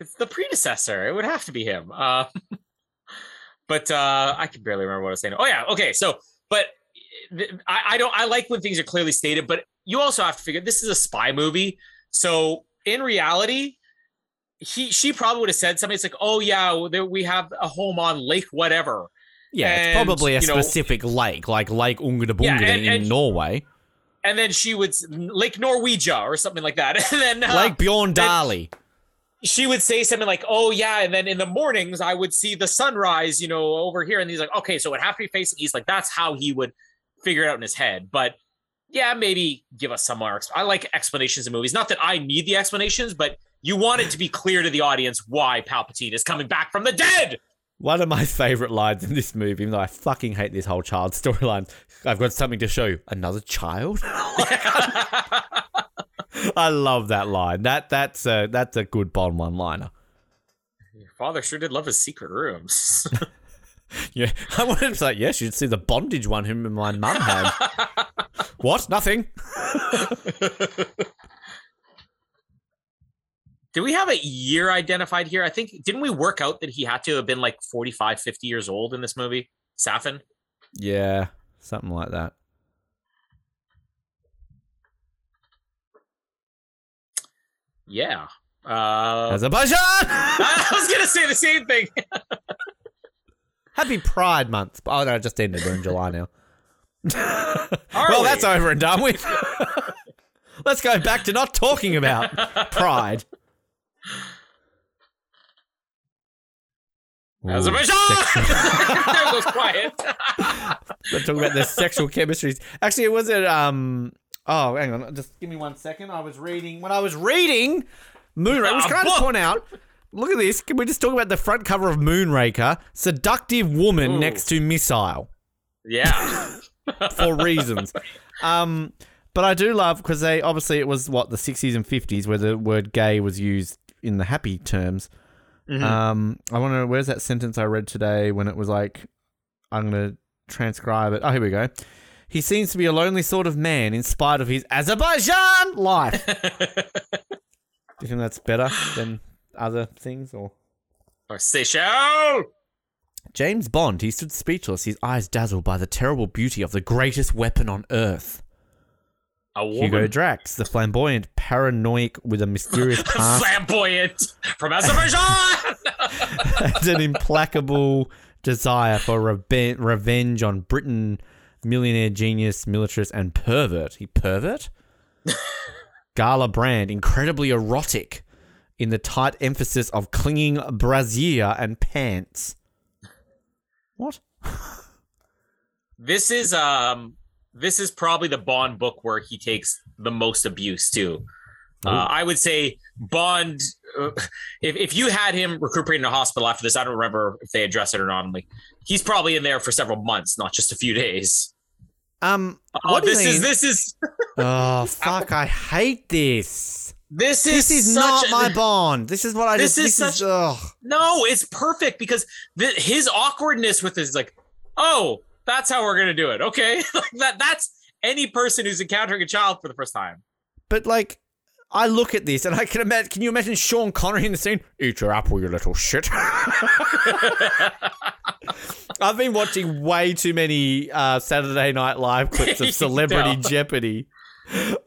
it's the predecessor. It would have to be him. Uh, but uh, I can barely remember what I was saying. Oh yeah, okay. So, but th- I, I don't. I like when things are clearly stated, but you also have to figure this is a spy movie. So in reality, he she probably would have said something. It's like, oh yeah, we have a home on Lake whatever. Yeah, it's probably a you know- specific lake, like Lake Ungedabunged Yeah, and- in and- Norway. And then she would Lake Norwegia or something like that. [laughs] And then uh, Lake Bjorn Dali. She would say something like, "Oh yeah," and then in the mornings I would see the sunrise, you know, over here, and he's like, "Okay, so it have to be facing east." Like that's how he would figure it out in his head. But yeah, maybe give us some more. I like explanations in movies. Not that I need the explanations, but you want it to be clear to the audience why Palpatine is coming back from the dead. One of my favorite lines in this movie, even though I fucking hate this whole child storyline, I've got something to show you. Another child? [laughs] [laughs] I love that line. That that's a that's a good Bond one liner. Your father sure did love his secret rooms. [laughs] Yeah, [laughs] I wanted to like, yes, you should see the bondage one him and my mum had. [laughs] what? Nothing. Do we have a year identified here? I think didn't we work out that he had to have been like 45, 50 years old in this movie? Safin? Yeah, something like that. Yeah. Uh, Azerbaijan. [laughs] I was gonna say the same thing. [laughs] Happy Pride Month. Oh no, it just ended. We're in July now. [laughs] Well, we? that's over and done with. Let's go back to not talking about Pride. Ooh, Azerbaijan. there goes quiet. Let's talk about the sexual chemistries. Actually, it was it. Um. Oh, hang on. Just give me one second. I was reading when I was reading Moonraker. Which [laughs] can I just point out? Look at this. Can we just talk about the front cover of Moonraker? Seductive woman Ooh. next to missile. Yeah. [laughs] for reasons. Um, but I do love because they obviously it was what the 60s and 50s where the word gay was used in the happy terms. Mm-hmm. Um, I want to. Where's that sentence I read today when it was like, I'm gonna transcribe it. Oh, here we go. He seems to be a lonely sort of man in spite of his Azerbaijan life. [laughs] Do you think that's better than other things or? or Seychelles. James Bond, he stood speechless, his eyes dazzled by the terrible beauty of the greatest weapon on earth. A Hugo. Drax, the flamboyant, paranoid with a mysterious [laughs] past Flamboyant from Azerbaijan. [laughs] and an implacable desire for reve- revenge on Britain, millionaire genius, militarist, and pervert. He pervert? [laughs] Gala Brand, incredibly erotic in the tight emphasis of clinging brassiere and pants. What? [laughs] this is um this is probably the Bond book where he takes the most abuse too. Uh, I would say Bond. Uh, if if you had him recuperating in a hospital after this, I don't remember if they address it or not. I'm like, he's probably in there for several months, not just a few days. Um, Oh, what this is this is [laughs] Oh, fuck, I hate this. this is This is such not a- my Bond. This is what I This just. is This is, such- ugh. No, it's perfect because the, his awkwardness with this is like, oh, that's how we're gonna do it. Okay, [laughs] like that. That's any person who's encountering a child for the first time. But like, I look at this and I can imagine. Can you imagine Sean Connery in the scene? Eat your apple, you little shit. [laughs] I've been watching way too many uh, Saturday Night Live clips of [laughs] Celebrity. Jeopardy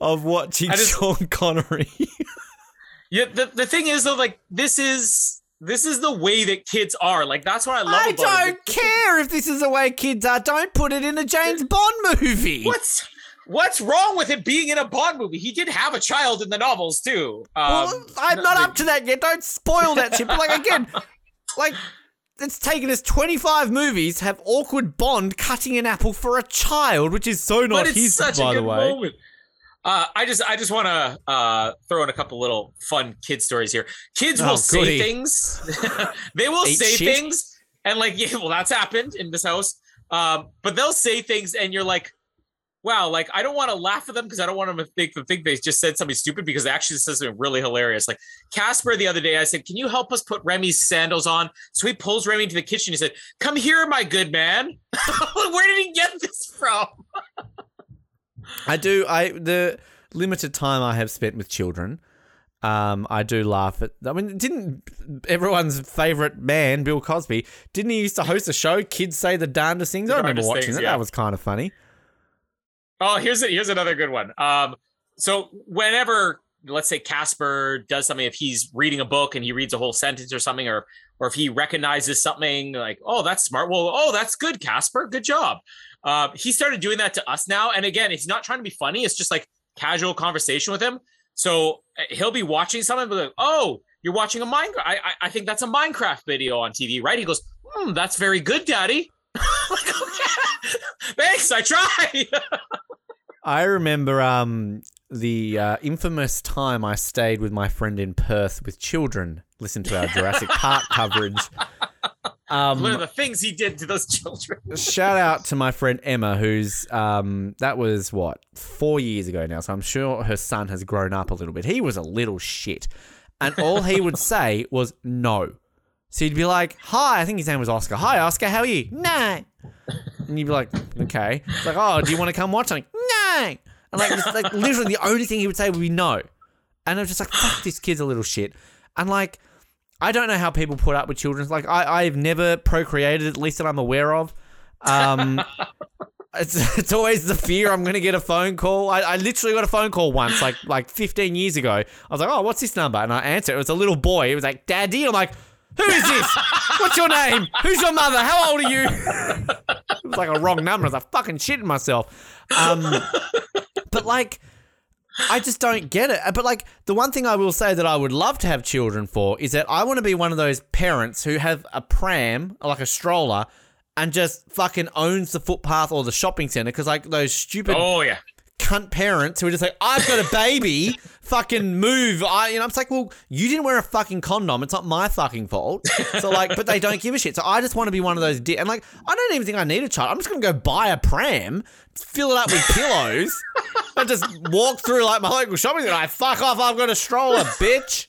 of watching just- Sean Connery. [laughs] Yeah, the, the thing is though, like this is this is the way that kids are. Like that's what I love I don't care if this is the way kids are. Don't put it in a James Bond movie. What's what's wrong with it being in a Bond movie? He did have a child in the novels too. Um, Well, I'm not up to that yet. Don't spoil that shit. But like again, [laughs] like it's taken us 25 movies have awkward Bond cutting an apple for a child, which is so not his, such by a the good way. moment. Uh, I just I just want to uh, throw in a couple little fun kid stories here. Kids Oh, will say things. [laughs] they will Eat say shit? things, and like [laughs] yeah, well, that's happened in this house. Um, but they'll say things, and you're like, wow, like I don't want to laugh at them because I don't want them to think them think they just said something stupid because they actually said something really hilarious. Like Casper the other day, I said, "Can you help us put Remy's sandals on?" So he pulls Remy into the kitchen. He said, "Come here, my good man." [laughs] Where did he get this from? [laughs] I do. I the limited time I have spent with children, um, I do laugh at. I mean, didn't everyone's favorite man, Bill Cosby, didn't he used to host a show? Kids say the darndest things. I remember watching things, it. yeah. That was kind of funny. Oh, here's a, here's another good one. Um, so whenever let's say Casper does something, if he's reading a book and he reads a whole sentence or something, or or if he recognizes something like, oh, that's smart. Well, oh, that's good, Casper. Good job. Uh, he started doing that to us now, and again, it's not trying to be funny. It's just like casual conversation with him. So uh, he'll be watching something, but like, oh, you're watching a Minecraft. I, I I think that's a Minecraft video on TV, right? He goes, hmm, that's very good, Daddy. [laughs] like, okay. Thanks, I tried. [laughs] I remember um, the uh, infamous time I stayed with my friend in Perth with children. Listen to our Jurassic [laughs] Park coverage. Um, What are the things he did to those children? shout out to my friend Emma, who's um, that was what four years ago now. So I'm sure her son has grown up a little bit. He was a little shit, and all he would say was no. So he'd be like, "Hi," I think his name was Oscar. "Hi, Oscar, how are you?" No. And you'd be like, "Okay." It's like, "Oh, do you want to come watch something?" No. And like, it's like literally the only thing he would say would be no. And I'm just like, "Fuck, this kid's a little shit." And like. I don't know how people put up with children. Like I, I've never procreated, at least that I'm aware of. Um, [laughs] it's it's always the fear I'm going to get a phone call. I, I literally got a phone call once, like like 15 years ago. I was like, oh, what's this number? And I answered. It was a little boy. He was like, Daddy. I'm like, who is this? What's your name? Who's your mother? How old are you? [laughs] it was like a wrong number. I was like fucking shitting myself. Um, but like. I just don't get it. But like the one thing I will say that I would love to have children for is that I want to be one of those parents who have a pram, like a stroller, and just fucking owns the footpath or the shopping center because like those stupid Oh yeah. cunt parents who are just like, I've got a baby, fucking move. I, you know, I'm like, well, you didn't wear a fucking condom. It's not my fucking fault. So like, but they don't give a shit. So I just want to be one of those. Di- and like, I don't even think I need a child. I'm just gonna go buy a pram, fill it up with pillows, [laughs] and just walk through like my local shopping center. I fuck off. I've got a stroller, bitch.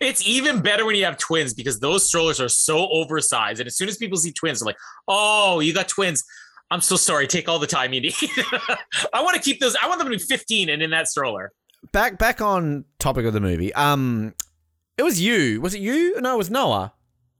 It's even better when you have twins because those strollers are so oversized. And as soon as people see twins, they're like, oh, you got twins. I'm so sorry. Take all the time you need. [laughs] I want to keep those. I want them to be 15 and in that stroller. Back back on topic of the movie. Um, it was you. Was it you? No, it was Noah.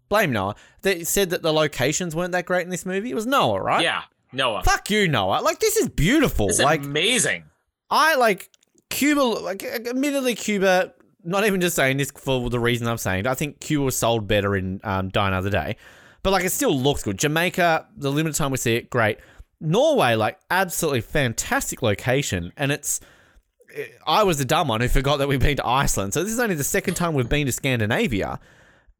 Blame Noah. That said that the locations weren't that great in this movie. It was Noah, right? Yeah. Noah. Fuck you, Noah. Like this is beautiful. It's like amazing. I like Cuba. Like admittedly, Cuba. Not even just saying this for the reason I'm saying. it, I think Cuba was sold better in um, Die Another Day, but like it still looks good. Jamaica, the limited time we see it, great. Norway, like absolutely fantastic location, and it's. I was the dumb one who forgot that we've been to Iceland. So this is only the second time we've been to Scandinavia,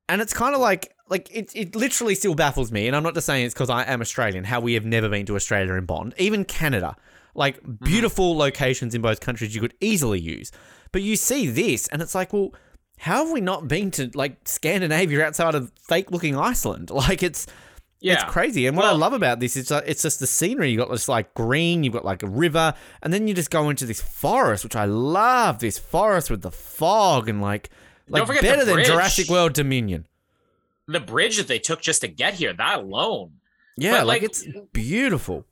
and it's kind of like like it, it literally still baffles me. And I'm not just saying it's because I am Australian. How we have never been to Australia in Bond, even Canada, like mm-hmm. beautiful locations in both countries you could easily use. But you see this, and it's like, well, how have we not been to like Scandinavia outside of fake looking Iceland? [laughs] Like it's Yeah. it's crazy. And what I love about this is it's just the scenery. You've got this like green, you've got like a river, and then you just go into this forest, which I love. This forest with the fog and like like better than. Jurassic World Dominion. The bridge that they took just to get here, that alone. Yeah, like, like- it's beautiful.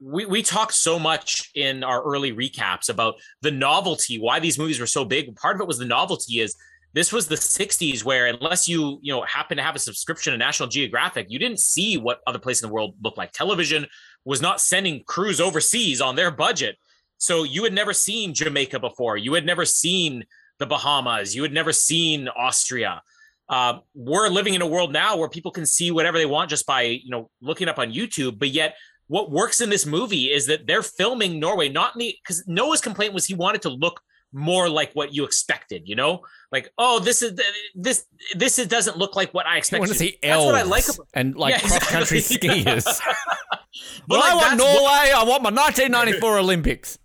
we we talked so much in our early recaps about the novelty, why these movies were so big. Part of it was the novelty is this was the 60s where unless you, you know, happen to have a subscription to National Geographic, you didn't see what other places in the world looked like. Television was not sending crews overseas on their budget. So you had never seen Jamaica before. You had never seen the Bahamas. You had never seen Austria. uh, we're living in a world now where people can see whatever they want just by you know looking up on YouTube. But yet, what works in this movie is that they're filming Norway, not in the because Noah's complaint was he wanted to look more like what you expected. You know, like oh, this is this this is, doesn't look like what I I expected. want to see That's what I like about. and like Yeah, [laughs] cross country exactly. [laughs] skiers. But Well, like, I want that's what- Norway. I want my 1994 Olympics.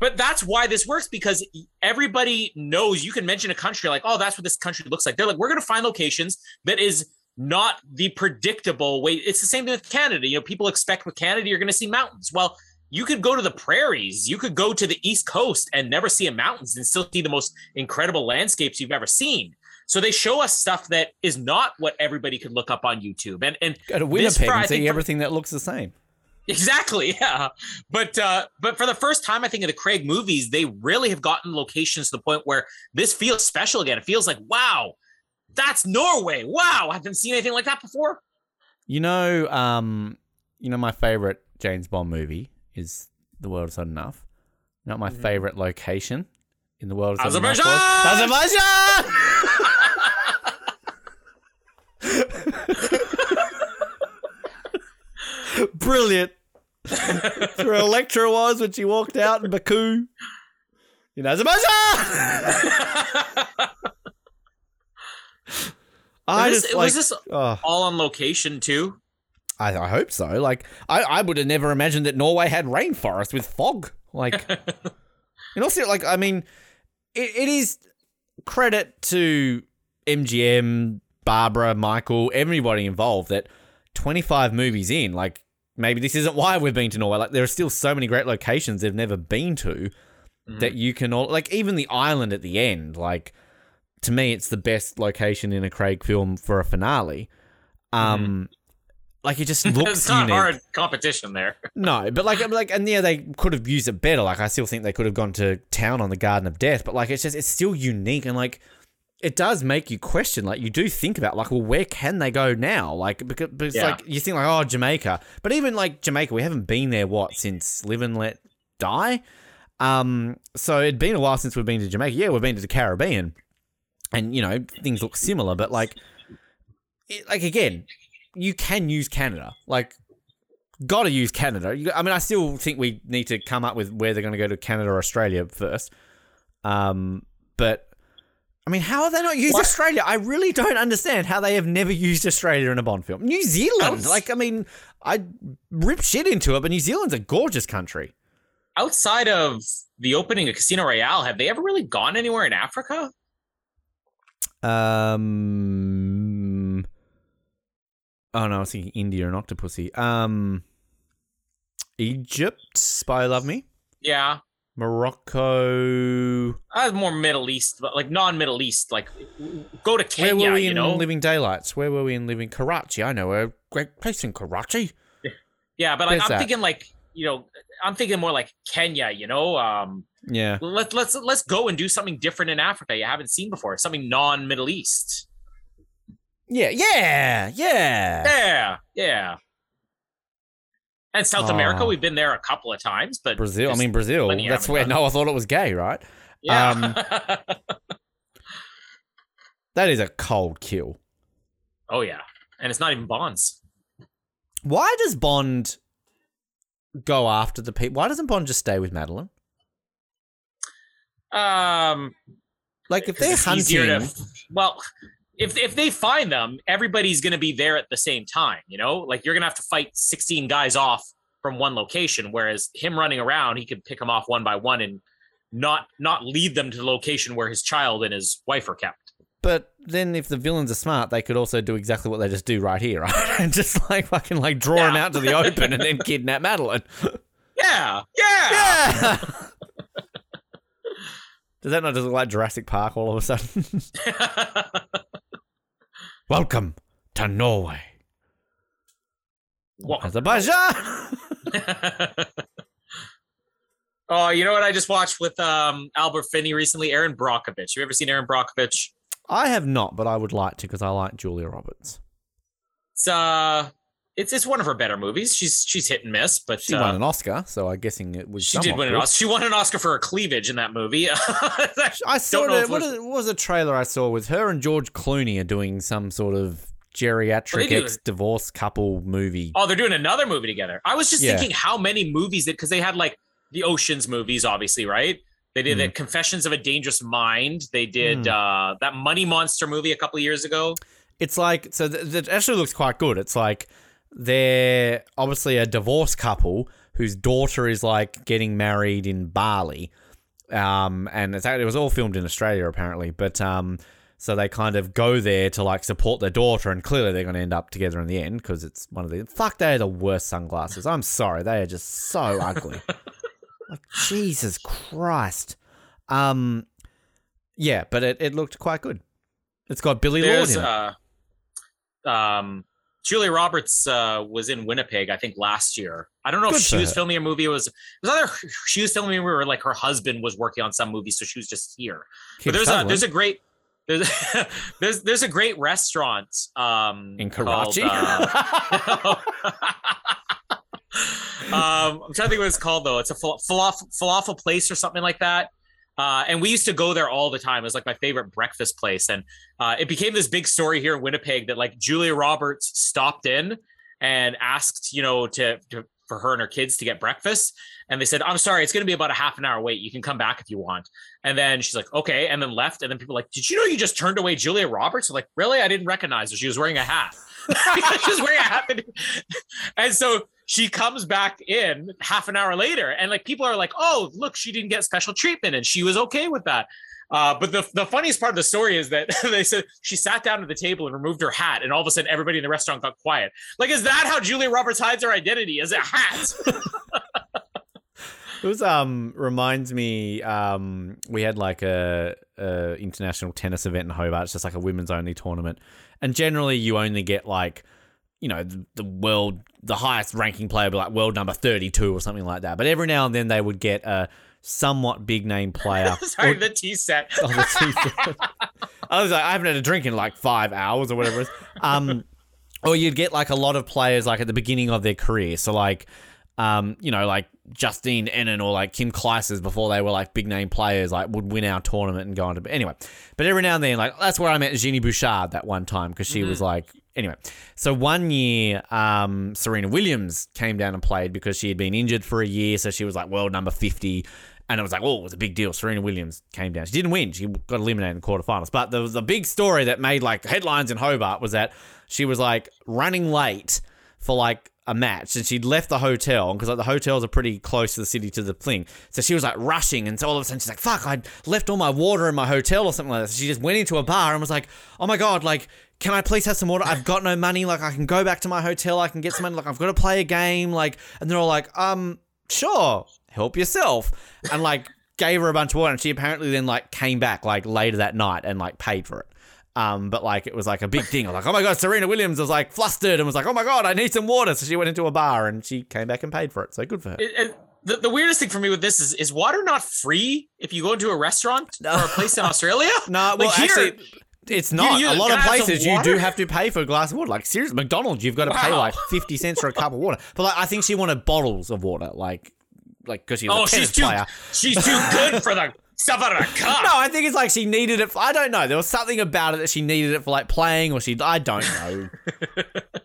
But that's why this works because everybody knows you can mention a country like, oh, that's what this country looks like. They're like, we're going to find locations that is not the predictable way. It's the same thing with Canada. You know, people expect with Canada, you're going to see mountains. Well, you could go to the prairies, you could go to the East Coast and never see a mountains and still see the most incredible landscapes you've ever seen. So they show us stuff that is not what everybody could look up on YouTube. And and Go to This Winnipeg for- and see think for- everything that looks the same. Exactly, [laughs] yeah. But uh but for the first time I think in the Craig movies, they really have gotten locations to the point where this feels special again. It feels like, wow, that's Norway. Wow, I haven't seen anything like that before. You know, um, you know, my favorite James Bond movie is The World Is Not Enough. Not my mm-hmm. favorite location in the world. Is Not Enough Azerbaijan! Azerbaijan. [laughs] Brilliant. [laughs] Where Elektra was when she walked out in Baku. In Azerbaijan. [laughs] I Was this- just was this oh. All on location too. I, I hope so. Like, I, I would have never imagined that Norway had rainforest with fog. Like, [laughs] and also, like, I mean, it, it is credit to MGM, Barbara, Michael, everybody involved that 25 movies in, like, maybe this isn't why we've been to Norway. Like, there are still so many great locations they've never been to that you can all, like, even the island at the end, like, to me, it's the best location in a Craig film for a finale. Um, like it just looks [laughs] it's not unique. hard competition there. [laughs] No, but like, like, and yeah, they could have used it better. Like, I still think they could have gone to town on the Garden of Death, but like, it's just, it's still unique, and like, it does make you question. Like, you do think about, like, well, where can they go now? Like, because, because Yeah. like, you think like, oh, Jamaica, but even like Jamaica, we haven't been there what since Live and Let Die. Um, so it'd been a while since we've been to Jamaica. Yeah, we've been to the Caribbean, and you know things look similar, but like, it, like again, you can use Canada. Like, got to use Canada. I mean, I still think we need to come up with where they're going to go to Canada or Australia first. Um, but I mean, how have they not used What? Australia? I really don't understand how they have never used Australia in a Bond film. New Zealand, Outs- like, I mean, I rip shit into it, but New Zealand's a gorgeous country. Outside of the opening of Casino Royale, have they ever really gone anywhere in Africa? Um. Oh no, I was thinking India and Octopussy. Um. Egypt, Spy Love Me. Yeah. Morocco. Uh, more Middle East, but like non-Middle East, like go to Kenya. Where were we you in know? Living Daylights? Where were we in Living Karachi? I know a great place in Karachi. [laughs] yeah, but like Where's I'm that? thinking like you know, I'm thinking more like Kenya, you know. Um, Yeah. let's let's let's go and do something different in Africa you haven't seen before, something non-Middle East. Yeah, yeah, yeah. Yeah, yeah. And South America, we've been there a couple of times, but Brazil. I mean, Brazil. That's where done. Noah thought it was gay, right? yeah. [laughs] That is a cold kill. oh yeah, and it's not even Bonds. Why does Bond go after the people? Why doesn't Bond just stay with Madeline? Um, Like, if they're hunting. to- well, if if they find them, everybody's going to be there at the same time. You know, like you're going to have to fight 16 guys off from one location, whereas him running around, he could pick them off one by one and not not lead them to the location where his child and his wife are kept. But then, if the villains are smart, they could also do exactly what they just do right here, [laughs] right? and just like fucking like draw him out to the open and then kidnap Madeline. [laughs] Yeah, yeah. Yeah. [laughs] Does that not just look like Jurassic Park all of a sudden? Welcome to Norway. Azerbaijan. [laughs] oh, you know what I just watched with um, Albert Finney recently? Erin Brockovich. Have You ever seen Erin Brockovich? I have not, but I would like to because I like Julia Roberts. It's uh, it's it's one of her better movies. She's she's hit and miss, but She uh, won an Oscar, so I'm guessing it was. she did win an. Oscar. She won an Oscar for her cleavage in that movie. [laughs] I saw it. What, was- was a trailer I saw with her and George Clooney are doing some sort of geriatric do. ex divorce couple movie. Oh, they're doing another movie together. I was just Yeah. thinking how many movies that because they had like the Ocean's movies, obviously, right? They did Hmm. the Confessions of a Dangerous Mind. They did uh, that Money Monster movie a couple of years ago. It's like so. Th- it actually looks quite good. It's like they're obviously a divorced couple whose daughter is like getting married in Bali, um, and it's, it was all filmed in Australia apparently. But um, so they kind of go there to like support their daughter, and clearly they're going to end up together in the end because it's one of the fuck. They are the worst sunglasses. I'm sorry, they are just so ugly. [laughs] like Jesus Christ. Um, yeah, but it, it looked quite good. It's got Billie Lourd in it. uh, um, Julia Roberts uh, was in Winnipeg, I think, last year. I don't know Good if she was her. filming a movie. It was it was either she was filming a movie or like her husband was working on some movie, so she was just here. Keith but there's a Sutherland. there's a great there's [laughs] there's there's a great restaurant um in called, Karachi. uh, [laughs] [laughs] um, I'm trying to think what it's called though. It's a fal- falafel, falafel place or something like that. Uh, and we used to go there all the time. It was like my favorite breakfast place. And uh, it became this big story here in Winnipeg that like Julia Roberts stopped in and asked, you know, to, to for her and her kids to get breakfast. And they said, I'm sorry, it's going to be about a half an hour wait. You can come back if you want. And then she's like, okay. And then left. And then people like, did you know you just turned away Julia Roberts? I'm like, really? I didn't recognize her. She was wearing a hat. [laughs] she was wearing a hat. [laughs] And so she comes back in half an hour later. And like people are like, oh, look, she didn't get special treatment. And she was okay with that. Uh, but the, the funniest part of the story is that [laughs] they said she sat down at the table and removed her hat, and all of a sudden everybody in the restaurant got quiet. Like, is that how Julia Roberts hides her identity? Is a hat? [laughs] It was um reminds me um we had like a, a international tennis event in Hobart. It's just like a women's only tournament, and generally you only get like you know the, the world the highest ranking player, would be like world number thirty two or something like that. But every now and then they would get a somewhat big name [laughs] player. Sorry, or- the tea set. [laughs] Oh, the tea. I was like, I haven't had a drink in like five hours or whatever it is. Um, or you'd get like a lot of players like at the beginning of their career. So like, um, you know, like Justine Henin or like Kim Clijsters before they were like big name players, like would win our tournament and go on to. Anyway, but every now and then, like that's where I met Genie Bouchard that one time because she was like. Anyway, so one year, um, Serena Williams came down and played because she had been injured for a year, so she was like world number fifty, and it was like, oh, it was a big deal. Serena Williams came down. She didn't win. She got eliminated in the quarterfinals. But there was a big story that made like headlines in Hobart was that she was like running late for like a match and she'd left the hotel because like the hotels are pretty close to the city to the thing. So she was like rushing and so all of a sudden she's like, fuck, I left all my water in my hotel or something like that. So she just went into a bar and was like, oh my God, like, can I please have some water? I've got no money. Like, I can go back to my hotel. I can get some money. Like, I've got to play a game. Like, and they're all like, um, sure, help yourself. And like, gave her a bunch of water. And she apparently then like came back like later that night and like paid for it. Um, but like, it was like a big thing. I was like, oh my God, Serena Williams was like flustered and was like, oh my God, I need some water. So she went into a bar and she came back and paid for it. So good for her. It- it- the, the weirdest thing for me with this is is water not free if you go into a restaurant or a place in Australia? [laughs] No, well, Like here- actually, it's not. you a lot of glass of places you do have to pay for a glass of water. Like seriously, McDonald's, you've got to pay like fifty cents for a cup of water. But like, I think she wanted bottles of water, like, like because she was Oh, a tennis she's too player. she's too good for the stuff out of a cup. [laughs] No, I think it's like she needed it. For, I don't know. There was something about it that she needed it for like playing, or she. I don't know. [laughs]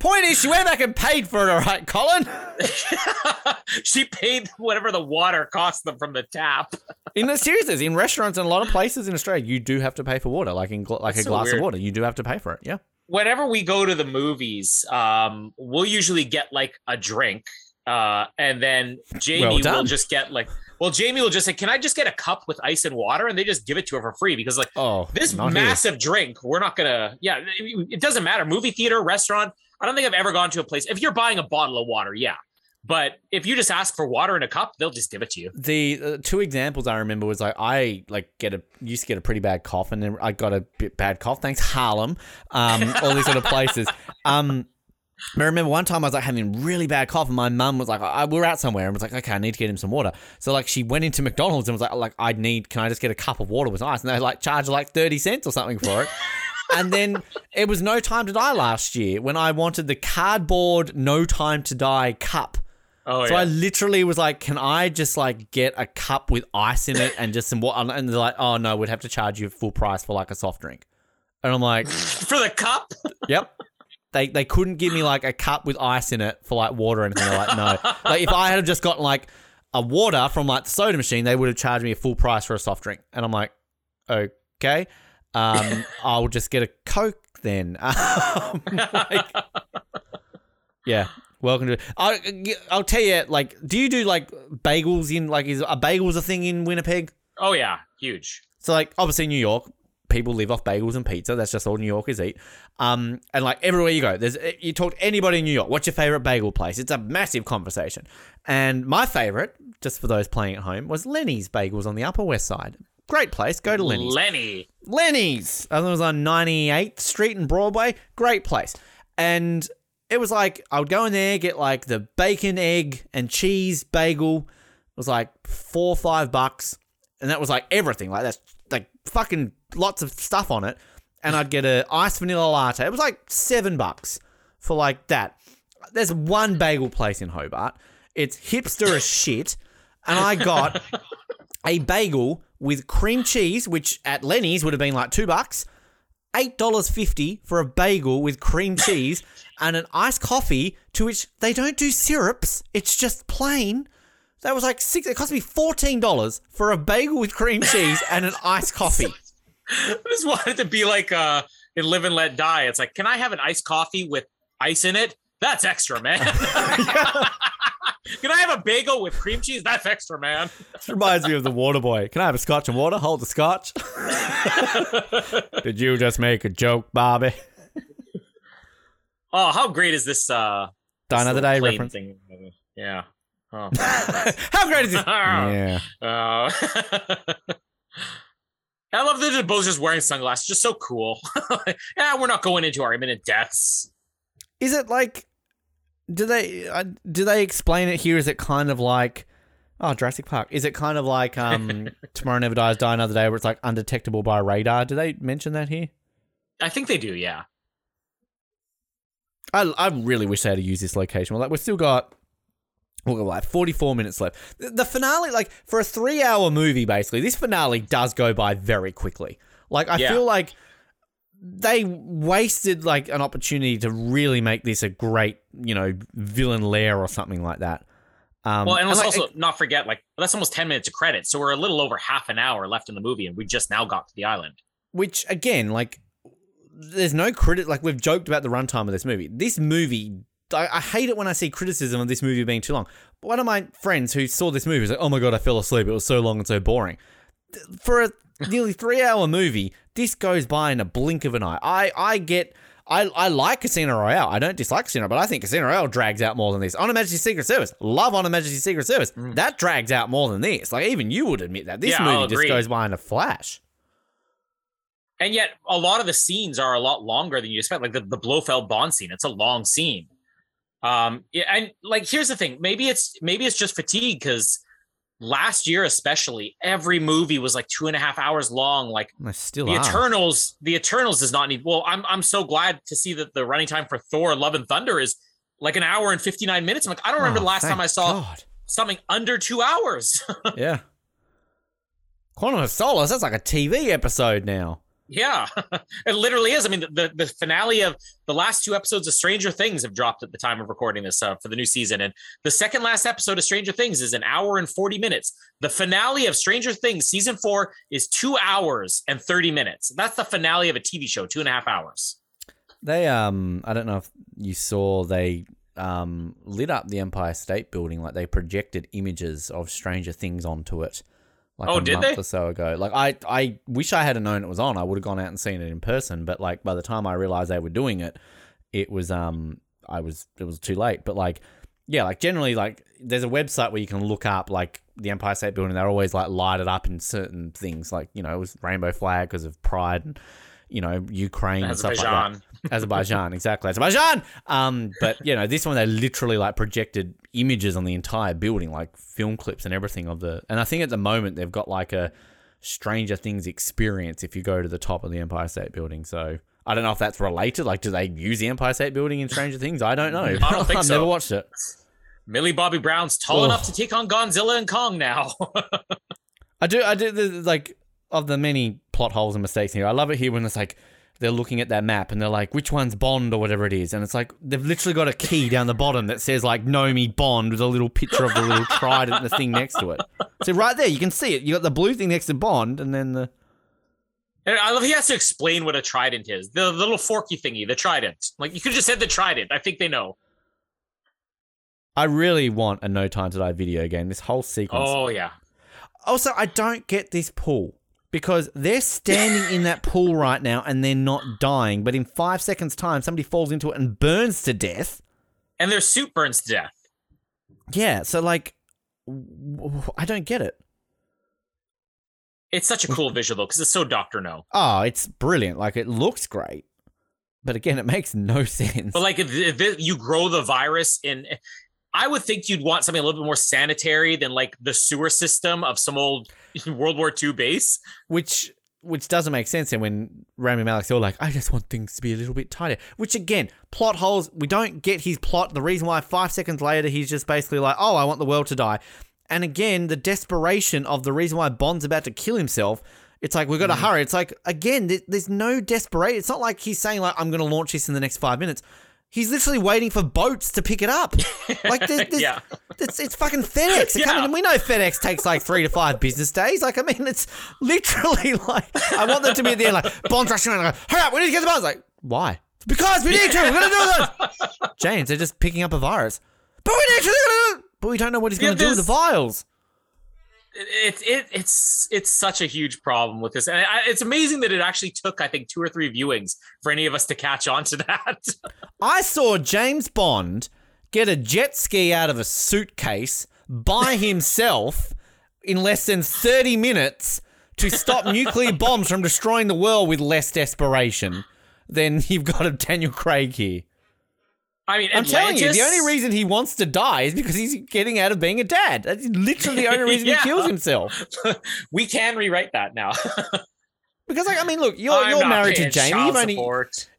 point is, she went back and paid for it. All right, Colin. [laughs] she paid whatever the water cost them from the tap. In the seriousness, in restaurants and a lot of places in Australia, you do have to pay for water. Like in like That's a so glass weird. of water, you do have to pay for it. Yeah. Whenever we go to the movies, um, we'll usually get like a drink, uh, and then Jamie Well will just get like, well, Jamie will just say, "Can I just get a cup with ice and water?" And they just give it to her for free because like Oh, this not here. massive drink, we're not gonna. Yeah, it doesn't matter. Movie theater, restaurant. I don't think I've ever gone to a place. If you're buying a bottle of water, yeah. But if you just ask for water in a cup, they'll just give it to you. the uh, two examples I remember was like I like get a used to get a pretty bad cough and then I got a bit bad cough. Thanks Harlem, um, all these sort of places. [laughs] Um, I remember one time I was like having really bad cough and my mum was like, I, we we're out somewhere and was like, okay, I need to get him some water. So like she went into McDonald's and was like, like I need, can I just get a cup of water with ice? And they like charged like thirty cents or something for it. [laughs] and then it was No Time to Die last year when I wanted the cardboard No Time to Die cup. Oh So yeah. I literally was like, "Can I just like get a cup with ice in it and just some water?" And they're like, "Oh no, we'd have to charge you a full price for like a soft drink." And I'm like, [laughs] For the cup? "Yep." They they couldn't give me like a cup with ice in it for like water or anything. They're like, "No." Like if I had just gotten like a water from like the soda machine, they would have charged me a full price for a soft drink. And I'm like, "Okay, um, I'll just get a coke then." [laughs] Um, like- yeah. Welcome to. I'll, I'll tell you. Like, do you do like bagels in like is a bagels a thing in Winnipeg? Oh yeah, huge. So like obviously New York, people live off bagels and pizza. That's just all New Yorkers eat. Um, and like everywhere you go, there's you talk to anybody in New York. What's your favorite bagel place? It's a massive conversation. And my favorite, just for those playing at home, was Lenny's Bagels on the Upper West Side. Great place. Go to Lenny's. Lenny. Lenny's. I think it was on 98th Street in Broadway. Great place. And it was like, I would go in there, get like the bacon, egg, and cheese bagel. It was like four or five bucks. And that was like everything. Like, that's like fucking lots of stuff on it. And I'd get a iced vanilla latte. It was like seven bucks for like that. There's one bagel place in Hobart. It's hipster as shit. And I got [laughs] a bagel with cream cheese, which at Lenny's would have been like two bucks, eight dollars fifty for a bagel with cream cheese [laughs] and an iced coffee to which they don't do syrups. It's just plain. That was like six. It cost me fourteen dollars for a bagel with cream cheese and an iced coffee. [laughs] I just wanted to be like uh in Live and Let Die. It's like, can I have an iced coffee with ice in it? That's extra, man. [laughs] can I have a bagel with cream cheese? That's extra, man. This reminds me of the water boy. Can I have a scotch and water? Hold the scotch. [laughs] Did you just make a joke, Bobby? Oh, how great is this uh this Another little Day reference. thing? Yeah. Oh. [laughs] How great is this? [laughs] yeah. Uh, I love that the Bo's just wearing sunglasses. Just so cool. yeah, we're not going into our imminent deaths. Is it like? Do they uh, do they explain it here? Is it kind of like? Oh, Jurassic Park. Is it kind of like um, [laughs] Tomorrow Never Dies, Die Another Day, where it's like undetectable by radar? Do they mention that here? I think they do. Yeah. I, I really wish they had to use this location. Well, like we've still got we've got like 44 minutes left. The, the finale, like for a three hour movie, basically, this finale does go by very quickly. Like I Yeah. feel like they wasted like an opportunity to really make this a great, you know, villain lair or something like that. Um, Well, and let's like, also not forget, like that's almost ten minutes of credit, so we're a little over half an hour left in the movie, and we just now got to the island. which again, like, there's no credit. Like we've joked about the runtime of this movie. This movie, I, I hate it when I see criticism of this movie being too long. But one of my friends who saw this movie was like, "Oh my god, I fell asleep. It was so long and so boring." For a nearly three-hour movie, this goes by in a blink of an eye. I, I get. I, I like Casino Royale. I don't dislike Casino, but I think Casino Royale drags out more than this. On Her Majesty's Secret Service, love On Her Majesty's Secret Service. That drags out more than this. Like even you would admit that this Yeah, movie just goes by in a flash. And yet, a lot of the scenes are a lot longer than you expect. Like the, the Blofeld Bond scene, it's a long scene. Um, yeah, and like here's the thing: maybe it's maybe it's just fatigue because last year, especially, every movie was like two and a half hours long. Like still the are. Eternals, the Eternals does not need. Well, I'm I'm so glad to see that the running time for Thor: Love and Thunder is like an hour and 59 minutes. I'm like, I don't remember Oh, the last time I saw God. something under two hours. [laughs] yeah. Quantum of Solace, that's like a TV episode now. Yeah, [laughs] it literally is. I mean, the, the finale of the last two episodes of Stranger Things have dropped at the time of recording this uh, for the new season, and the second last episode of Stranger Things is an hour and forty minutes. The finale of Stranger Things season four is two hours and thirty minutes. That's the finale of a TV show, two and a half hours. They um I don't know if you saw they um lit up the Empire State Building like they projected images of Stranger Things onto it. Like Oh, a did month they? or so ago. Like I I wish I had known it was on. I would have gone out and seen it in person, but like by the time I realized they were doing it, it was um I was it was too late. But like yeah, like generally like there's a website where you can look up like the Empire State Building. They're always like lighted up in certain things, like you know it was rainbow flag because of pride and you know Ukraine and stuff like that. Azerbaijan. Exactly. Azerbaijan. Um, but you know, this one they literally like projected images on the entire building, like film clips and everything of the. And I think at the moment they've got like a Stranger Things experience if you go to the top of the Empire State Building. So I don't know if that's related. Like, do they use the Empire State Building in Stranger Things? I don't know. I don't think [laughs] I've so. never watched it. Millie Bobby Brown's tall Ugh. enough to take on Godzilla and Kong now. [laughs] I do. I do. The, like of the many plot holes and mistakes here, I love it here when it's like they're looking at that map and they're like, which one's Bond or whatever it is, and it's like they've literally got a key down the bottom that says like Nomi Bond with a little picture of the little [laughs] trident and the thing next to it. So right there, you can see it. You got the blue thing next to Bond, and then the And uh, I love he has to explain what a trident is. The, the little forky thingy, the trident. Like you could just said the trident. I think they know. I really want a No Time to Die video game. This whole sequence. Oh yeah. Also, I don't get this pool because they're standing in that pool right now and they're not dying. But in five seconds' time, somebody falls into it and burns to death. And their suit burns to death. Yeah, so like, I don't get it. It's such a cool visual though, because it's so Doctor No. Oh, it's brilliant. Like, it looks great. But again, it makes no [laughs] sense. But like if, if it- you grow the virus in I would think you'd want something a little bit more sanitary than like the sewer system of some old [laughs] World War II base. which which doesn't make sense. And when Rami Malek's all like, I just want things to be a little bit tighter. Which again, plot holes. We don't get his plot. The reason why five seconds later he's just basically like, oh, I want the world to die. And again, the desperation of the reason why Bond's about to kill himself. It's like we've got to mm-hmm. hurry. It's like again, there's no desperation. It's not like he's saying like I'm going to launch this in the next five minutes. He's literally waiting for boats to pick it up. Like there's, [laughs] there's, Yeah. it's, it's fucking FedEx. Yeah. coming- and we know FedEx takes like three to five business days. Like, I mean, it's literally [laughs] like, I want them to be at the end, like, Bond's rushing around, like, hurry up, we need to get the bonds. Like, why? Because we need to, we're going to do this. [laughs] James, they're just picking up a virus. But we need to, but we don't know what he's going to do with the vials. It, it it's it's such a huge problem with this, and I, it's amazing that it actually took I think two or three viewings for any of us to catch on to that. [laughs] I saw James Bond get a jet ski out of a suitcase by [laughs] himself in less than 30 minutes to stop [laughs] nuclear bombs from destroying the world with less desperation than you've got a Daniel Craig here. I mean, I'm telling you, the only reason he wants to die is because he's getting out of being a dad. That's literally the only reason [laughs] Yeah. he kills himself. [laughs] we can rewrite that now. [laughs] Because, like, I mean, look, you're, I'm you're married to Jamie. You've only.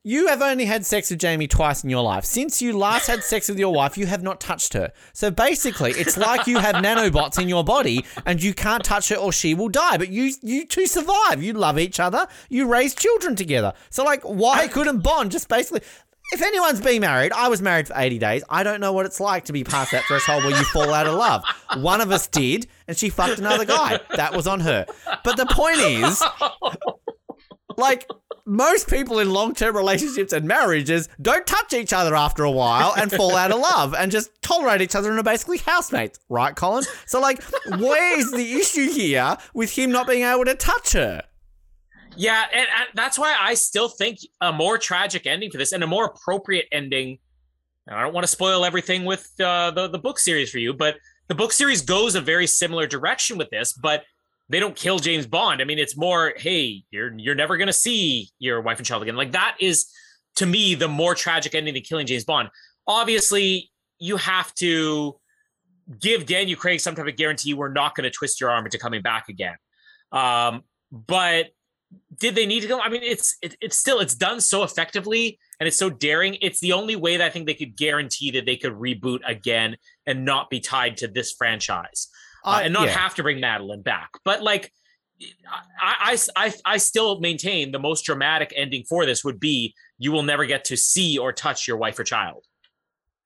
You have only had sex with Jamie twice in your life. Since you last had sex with your wife, you have not touched her. So basically, it's like you have nanobots in your body and you can't touch her or she will die. But you you two survive. You love each other. You raise children together. So like why couldn't Bond just basically if anyone's been married, I was married for 80 days. I don't know what it's like to be past that threshold where you fall out of love. One of us did, and she fucked another guy. That was on her. But the point is, like most people in long-term relationships and marriages don't touch each other after a while and fall out of love and just tolerate each other and are basically housemates, right, Colin? So like, where is the issue here with him not being able to touch her? Yeah, and, and that's why I still think a more tragic ending for this and a more appropriate ending. And I don't want to spoil everything with uh, the the book series for you, but the book series goes a very similar direction with this, but they don't kill James Bond. I mean, it's more, hey, you're you're never gonna see your wife and child again. Like that is to me the more tragic ending than killing James Bond. Obviously, you have to give Daniel Craig some type of guarantee we're not going to twist your arm into coming back again. Um, but did they need to go? I mean, it's it, it's still it's done so effectively and it's so daring. It's the only way that I think they could guarantee that they could reboot again and not be tied to this franchise uh, I- and not yeah. have to bring Madeline back. But like, I, I I I still maintain the most dramatic ending for this would be you will never get to see or touch your wife or child.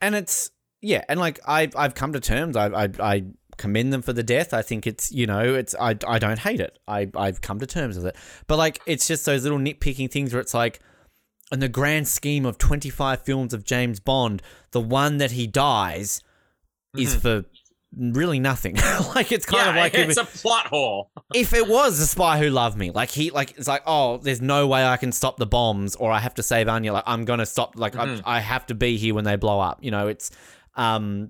and it's yeah, and like I I've come to terms. I I I commend them for the death. I think it's you know it's I I don't hate it. I I've come to terms with it. But like it's just those little nitpicking things where it's like. In the grand scheme of 25 films of James Bond, the one that he dies is for really nothing. [laughs] like it's kind of like [laughs] if it's it- a plot hole. [laughs] if it was the spy who loved me, like he, like it's like, oh, there's no way I can stop the bombs, or I have to save Anya. Like I'm gonna stop. Like I, I have to be here when they blow up. You know, it's, um,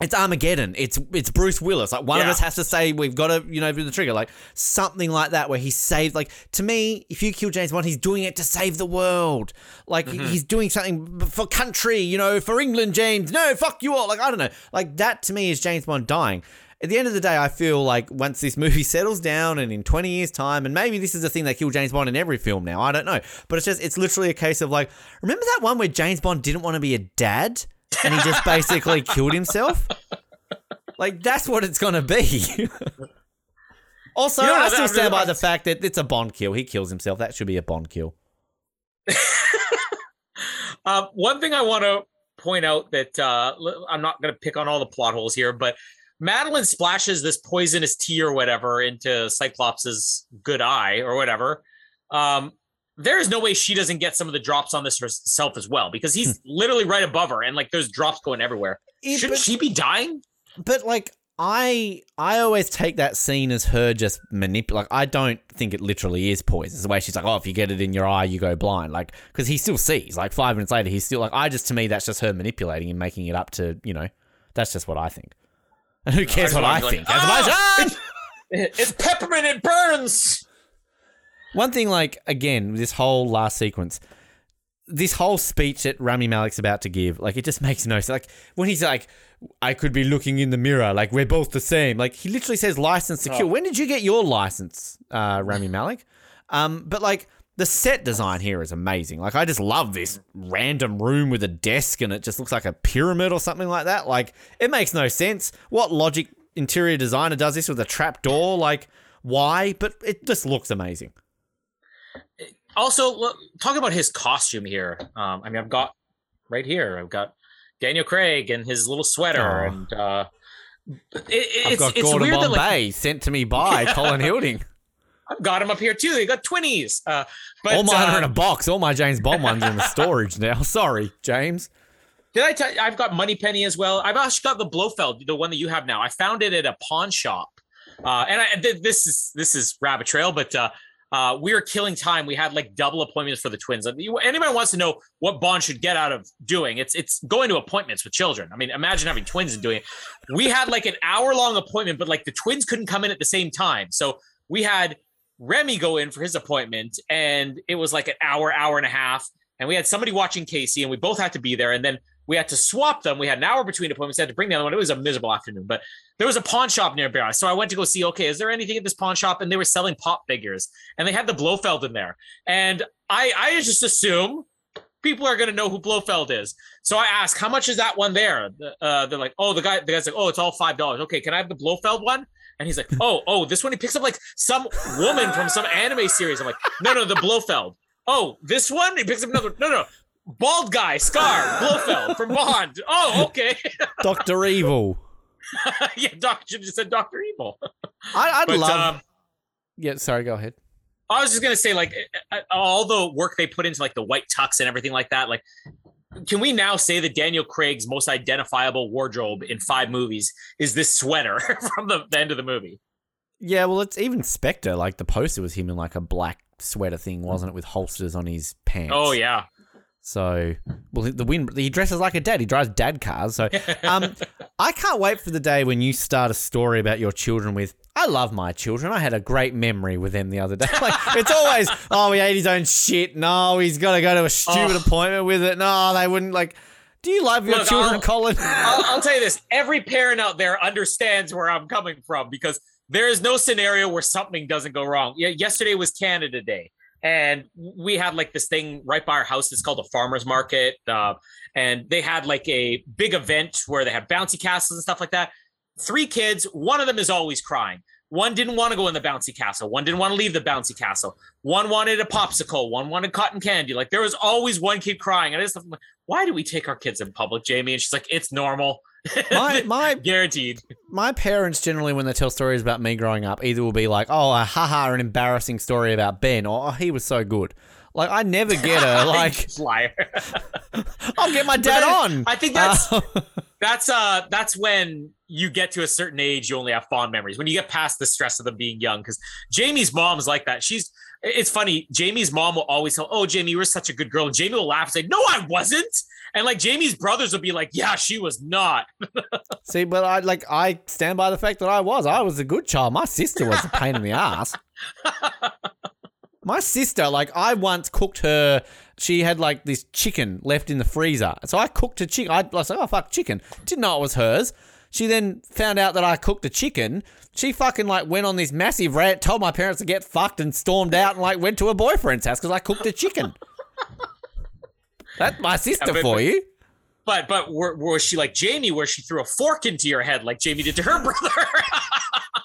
it's Armageddon. It's it's Bruce Willis. Like one of us has to say we've got to, you know, do the trigger. Like something like that where he saved. Like to me, if you kill James Bond, he's doing it to save the world. Like mm-hmm. he's doing something for country. You know, for England, James. No, fuck you all. Like I don't know. Like that to me is James Bond dying. at the end of the day, I feel like once this movie [laughs] settles down and in 20 years' time, and maybe this is the thing that killed James Bond in every film now, I don't know. But it's just, it's literally a case of like, remember that one where James Bond didn't want to be a dad and he just basically killed himself? Like, that's what it's going to be. also, You know, I still stand by the fact that it's a Bond kill. He kills himself. That should be a Bond kill. Um, [laughs] one thing I want to point out that uh, I'm not going to pick on all the plot holes here, but Madeline splashes this poisonous tea or whatever into Cyclops's good eye or whatever. Um, there is no way she doesn't get some of the drops on this herself as well because he's hmm. literally right above her and like there's drops going everywhere. Yeah, Shouldn't but- she be dying? But like I I always take that scene as her just manipulate. Like I don't think it literally is poison. It's the way she's like, oh, if you get it in your eye, you go blind. Like because he still sees. Like five minutes later, he's still like. I just to me that's just her manipulating and making it up to you know. That's just what I think. And [laughs] who cares just what I ah! think? like, As [laughs] much It's peppermint, it burns. One thing, like again, this whole last sequence. This whole speech that Rami Malek's about to give, like it just [laughs] makes no sense. Like when he's like, "I could be looking in the mirror, like we're both the same." Like he literally says, "License to kill." When did you get your license, uh, Rami [laughs] Malek? Um, but like the set design here is amazing. Like I just love this random room with a desk and it just looks like a pyramid or something like that. Like it makes no sense. What logic interior designer does this with a trap door? Like why? But it just looks amazing. Also, look, talk about his costume here. Um, I mean, I've got right here. I've got Daniel Craig and his little sweater, Aw. and uh, it, it- I've it's got it's Gordon weird that Bombay like sent to me by [laughs] Colin Hilding. I've got him up here too. They got twinnies. Uh, but All mine uh, are in a box. All my James Bond ones are in the [laughs] storage now. Sorry, James. Did I tell you, I've got Moneypenny as well. I've actually got the Blofeld, the one that you have now. I found it at a pawn shop. Uh, and I, th- this is this is rabbit trail, but uh, uh, we are killing time. We had like double appointments for the twins. Anybody wants to know what Bond should get out of doing? It's it's going to appointments with children. I mean, imagine having twins and doing it. We had like an hour long appointment, but like the twins couldn't come in at the same time, so we had Remy go in for his appointment, and it was like an hour, hour and a half. And we had somebody watching Casey, and we both had to be there. And then we had to swap them. We had an hour between appointments. I had to bring the other one. It was a miserable afternoon, but there was a pawn shop nearby. So I went to go see, okay, is there anything at this pawn shop? And they were selling pop figures and they had the Blofeld in there. And I, I just assume people are going to know who Blofeld is. So I asked, how much is that one there? Uh, they're like, oh, the guy, the guy's like, oh, it's all $5. Okay. Can I have the Blofeld one? And he's like, [laughs] oh, oh, this one. He picks up like some woman from some anime series. I'm like, no, no, the Blofeld. Oh, this one? He picks up another. No, no. Bald guy, Scar, Blofeld from Bond. Oh, okay. [laughs] Doctor Evil. [laughs] yeah, Doc should have just said Doctor Evil. I, I'd But love. um, yeah, sorry. Go ahead. I was just gonna say, like, all the work they put into like the white tux and everything like that. Like, can we now say that Daniel Craig's most identifiable wardrobe in five movies is this sweater [laughs] from the, the end of the movie? Yeah, well, it's even Spectre. Like the poster was him in like a black sweater thing, wasn't it, with holsters on his pants? Oh yeah, So, well, the wind. He dresses like a dad. He drives dad cars. So, [laughs] um, I can't wait for the day when you start a story about your children with. I love my children. I had a great memory with them the other day. [laughs] Like it's always, oh, he ate his own shit. No, he's got to go to a stupid Oh. appointment with it. No, they wouldn't like. Do you love your Look, children, I'll- Colin? [laughs] I'll, I'll tell you this: every parent out there understands where I'm coming from because there is no scenario where something doesn't go wrong. Yeah, yesterday was Canada Day, and we had like this thing right by our house. It's called a farmers market, uh, and they had like a big event where they had bouncy castles and stuff like that. Three kids, one of them is always crying. One didn't want to go in the bouncy castle. One didn't want to leave the bouncy castle. One wanted a popsicle. One wanted cotton candy. Like there was always one kid crying. And I just, like, why do we take our kids in public, Jamie? And she's like, it's normal. My [laughs] my Guaranteed. my parents generally, when they tell stories about me growing up, either will be like, "Oh, a haha, an embarrassing story about Ben," or "Oh, he was so good." Like I never get a [laughs] like. liar. [laughs] I'll get my dad then on. I think that's Uh, that's uh that's when you get to a certain age, you only have fond memories. When you get past the stress of them being young, because Jamie's mom's like that. She's it's funny. Jamie's mom will always tell, "Oh, Jamie, you were such a good girl." And Jamie will laugh and say, "No, I wasn't." And like Jamie's brothers will be like, "Yeah, she was not." [laughs] See, but I like I stand by the fact that I was. I was a good child. My sister was a pain in the ass. My sister, like, I once cooked her. She had like this chicken left in the freezer, so I cooked a chicken. I was like, "Oh fuck, chicken!" Didn't know it was hers. She then found out that I cooked a chicken. She fucking like went on this massive rant, told my parents to get fucked, and stormed out and like went to her boyfriend's house because I cooked a chicken. That's my sister Yeah, but- for but- you. But but were, was she like Jamie, where she threw a fork into your head like Jamie did to her [laughs] brother?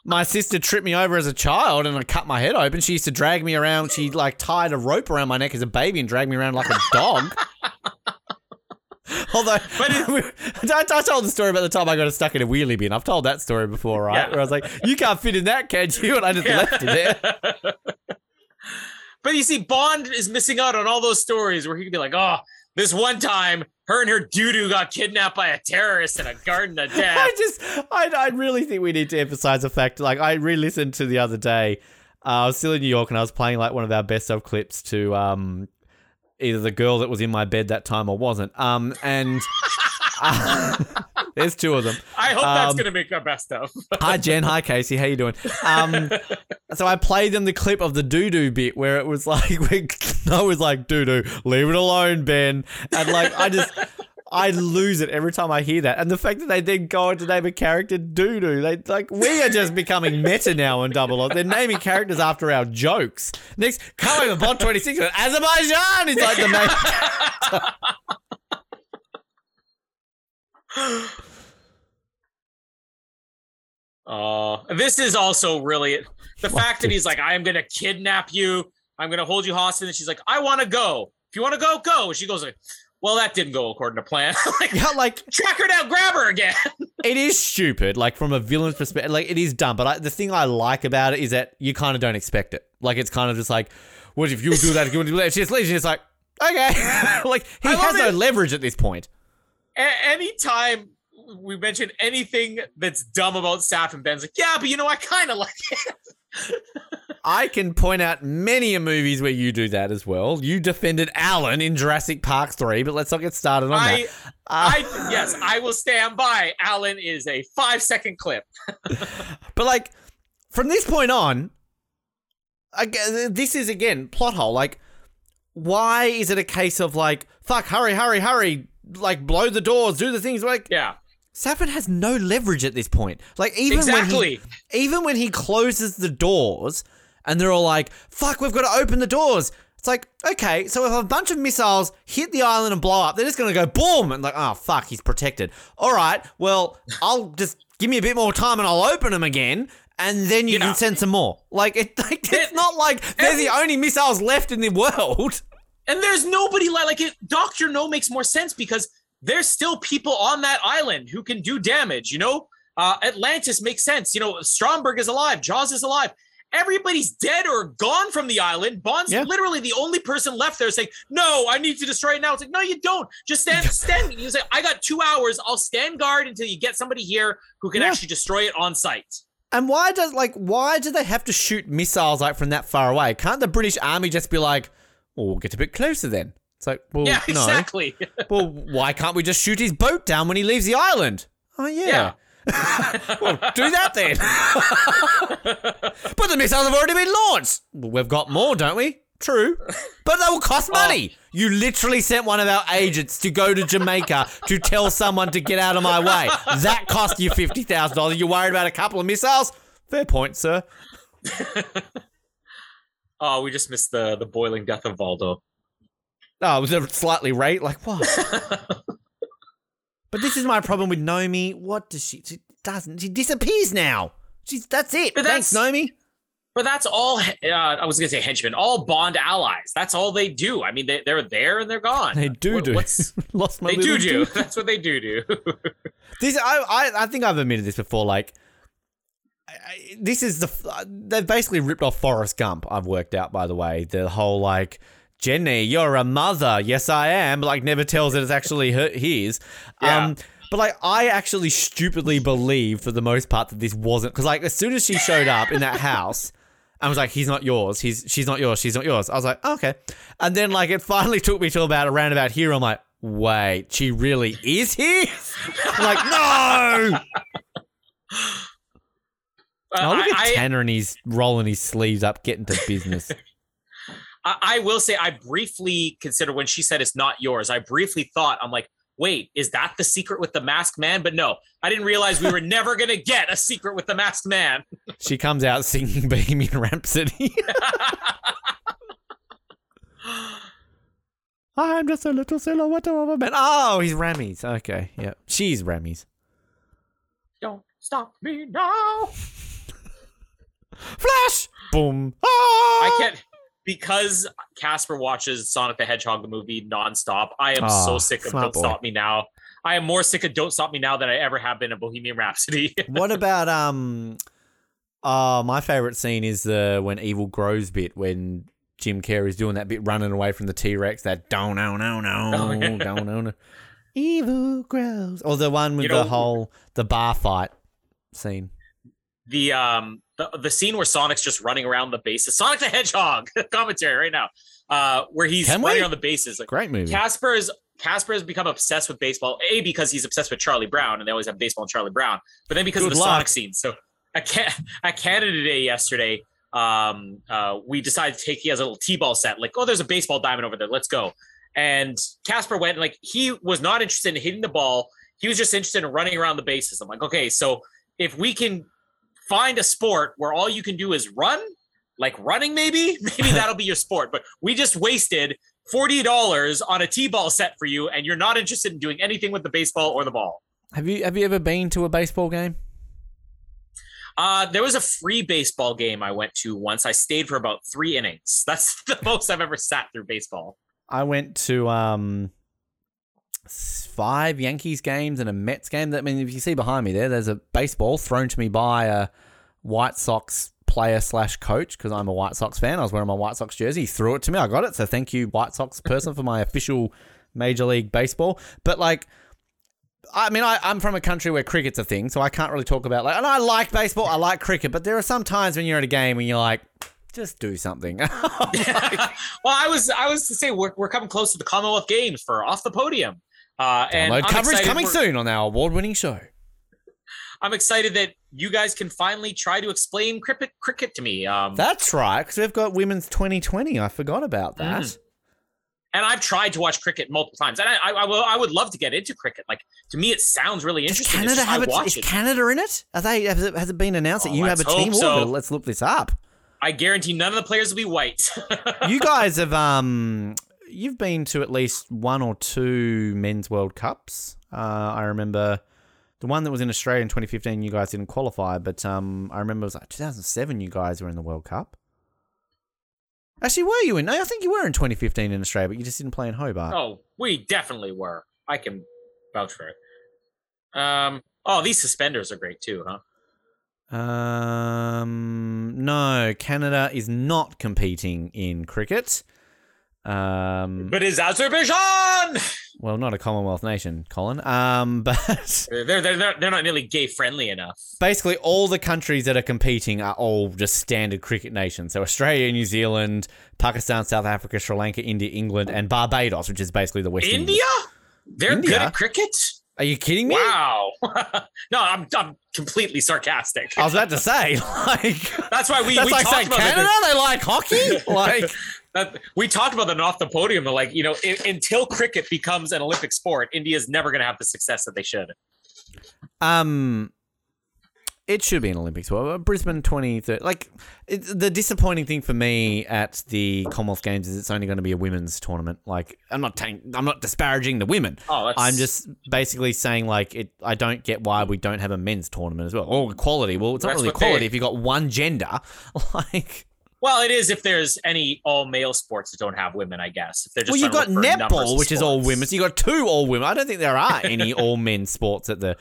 My sister tripped me over as a child and I cut my head open. She used to drag me around. She like tied a rope around my neck as a baby and dragged me around like a dog. [laughs] Although, But [laughs] I, I told the story about the time I got stuck in a wheelie bin. I've told that story before, right? Yeah. Where I was like, "You can't fit in that, can you?" And I just left it there. But you see, Bond is missing out on all those stories where he could be like, oh, this one time her and her doo-doo got kidnapped by a terrorist in a garden of [laughs] death. I just, I, I really think we need to emphasize the fact. Like, I re-listened to the other day. Uh, I was still in New York and I was playing like one of our best of clips to um, either the girl that was in my bed that time or wasn't. Um, and [laughs] [laughs] there's two of them. I hope that's Um, going to make our best of. [laughs] Hi Jen, hi Casey, how you doing? Um, [laughs] so I played them the clip of the doo doo bit where it was like, where I was like, doo doo, leave it alone, Ben, and like I just. I lose it every time I hear that, and the fact that they then go on to name a character doo doo, they like we are just becoming meta now on Double O. They're naming characters after our jokes. Next, come over Bond twenty six, Azerbaijan is like the main. Uh, this is also really the fact that he's like, I am going to kidnap you. I'm going to hold you hostage. And she's like, I want to go. If you want to go, go. She goes like, well, that didn't go according to plan. [laughs] like, Yeah, like track her down, grab her again. [laughs] it is stupid, like from a villain's perspective. Like it is dumb, but I, the thing I like about it is that you kind of don't expect it. Like it's kind of just like, what if you do that? If you do that? She just leaves. She's like, okay, [laughs] like he I has no it. leverage at this point. A- anytime we mention anything that's dumb about Safin Ben's like, yeah, but you know, I kind of like it. [laughs] I can point out many a movies where you do that as well. You defended Alan in Jurassic Park three, but let's not get started on I, that. Uh, I, yes, I will stand by. Alan is a five second clip. [laughs] But like from this point on, again, this is again plot hole. Like, why is it a case of like, fuck, hurry, hurry, hurry, like blow the doors, do the things? Like, Yeah, Safin has no leverage at this point. Like, even exactly. when he, even when he closes the doors, and they're all like, fuck, we've got to open the doors. It's like, okay, so if a bunch of missiles hit the island and blow up, they're just gonna go boom and like, oh fuck, he's protected. All right, well, I'll just give me a bit more time and I'll open them again, and then you Yeah. can send some more. Like, it, [laughs] like it's It- not like they're the only missiles left in the world. And there's nobody like like it. Doctor No makes more sense because there's still people on that island who can do damage. You know, uh, Atlantis makes sense. You know, Stromberg is alive. Jaws is alive. Everybody's dead or gone from the island. Bond's Yeah. literally the only person left there saying, "No, I need to destroy it now." It's like, no, you don't. Just stand, stand. You say, "I got two hours. I'll stand guard until you get somebody here who can Yeah. actually destroy it on site." And why does like why do they have to shoot missiles like from that far away? Can't the British Army just be like, well, we'll get a bit closer then? It's like, well, yeah, no. exactly. [laughs] Well, why can't we just shoot his boat down when he leaves the island? Oh yeah. [laughs] well, do that then. [laughs] but the missiles have already been launched. Well, we've got more, don't we? True. But that will cost oh. money. You literally sent one of our agents to go to Jamaica to tell someone to get out of my way. That cost you $50,000. You're worried about a couple of missiles? Fair point, sir. Oh, we just missed the the boiling death of Valdo. Oh, it was slightly rate? Like what? [laughs] but this is my problem with Nomi. What does she? She doesn't. She disappears now. She's that's it. But Thanks, that's- Nomi. But that's all. Uh, I was gonna say henchmen, all Bond allies. That's all they do. I mean, they, they're there and they're gone. They do What- do. What's, [laughs] Lost my they do do. [laughs] That's what they do do. This I, I I think I've admitted this before. Like, I, this is the they've basically ripped off Forrest Gump. I've worked out by the way the whole like. Jenny, you're a mother. Yes, I am. Like, never tells that it's actually her, his. Yeah. Um, but like, I actually stupidly believe for the most part that this wasn't because like, as soon as she showed up in that house, I was like, he's not yours. He's she's not yours. She's not yours. I was like, okay. And then like, it finally [laughs] took me to about around about here. I'm like, wait, she really is his? [laughs] I'm like, no. Uh, Oh, look at I, I, Tanner and he's rolling his sleeves up, getting to business. [laughs] I, I will say, I briefly considered when she said it's not yours. I briefly thought, I'm like, wait, is that the secret with the masked man? But no, I didn't realize we were [laughs] never gonna get a secret with the masked man. She comes out singing [laughs] Bohemian Rhapsody. I'm just a little silhouette of a man. Oh, he's Remy's. Okay, yeah. She's Remy's. Don't stop me now. Flash! Boom. Ah! I can't because Casper watches Sonic the Hedgehog the movie nonstop. I am Aw, so sick of Don't boy. Stop Me Now. I am more sick of Don't Stop Me Now than I ever have been of Bohemian Rhapsody. [laughs] what about um oh my favorite scene is the when evil grows bit when Jim Carrey's doing that bit running away from the T-Rex that don't no no no [laughs] Oh, don't no no evil grows or the one with You the whole the bar fight scene the um the, the scene where Sonic's just running around the bases. Sonic the Hedgehog [laughs] commentary right now. Uh where he's Can we? running on the bases. Like great movie Casper is Casper has become obsessed with baseball. A because he's obsessed with Charlie Brown, and they always have baseball and Charlie Brown. But then because Good of the luck. Sonic scene. So at, Ca- at Canada Day yesterday, um, uh, we decided to take. He has a little t-ball set. Like, oh, there's a baseball diamond over there. Let's go. And Casper went. Like, he was not interested in hitting the ball. He was just interested in running around the bases. I'm like, okay, so if we can find a sport where all you can do is run, like running, maybe, [laughs] maybe [laughs] that'll be your sport. But we just wasted forty dollars on a t-ball set for you, and you're not interested in doing anything with the baseball or the ball. have you have you ever been to a baseball game Uh, there was a free baseball game I went to once. I stayed for about three innings. [laughs] That's the most I've ever sat through baseball. I went to um five Yankees games and a Mets game. I mean, if you see behind me there, there's a baseball thrown to me by a White Sox player slash coach because I'm a White Sox fan. I was wearing my White Sox jersey. He threw it to me. I got it. So thank you, White Sox person, for my official Major League Baseball. But like. I mean, I, I'm from a country where cricket's a thing, so I can't really talk about like. And I like baseball, I like cricket, but there are some times when you're at a game and you're like, just do something. [laughs] [laughs] well, I was I was to say we're, we're coming close to the Commonwealth Games for off the podium. Uh, and I'm coverage coming soon on our award-winning show. I'm excited that you guys can finally try to explain cricket cricket to me. Um, That's right, because we've got women's 2020. I forgot about that. Mm. and I've tried to watch cricket multiple times, and I, I, I, will, I would love to get into cricket. Like to me, it sounds really interesting. It's Canada have I Is it. Canada in it? Are they? Has it, has it been announced that Oh, you have a team? so. Let's look this up. I guarantee none of the players will be white. [laughs] you guys have um, you've been to at least one or two men's World Cups. Uh, I remember the one that was in Australia in 2015. You guys didn't qualify, but um, I remember it was like 2007. You guys were in the World Cup. Actually, were you in? No, I think you were in 2015 in Australia, but you just didn't play in Hobart. oh, we definitely were. I can vouch for it. Um. Oh, these suspenders are great too, huh? Um, no, Canada is not competing in cricket. Um, But is Azerbaijan? well, not a Commonwealth nation, Colin. Um, [laughs] but They're they're they're, they're not nearly gay friendly enough. basically, all the countries that are competing are all just standard cricket nations. So Australia, New Zealand, Pakistan, South Africa, Sri Lanka, India, England, and Barbados, which is basically the West Indies. India? They're India? good at cricket. Are you kidding me? Wow. [laughs] no, I'm I'm completely sarcastic. I was about to say, [laughs] like, That's why we that's we like talked about Canada. They like hockey. Like, That, we talked about that off the podium. Like you know, i until cricket becomes an Olympic sport, India's never going to have the success that they should. Um, it should be an Olympics. Well, Brisbane 2030. Like, it, the disappointing thing for me at the Commonwealth Games is it's only going to be a women's tournament. Like, I'm not tank, I'm not disparaging the women. Oh, that's, I'm just basically saying like it. I don't get why we don't have a men's tournament as well. Oh, equality. Well, it's not really they- equality if you have got one gender. [laughs] Like, well, it is if there's any all male sports that don't have women. I guess if they're just well, you've got trying to look for numbers netball, which is all women. So you got two all women. I don't think there are any [laughs] all men sports at the.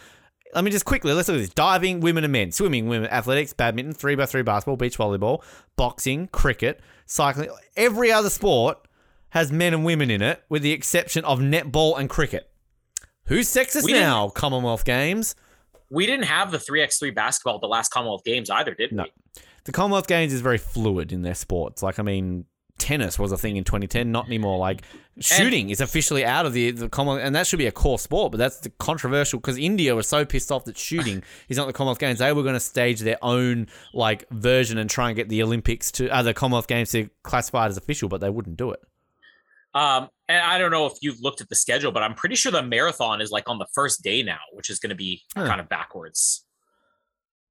Let me just quickly let's look at this: diving, women and men; swimming, women; athletics, badminton, three by three basketball, beach volleyball, boxing, cricket, cycling. Every other sport has men and women in it, with the exception of netball and cricket. Who's sexist We now? Commonwealth Games. We didn't have the three x three basketball at the last Commonwealth Games either, did No. we? The Commonwealth Games is very fluid in their sports. Like, I mean, tennis was a thing in 2010, not anymore. Like, shooting is officially out of the, the Commonwealth, and that should be a core sport, but that's the controversial because India was so pissed off that shooting [sighs] is not the Commonwealth Games. They were going to stage their own, like, version and try and get the Olympics to, uh, the Commonwealth Games to classify it as official, but they wouldn't do it. Um, and I don't know if you've looked at the schedule, but I'm pretty sure the marathon is like on the first day now, which is going to be Huh. kind of backwards.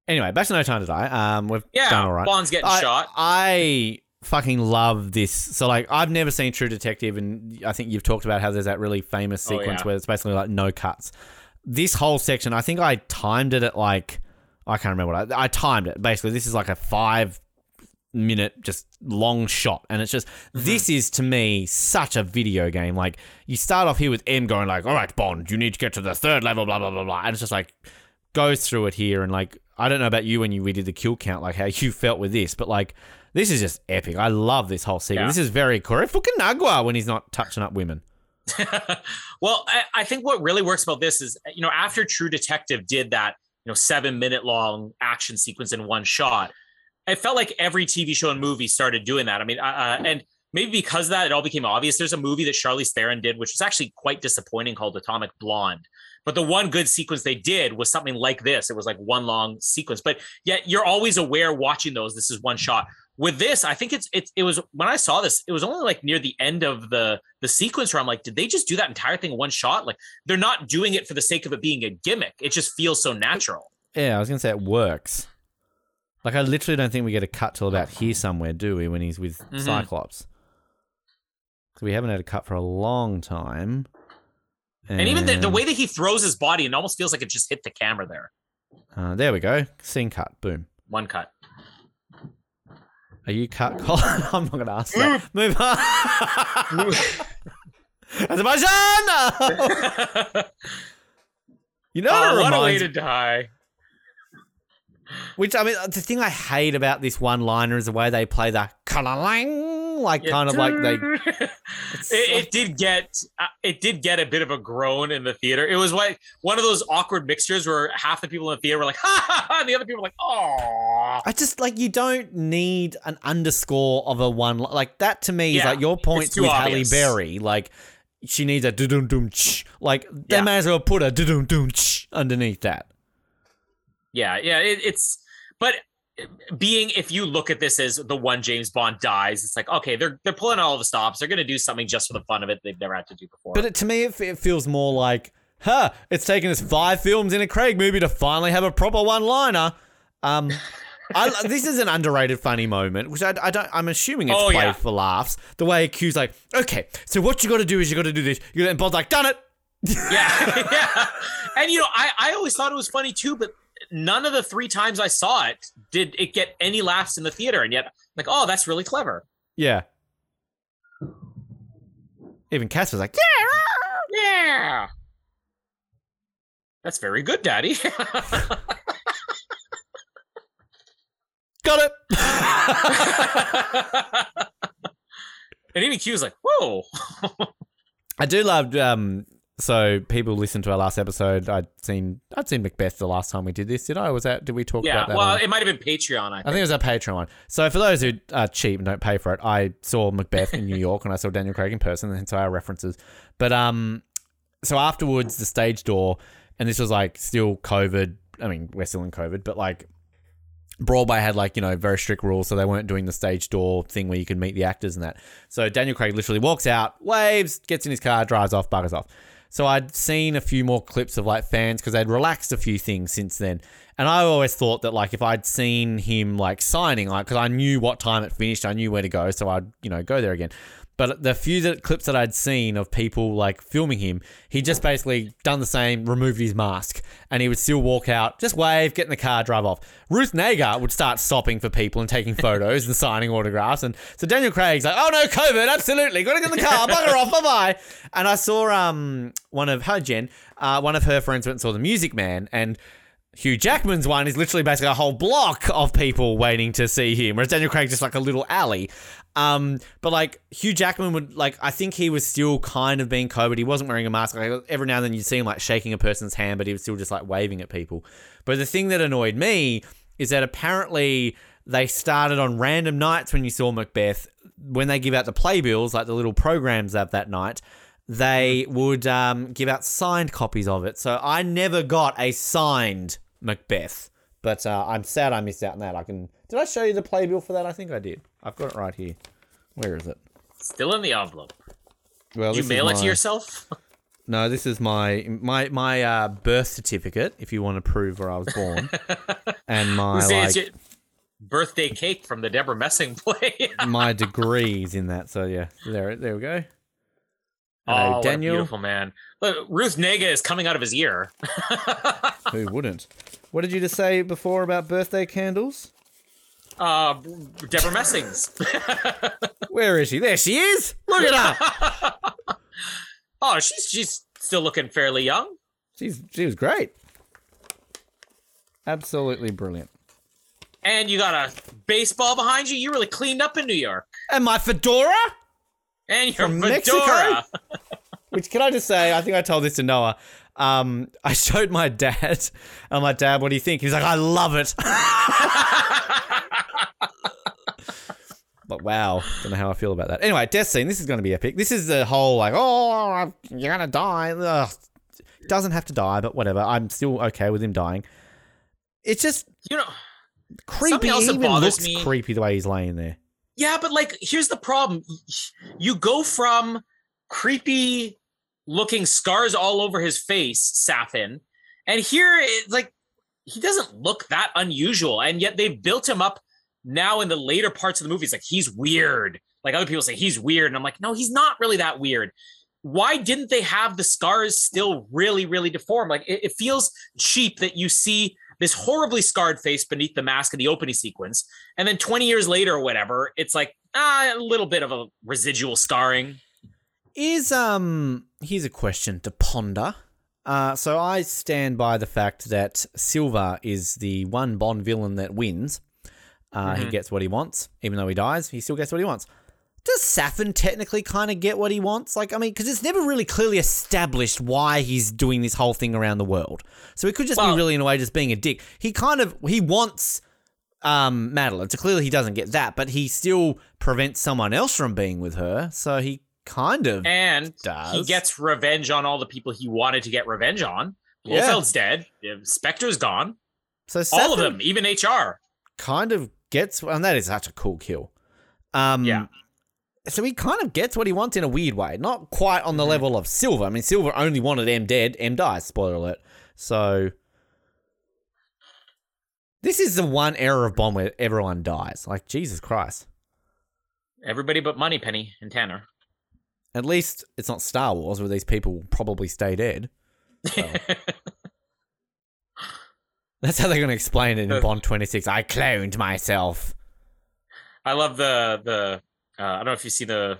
Anyway, back to No Time to Die. Um, we've Yeah, done all right. Bond's getting I, shot. I fucking love this. So like, I've never seen True Detective, and I think you've talked about how there's that really famous Oh, sequence yeah. where it's basically like no cuts. This whole section, I think I timed it at like I can't remember what I, I timed it. Basically, this is like a five minute just long shot and it's just Mm-hmm. this is to me such a video game like you start off here with m going like all right bond you need to get to the third level blah blah blah blah and it's just like goes through it here and like i don't know about you when you we did the kill count like how you felt with this but like this is just epic i love this whole sequence Yeah. this is very Cary Fukunaga when he's not touching up women [laughs] well, I, I think what really works about this is, you know, after True Detective did that, you know, seven minute long action sequence in one shot, it felt like every TV show and movie started doing that. I mean, uh, uh, and maybe because of that, it all became obvious. There's a movie that Charlize Theron did, which was actually quite disappointing, called Atomic Blonde. But the one good sequence they did was something like this. It was like one long sequence, but yet you're always aware watching those. This is one shot. With this, I think it's it's it was when I saw this, it was only like near the end of the the sequence where I'm like, did they just do that entire thing in one shot? Like they're not doing it for the sake of it being a gimmick. It just feels so natural. yeah i was gonna say it works like i literally don't think we get a cut till about here somewhere do we when he's with Mhm. cyclops so we haven't had a cut for a long time And even the, the way that he throws his body, it almost feels like it just hit the camera there. Uh, there we go. Scene cut. Boom. One cut. Are you cut, [laughs] Colin? I'm not going to ask that. [laughs] Move on. [laughs] Azerbaijan! you know what oh, what a way to die. Which, I mean, the thing I hate about this one-liner is the way they play the kalalang, like kind of like they... [laughs] it, it did get uh, it did get a bit of a groan in the theater. It was like one of those awkward mixtures where half the people in the theater were like [laughs] ha ha ha, and the other people were like oh. I just, like, you don't need an underscore of a one... Like, that to me is like your points with obvious. Halle Berry. Like, she needs a dum ch. Like, they Yeah. may as well put a dum ch underneath that. Yeah, yeah, it, it's but being if you look at this as the one James Bond dies, it's like okay, they're they're pulling all the stops. They're gonna do something just for the fun of it they've never had to do before. But it, to me, it, it feels more like, huh, it's taken us five films in a Craig movie to finally have a proper one-liner. Um, [laughs] I, this is an underrated funny moment, which I, I don't. I'm assuming it's Oh, played yeah. for laughs. The way Q's like, okay, so what you got to do is you got to do this. You and Bond's like, done it. yeah, [laughs] [laughs] yeah. And you know, I I always thought it was funny too, but none of the three times I saw it did it get any laughs in the theater, and yet like oh, that's really clever. Yeah. Even Cass was like, yeah. Yeah. That's very good, Daddy. [laughs] Got it. [laughs] and even Q was like, "Whoa!" [laughs] I do love. Um, so people listen to our last episode. I'd seen. I'd seen Macbeth the last time we did this. Did I? Was that? Did we talk Yeah. about that? Well, on- it might have been Patreon. I I think. think it was our Patreon one. So for those who are cheap and don't pay for it, I saw Macbeth in New [laughs] York and I saw Daniel Craig in person, and so our references. But um, so afterwards, the stage door, and this was like still COVID. I mean, we're still in COVID, but like Broadway had like you know very strict rules, so they weren't doing the stage door thing where you could meet the actors and that. So Daniel Craig literally walks out, waves, gets in his car, drives off, buggers off. So I'd seen a few more clips of like fans because they'd relaxed a few things since then, and I always thought that like if I'd seen him like signing, like because I knew what time it finished, I knew where to go, so I'd you know go there again. But the few that clips that I'd seen of people like filming him, he just basically done the same, removed his mask, and he would still walk out, just wave, get in the car, drive off. Ruth Negga would start stopping for people and taking photos and signing autographs, and so Daniel Craig's like, "Oh no, COVID, absolutely, got to get in the car, [laughs] bugger off, bye bye." And I saw um one of hi Jen, uh, one of her friends went and saw the Music Man, and Hugh Jackman's one is literally basically a whole block of people waiting to see him, whereas Daniel Craig's just like a little alley. Um, but like Hugh Jackman would like, I think he was still kind of being COVID. He wasn't wearing a mask. Like every now and then you'd see him like shaking a person's hand, but he was still just like waving at people. But the thing that annoyed me is that apparently they started on random nights when you saw Macbeth. When they give out the playbills, like the little programs of that night, they would um, give out signed copies of it. So I never got a signed Macbeth, but uh, I'm sad I missed out on that. I can. Did I show you the playbill for that? I think I did. I've got it right here. Where is it? Still in the envelope. Well, you mail it to yourself? [laughs] No, this is my my my uh, birth certificate. If you want to prove where I was born, [laughs] and my like birthday cake from the Debra Messing play. [laughs] my degrees in that. So yeah, there there we go. oh, Hello, a Daniel. beautiful man. Look, Ruth Negga is coming out of his ear. Who wouldn't? What did you just say before about birthday candles? Uh, Debra Messing's. [laughs] Where is she? There she is. Look at her. [laughs] oh, she's she's still looking fairly young. She's she was great. Absolutely brilliant. And you got a baseball behind you. You really cleaned up in New York. And my fedora, And your From fedora. Mexico? [laughs] which can I just say? I think I told this to Noah. Um, [laughs] I showed my dad. I'm like, Dad, what do you think? He's like, I love it. [laughs] but wow, don't know how I feel about that. Anyway, death scene. This is going to be epic. This is the whole like, oh, you're gonna die. Ugh. Doesn't have to die, but whatever. I'm still okay with him dying. It's just You know, creepy. else even looks me- creepy the way he's laying there. Yeah, but like, here's the problem. You go from creepy looking scars all over his face, Safin, and here it's like he doesn't look that unusual, and yet they've built him up now in the later parts of the movie. Like he's weird. Like other people say he's weird, and I'm like, no, he's not really that weird. Why didn't they have the scars still really, really deformed? Like it, it feels cheap that you see this horribly scarred face beneath the mask in the opening sequence, and then 20 years later or whatever, it's like ah, a little bit of a residual scarring. Is um here's a question to ponder. Uh, so I stand by the fact that Silva is the one Bond villain that wins. Uh, He Mhm. gets what he wants, even though he dies. He still gets what he wants. Does Safin technically kind of get what he wants? Like, I mean, because it's never really clearly established why he's doing this whole thing around the world. So he could just Well- be really, in a way, just being a dick. He kind of he wants um Madeleine. So clearly he doesn't get that, but he still prevents someone else from being with her. So he kind of And he gets revenge on all the people he wanted to get revenge on. Yeah. Blofeld's dead. Spectre's gone. So all of them, even HR. kind of gets, and that is such a cool kill. Um, Yeah. So he kind of gets what he wants in a weird way, not quite on the level of Silva. I mean, Silva only wanted M dead. M dies. Spoiler alert. So this is the one era of Bond where everyone dies. Like Jesus Christ. Everybody but Moneypenny and Tanner. At least it's not Star Wars where these people will probably stay dead. [laughs] That's how they're going to explain it in Bond 26. I cloned myself. I love the the uh, I don't know if you see the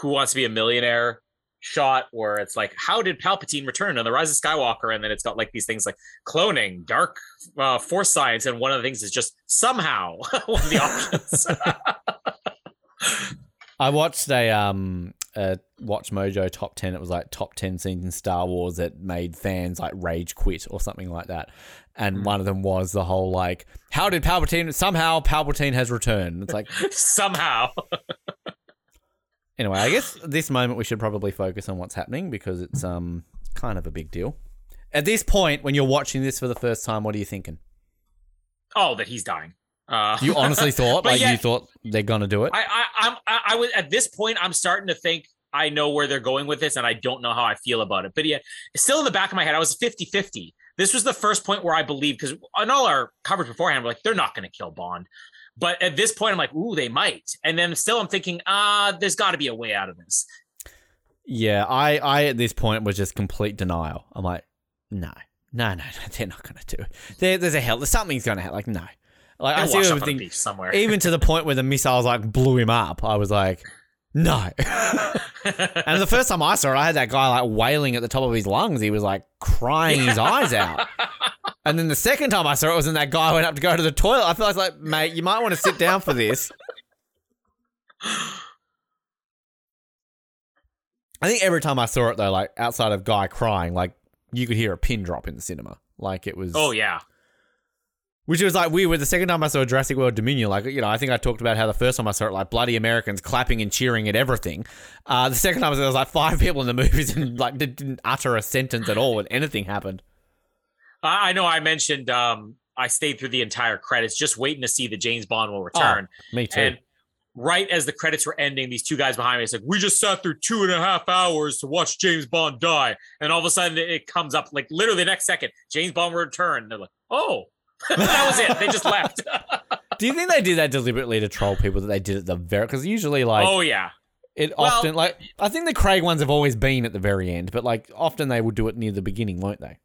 Who Wants to Be a Millionaire shot where it's like how did Palpatine return on the Rise of Skywalker and then it's got like these things like cloning, dark uh, force science and one of the things is just somehow [laughs] one of the options. [laughs] I watched a um a Watch Mojo top ten. It was like top ten scenes in Star Wars that made fans like rage quit or something like that. And one of them was the whole like, how did Palpatine somehow Palpatine has returned? It's like [laughs] somehow. anyway, I guess this moment we should probably focus on what's happening because it's um kind of a big deal. At this point, when you're watching this for the first time, what are you thinking? Oh, that he's dying. Uh, You honestly [laughs] thought like you thought they're gonna do it? I, I, I'm, I, I was at this point. I'm starting to think I know where they're going with this, and I don't know how I feel about it. But yet, still in the back of my head, I was 50 50. This was the first point where I believe because on all our coverage beforehand, we're like, they're not going to kill Bond. But at this point, I'm like, ooh, they might. And then still, I'm thinking, ah, there's got to be a way out of this. Yeah, I, I at this point was just complete denial. I'm like, no, no, no, no they're not going to do it. There, there's a hell. There's something's going to happen. Like, no. Like I They'll see wash up on a everything. somewhere. Even to the point where the missiles like blew him up, I was like, no. [laughs] and the first time I saw it, I had that guy like wailing at the top of his lungs. He was like crying his eyes out. [laughs] And then the second time I saw it was when that guy went up to go to the toilet. I felt like, like, mate, you might want to sit down for this. I think every time I saw it though, like outside of guy crying, like you could hear a pin drop in the cinema. Like it was oh yeah, which was like weird. With the second time I saw Jurassic World Dominion, like you know, I think I talked about how the first time I saw it, like bloody Americans clapping and cheering at everything. Uh, the second time I saw it, there was like five [laughs] people in the movies and like did- didn't utter a sentence at all when anything happened. I, know. I mentioned um, I stayed through the entire credits, just waiting to see the James Bond will return. Me too. And right as the credits were ending, these two guys behind me, it's like, we just sat through two and a half hours to watch James Bond die. And all of a sudden it comes up like literally the next second, James Bond will return. They're like, oh, that was it. They just left. [laughs] Do you think they did that deliberately to troll people that they did at the very? Because usually, like, oh, yeah. it well- often, like, I think the Craig ones have always been at the very end, but like, often they would do it near the beginning, won't they?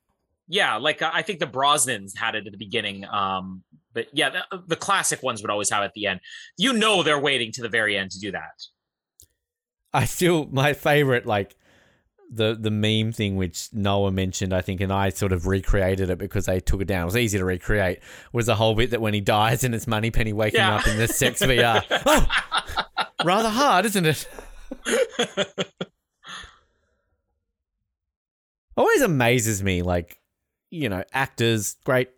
Yeah. Like uh, I think the Brosnans had it at the beginning. Um, but yeah, the, the classic ones would always have it at the end. You know, they're waiting to the very end to do that. I still my favorite like the the meme thing which Noah mentioned I think and I sort of recreated it because they took it down. It was easy to recreate. Was the whole bit that when he dies and it's Moneypenny waking Yeah. up in the sex VR. [laughs] Oh, rather hard, isn't it? Always amazes me like you know actors great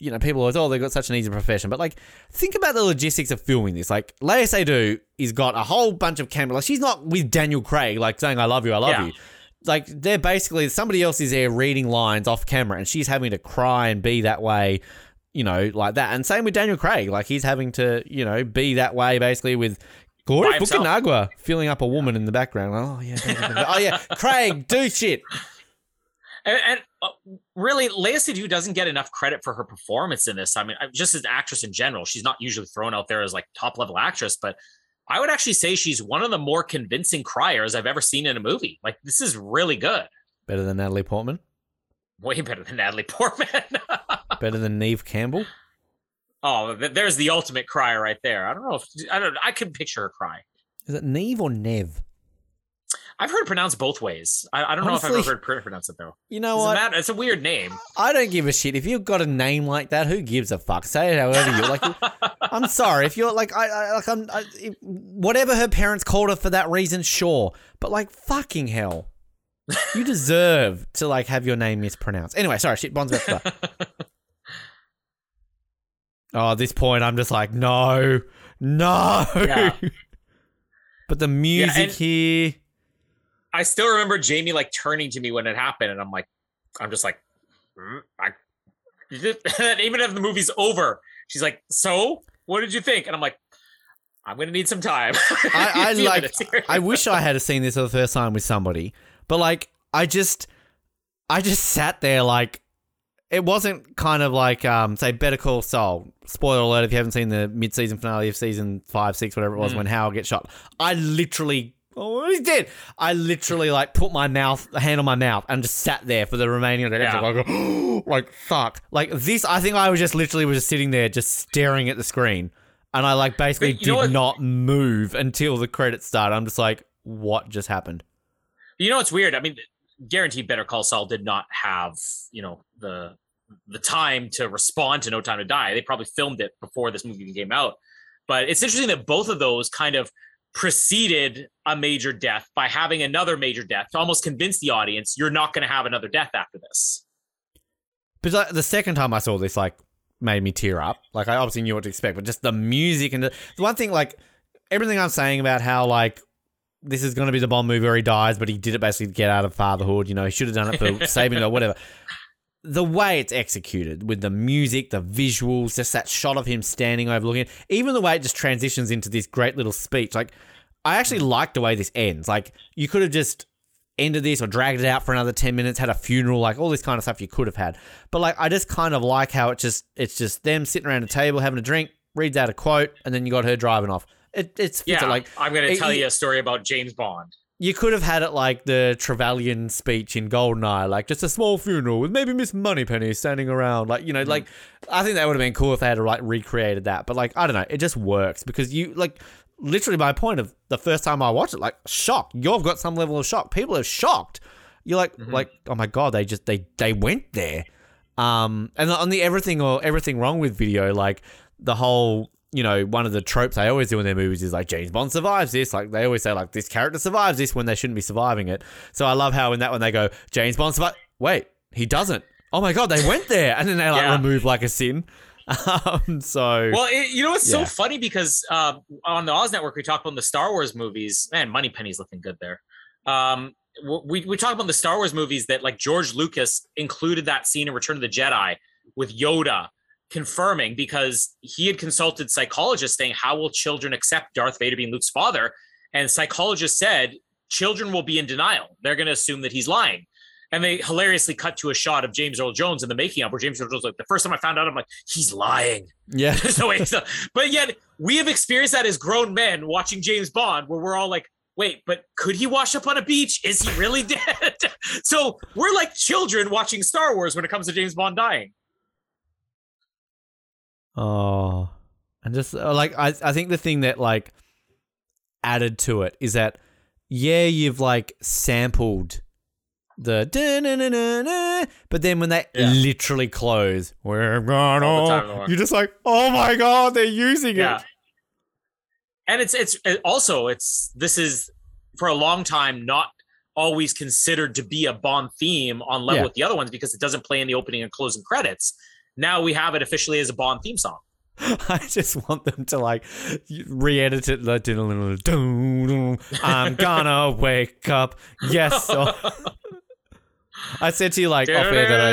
you know, people always, oh, they've got such an easy profession. But like, think about the logistics of filming this. Like, Léa Seydoux is got a whole bunch of camera. Like, she's not with Daniel Craig, like saying, I love you, I love Yeah. you. Like, they're basically, somebody else is there reading lines off camera and she's having to cry and be that way, you know, like that. And same with Daniel Craig. Like, he's having to, you know, be that way basically with himself. Fukunaga filling up a woman in the background. Oh, yeah. Oh, yeah. [laughs] Craig, do shit. And, and uh, really, Léa Seydoux doesn't get enough credit for her performance in this. I mean, just as an actress in general, she's not usually thrown out there as like top level actress, but I would actually say she's one of the more convincing criers I've ever seen in a movie. Like, this is really good. Better than Natalie Portman. Way better than Natalie [laughs] Portman. Better than Neve Campbell. oh, there's the ultimate crier right there. I don't know if I don't. I can picture her cry. Is it Neve or Nev? I've heard it pronounced both ways. I, I don't know if I've ever heard her pronounce it though. You know Doesn't what? matter. It's a weird name. I don't give a shit if you've got a name like that. Who gives a fuck? Say it however you like. [laughs] I'm sorry if you're like I, I like I'm I, whatever her parents called her for that reason. Sure, but like fucking hell, you [laughs] deserve to like have your name mispronounced. Anyway, sorry, shit. Bond's about to. [laughs] Oh, at this point, I'm just like no, no. Yeah. but the music and- here. I still remember Jamie like turning to me when it happened, and I'm like, I'm just like, "Hmm, I, [laughs] even if the movie's over, she's like, so what did you think? And I'm like, I'm gonna need some time. I, [laughs] I like. I wish I had seen this for the first time with somebody, but like, I just, I just sat there like, it wasn't kind of like, um, say, Better Call Saul. Spoiler alert: if you haven't seen the mid-season finale of season five, six, whatever it was, Mm. when Howard gets shot, I literally. Oh, he's dead. I literally like put my mouth, hand on my mouth, and just sat there for the remaining of the Yeah. episode. Like, [gasps] like fuck. Like this, I think I was just literally was just sitting there, just staring at the screen, and I like basically But you know did not move until the credits started. I'm just like, what just happened? You know what's weird? I mean, guaranteed Better Call Saul did not have you know the the time to respond to No Time to Die. They probably filmed it before this movie even came out. But it's interesting that both of those kind of preceded a major death by having another major death to almost convince the audience you're not going to have another death after this. But the second time I saw this, like, made me tear up. Like, I obviously knew what to expect, but just the music and the, the one thing, like, everything I'm saying about how, like, this is going to be the Bond movie where he dies, but he did it basically to get out of fatherhood. You know, he should have done it for [laughs] saving or whatever. The way it's executed with the music, the visuals, just that shot of him standing overlooking even the way it just transitions into this great little speech. Like, I actually like the way this ends. Like, you could have just ended this or dragged it out for another 10 minutes, had a funeral, like all this kind of stuff you could have had. But like, I just kind of like how it just, it's just them sitting around a table having a drink, reads out a quote, and then you got her driving off. It, it's Yeah, it. like, I'm going to tell you a story about James Bond. You could have had it like the Trevelyan speech in Goldeneye, like just a small funeral with maybe Miss Moneypenny standing around. Like, you know, like I think that would have been cool if they had like recreated that. But like, I don't know, it just works because you like literally my point of the first time I watched it, like shock. You've got some level of shock. People are shocked. You're like, like, oh my god, they just they they went there. Um, and on the everything or everything wrong with video, like the whole, you know, one of the tropes they always do in their movies is like James Bond survives this. Like they always say, like this character survives this when they shouldn't be surviving it. So I love how in that one they go, James Bond survive. Wait, he doesn't. Oh my god, they went there, and then they like Yeah. remove like a sin. [laughs] Um, so Well, it, you know, it's Yeah. so funny because uh, on the Oz Network, we talk about the Star Wars movies. Man, Moneypenny's looking good there. Um, we we talk about the Star Wars movies that like George Lucas included that scene in Return of the Jedi with Yoda confirming because he had consulted psychologists saying, How will children accept Darth Vader being Luke's father? And psychologists said, Children will be in denial. They're going to assume that he's lying. And they hilariously cut to a shot of James Earl Jones in the making of where James Earl Jones like the first time I found out, I'm like, he's lying. Yeah. No way. he's not- But yet we have experienced that as grown men watching James Bond, where we're all like, wait, but could he wash up on a beach? Is he really [laughs] dead? so we're like children watching Star Wars when it comes to James Bond dying. Oh, and just uh, like I, I think the thing that like added to it is that yeah, you've like sampled the but then when they Yeah. literally close, we're gone. All the time in the world. You're just like, oh my god, they're using Yeah. it. And it's it's it also it's this is for a long time not always considered to be a Bond theme on level Yeah. with the other ones because it doesn't play in the opening and closing credits. Now we have it officially as a Bond theme song. [laughs] I just want them to like re-edit it. Like, I'm gonna wake up. Yes. [laughs] or- I said to you like off air that I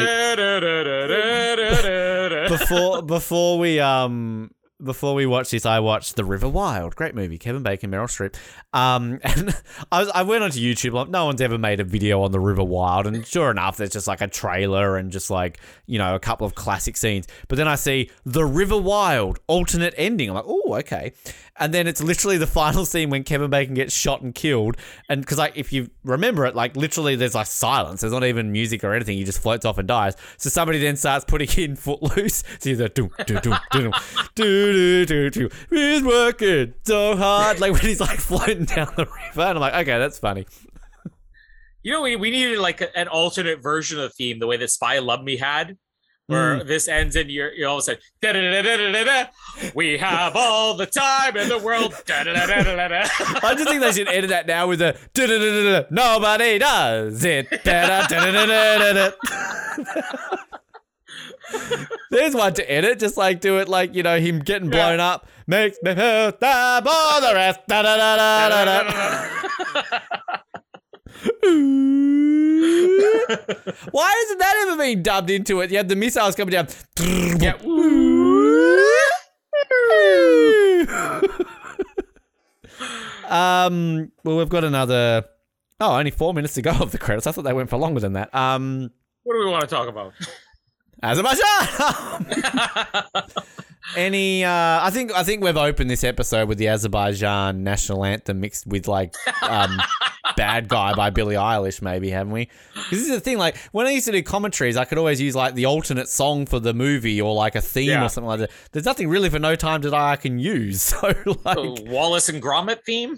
before before we um before we watched this, I watched The River Wild, great movie, Kevin Bacon, Meryl Streep. Um, [laughs] and I was I went onto YouTube. Like, no one's ever made a video on The River Wild, and sure enough, there's just like a trailer and just like you know a couple of classic scenes. But then I see The River Wild alternate ending. I'm like, oh, okay. And then it's literally the final scene when Kevin Bacon gets shot and killed. And because like if you remember it, like literally there's like silence. There's not even music or anything. He just floats off and dies. So somebody then starts putting in Footloose. [laughs] See the doo do do do do do do do. He's working so hard. Like when he's like floating down the river, and I'm like, okay, that's funny. You know, we, we needed like an alternate version of the theme, the way that Spy Love Me had, where mm. this ends and you're, you're all of a sudden, da-da-da-da-da-da-da. we have all the time in the world. I just think they should edit that now with a da da da da da. Nobody does it. Da da da da da da da. There's one to edit. Just like do it like you know him getting blown up makes me feel die for the rest. [laughs] [laughs] Why isn't that ever being dubbed into it? You had the missiles coming down. yeah. [laughs] um. Well, we've got another. Oh, only four minutes to go of the credits. I thought they went for longer than that. Um. What do we want to talk about? Azerbaijan. [laughs] Any? Uh, I think I think we've opened this episode with the Azerbaijan national anthem mixed with like um, "Bad Guy" by Billie Eilish, maybe haven't we? this is the thing. Like when I used to do commentaries, I could always use like the alternate song for the movie or like a theme Yeah. or something like that. There's nothing really for No Time to Die I can use. [laughs] So like, The Wallace and Gromit theme?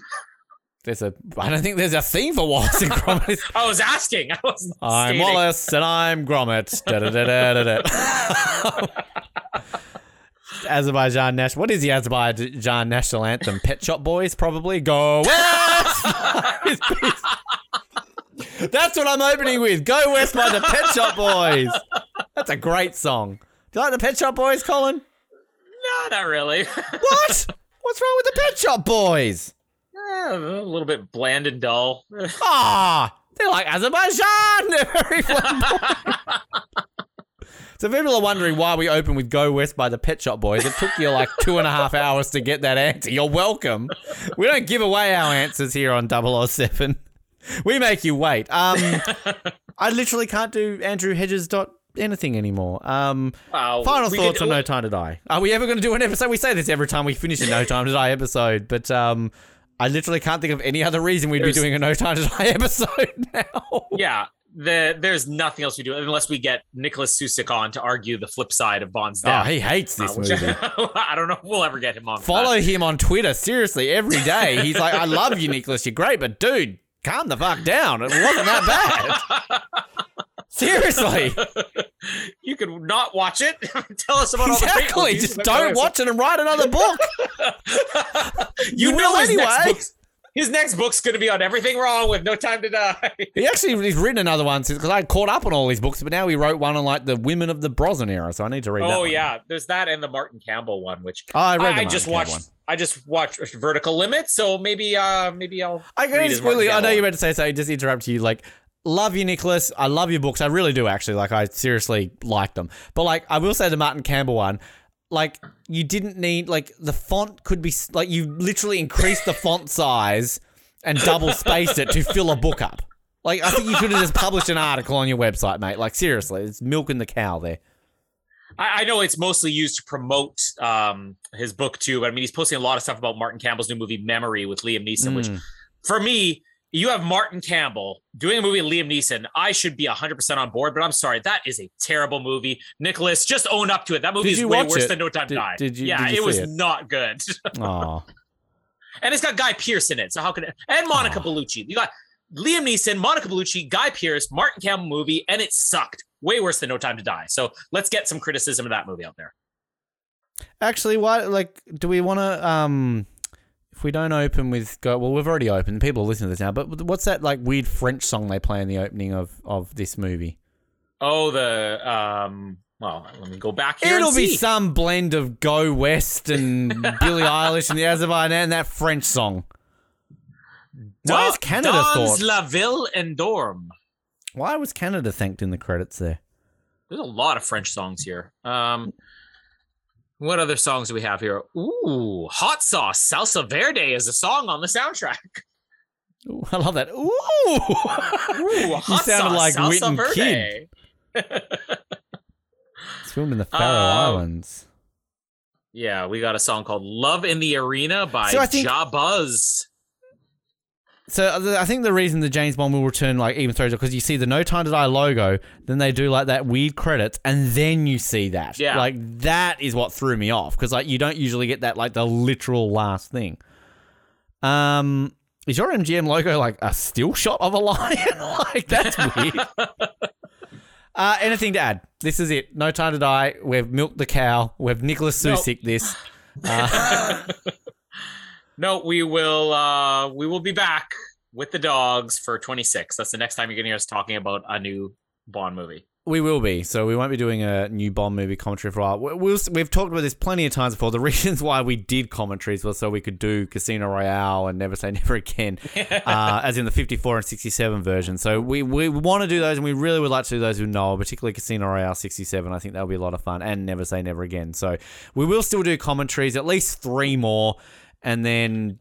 there's a. I don't think there's a theme for Wallace and Gromit. [laughs] I was asking. I was I'm stating. Wallace and I'm Gromit. Da-da-da-da-da-da. [laughs] Azerbaijan national. What is the Azerbaijan national anthem? Pet Shop Boys, probably. Go west. That's what I'm opening with. Go west by the Pet Shop [laughs] Boys. That's a great song. Do you like the Pet Shop Boys, Colin? No, not really. What? What's wrong with the Pet Shop Boys? Eh, a little bit bland and dull. [laughs] Ah, they're like Azerbaijan. [laughs] They're very flamboyant. So people are wondering why we open with "Go West" by the Pet Shop Boys. It took you like two and a half hours to get that answer. You're welcome. We don't give away our answers here on 007. [laughs] We make you wait. Um, I literally can't do Andrew Hedges dot anything anymore. Um, final thoughts could- on No Time to Die. Are we ever going to do an episode? We say this every time we finish a No Time to Die episode, but um, I literally can't think of any other reason we'd be doing a No Time to Die [laughs] episode now. Yeah. The, there's nothing else we do unless we get Nicholas Suszczyk on to argue the flip side of Bond's death. Oh, he hates Uh, this which- movie. [laughs] I don't know if we'll ever get him on. Follow that. him on Twitter, seriously, every day. He's like, I love you, Nicholas. You're great, but dude, calm the fuck down. It wasn't that bad. [laughs] Seriously. you could not watch it. [laughs] Tell us about all the Exactly. Just don't watch it and write another book. [laughs] You, You will next anyway. His next book's going to be on everything wrong with No Time to Die. He actually he's written another one since because I caught up on all his books, but now he wrote one on like the women of the Brosnan era, so I need to read that. oh yeah, there's that and the Martin Campbell one, which Oh, I read the I, just Campbell watched. one. I just watched Vertical Limit, so maybe uh maybe I'll. I can just. Martin I know you're one. about to say so. Just interrupt you. Like, love you, Nicholas. I love your books. I really do, actually. Like, I seriously like them. But, like, I will say the Martin Campbell one, like, you didn't need, like, the font could be, like, you literally increased the font size and double spaced it to fill a book up. Like, I think you could have just published an article on your website, mate. Like, seriously, it's milking the cow there. I, I know it's mostly used to promote um, his book too, but I mean, he's posting a lot of stuff about Martin Campbell's new movie Memory with Liam Neeson, which Mm. for me, you have Martin Campbell doing a movie with Liam Neeson. I should be 100% on board, but I'm sorry. That is a terrible movie. Nicholas, just own up to it. That movie is way worse it? than No Time Did- to Die. did you- yeah, did you it was it? not good. Oh. [laughs] and it's got Guy Pearce in it. So how can it? And Monica Oh. Bellucci. You got Liam Neeson, Monica Bellucci, Guy Pearce, Martin Campbell movie, and it sucked. Way worse than No Time to Die. So let's get some criticism of that movie out there. Actually, why? Like, do we want to? Um, if we don't open with go, well, we've already opened. People are listening to this now. But what's that like weird French song they play in the opening of of this movie? Oh, the um. Well, let me go back here. It'll be see. some blend of Go West and [laughs] Billie Eilish and the Azerbaijan and that French song. Why is Canada Dans thought? la ville and dorm. Why was Canada thanked in the credits there? There's a lot of French songs here. Um, what other songs do we have here? Ooh, Hot Sauce, Salsa Verde is a song on the soundtrack. Ooh, I love that. Ooh, Ooh, [laughs] Hot sounded Sauce, like Salsa Whitney Verde. it's [laughs] filmed in the Faroe Um, Islands. Yeah, we got a song called "Love in the Arena" by So think- Ja Buzz. So uh, I think the reason the James Bond will return like even throws because you see the No Time to Die logo, then they do like that weird credits, and then you see that. Yeah. like that is what threw me off because like you don't usually get that like the literal last thing. Um, is your MGM logo like a still shot of a lion? [laughs] like that's weird. [laughs] uh, anything to add? This is it. No Time to Die. We've milked the cow. We've Nicholas Nope. Susick this. [laughs] Uh, No, we will. uh We will be back with the dogs for 26. That's the next time you're gonna hear us talking about a new Bond movie. We will be. So we won't be doing a new Bond movie commentary for a while. We- We'll, we've talked about this plenty of times before. The [laughs] reasons why we did commentaries was so we could do Casino Royale and Never Say Never Again, [laughs] uh, as in the 54 and 67 version. So we, we want to do those, and we really would like to do those with Noah, particularly Casino Royale 67. I think that'll be a lot of fun, and Never Say Never Again. So we will still do commentaries, at least three more, and then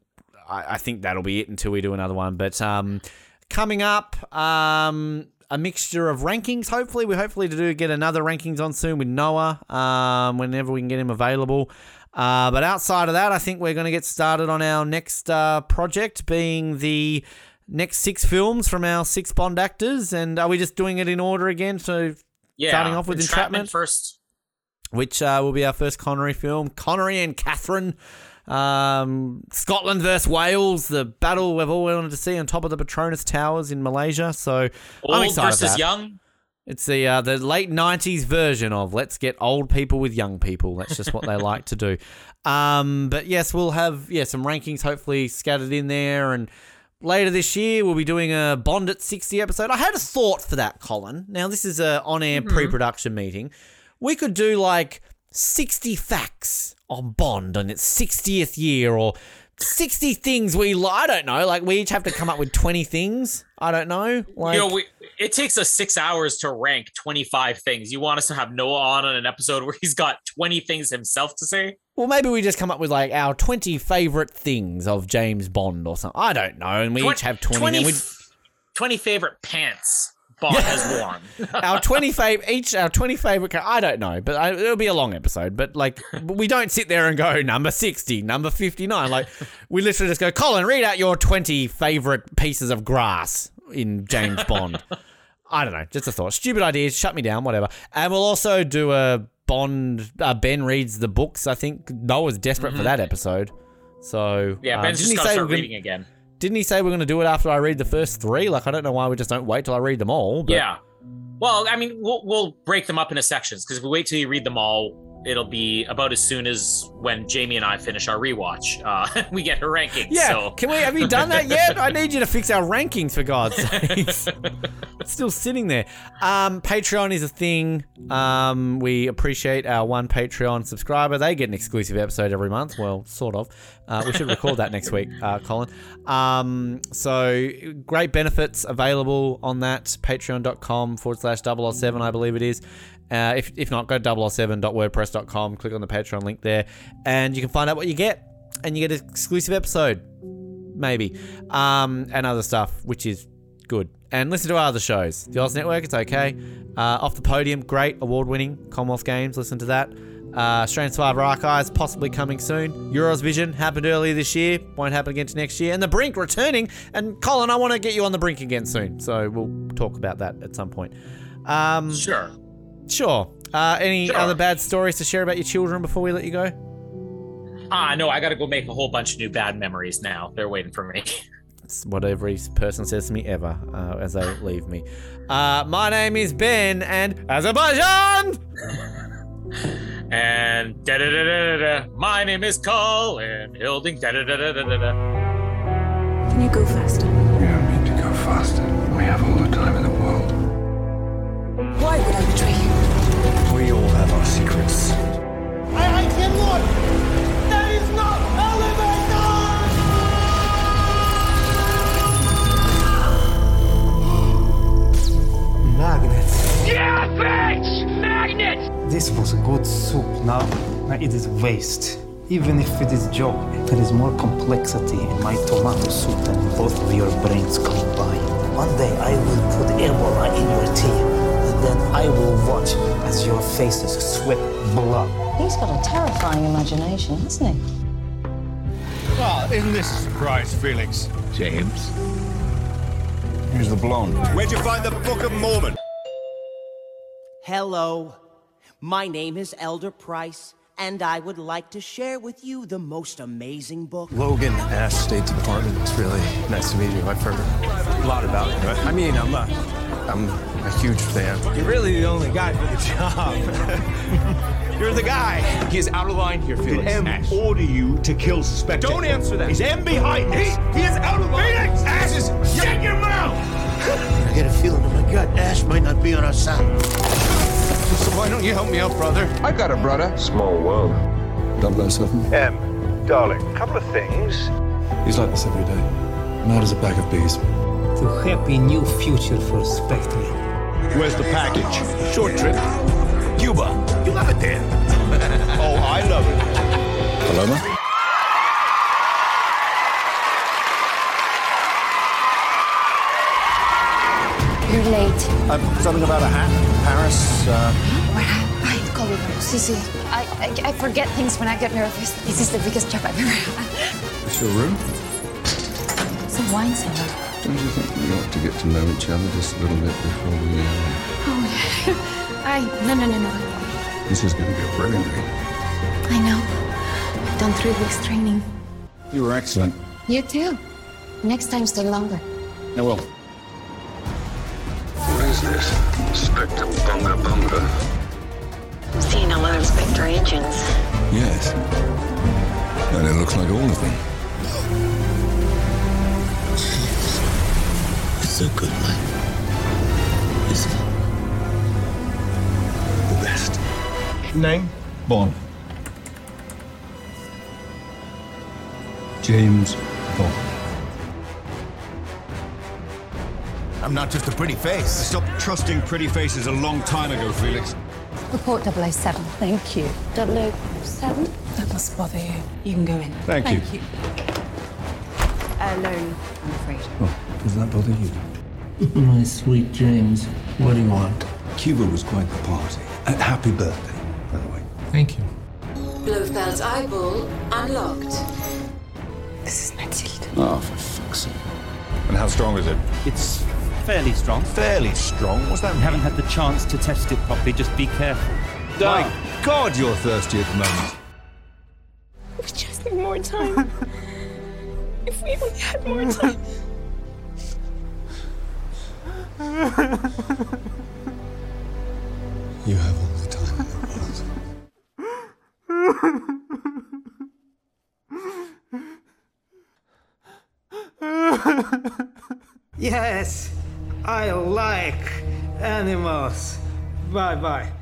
I, I think that'll be it until we do another one. But um, coming up, um, a mixture of rankings. Hopefully, we hopefully to do get another rankings on soon with Noah. Um, whenever we can get him available. Uh, but outside of that, I think we're going to get started on our next uh, project, being the next six films from our six Bond actors. And are we just doing it in order again? So, Yeah, Starting off with Entrapment? first. which uh, will be our first Connery film, Connery and Catherine. Um, Scotland versus Wales, the battle we've all wanted to see on top of the Petronas Towers in Malaysia. So I'm Old excited for versus that. young. It's the uh, the late '90s version of let's get old people with young people. That's just what they [laughs] like to do. Um, but yes, we'll have yeah some rankings hopefully scattered in there, and later this year we'll be doing a Bond at 60 episode. I had a thought for that, Colin. Now this is a on-air pre-production meeting. We could do like 60 facts on Bond on its 60th year, or 60 things we I don't know. Like we each have to come up with 20 things. I don't know. Like, you know, we, it takes us six hours to rank 25 things. You want us to have Noah on on an episode where he's got 20 things himself to say? Well, maybe we just come up with like our 20 favorite things of James Bond or something. I don't know. And we Twen- each have 20. 20, and we, 20 favorite pants Bond has worn. [laughs] our 20 favorite, each our 20 favorite. I don't know, but I, it'll be a long episode. But like, we don't sit there and go number 60, number 59. Like, we literally just go, Colin, read out your 20 favorite pieces of grass in James Bond. I don't know. Just a thought. Stupid ideas. Shut me down. Whatever. And we'll also do a Bond. Uh, ben reads the books. I think Noah's desperate for that episode. So Yeah, um, Ben's just got to start we're gonna- reading again. Didn't he say we're going to do it after I read the first three? Like, I don't know why we just don't wait till I read them all. But Yeah. Well, I mean, we'll, we'll break them up into sections because if we wait till you read them all, it'll be about as soon as when Jamie and I finish our rewatch. Uh, [laughs] we get her rankings. Yeah, So. can we? Have you done that [laughs] yet? I need you to fix our rankings for God's sake. [laughs] it's still sitting there. Um, Patreon is a thing. Um, we appreciate our one Patreon subscriber. They get an exclusive episode every month. Well, sort of. Uh, we should record that next week, uh, Colin. Um, so great benefits available on that. Patreon.com forward slash 007, I believe it is. Uh, if, if not, go to 007.wordpress.com, click on the Patreon link there, and you can find out what you get. And you get an exclusive episode, maybe, um, and other stuff, which is good. And listen to our other shows. The Oz Network, it's okay. Uh, Off the Podium, great, award winning. Commonwealth Games, listen to that. Uh, Australian Survivor Archives, possibly coming soon. Euros Vision happened earlier this year, won't happen again to next year. And The Brink returning. And Colin, I want to get you on The Brink again soon. So we'll talk about that at some point. Um, Sure. Sure. Uh, any Sure. other bad stories to share about your children before we let you go? Ah, no, I got to go make a whole bunch of new bad memories now. They're waiting for me. It's what every person says to me ever uh, as they leave me. Uh, my name is Ben, and Azerbaijan! and da da da da da. My name is Colin Hilding. Da da da da da da. Can you go faster? We don't need to go faster. We have all the time in the world. Why would I bitch! Magnets! This was good soup. Now, now it is waste. Even if it is joke, there is more complexity in my tomato soup than both of your brains combined. One day I will put Ebola in your tea, and then I will watch as your faces sweat blood. He's got a terrifying imagination, hasn't he? Well, isn't this a surprise, Felix? James. Here's the blonde. Where'd you find the Book of Mormon? Hello, my name is Elder Price, and I would like to share with you the most amazing book. Logan Ash State Department. It's really nice to meet you. I've heard a lot about you. I mean, I'm a, I'm a huge fan. You're really the only guy for the job. [laughs] You're the guy. He is out of line here, Felix. Did M order you to kill suspected? Don't answer that. Is M behind this? He, he is out of line. Felix, Ash is shut your mouth. I get a feeling in my gut Ash might not be on our side. So why don't you help me out, brother? I got a brother. Small world. 007. M, darling, couple of things. He's like this every day. Mad as a bag of bees. To happy new future for Spectre. Where's the package? Short trip. Cuba. You love it there. [laughs] oh, I love it. Paloma? You're. Uh, something about a hat in Paris. Uh, Ay, Colin, sí, sí. I, I, I forget things when I get nervous. This is the biggest job I've ever had. It's your room? It's a wine cellar. Don't you think we ought to get to know each other just a little bit before we... Uh, Oh, [laughs] I, no, no, no, no. this is going to be a brilliant day. I know. I've done three weeks training. You were excellent. You too. Next time, stay longer. I will. What is this? Spectre Bunga Bunga? Seen a lot of Spectre agents. Yes. And it looks like all of them. It's a good life. Isn't it? The best. name? Bond. James Bond. I'm not just a pretty face. I stopped trusting pretty faces a long time ago, Felix. Report 007. Thank you. 007? That must bother you. You can go in. Thank, you. you. Alone, I'm afraid. Oh, does that bother you? [laughs] My sweet James, what do you want? Cuba was quite the party. Uh, happy birthday, by the way. Thank you. Blofeld's eyeball unlocked. This is Mathilde. Oh, for fuck's sake. And how strong is it? It's fairly strong. Fairly strong. What's that? We haven't had the chance to test it properly. Just be careful. My God, you're thirsty at the moment. We just need more time. if we only had more time. You have all the time in the world. Yes, I like animals. Bye bye.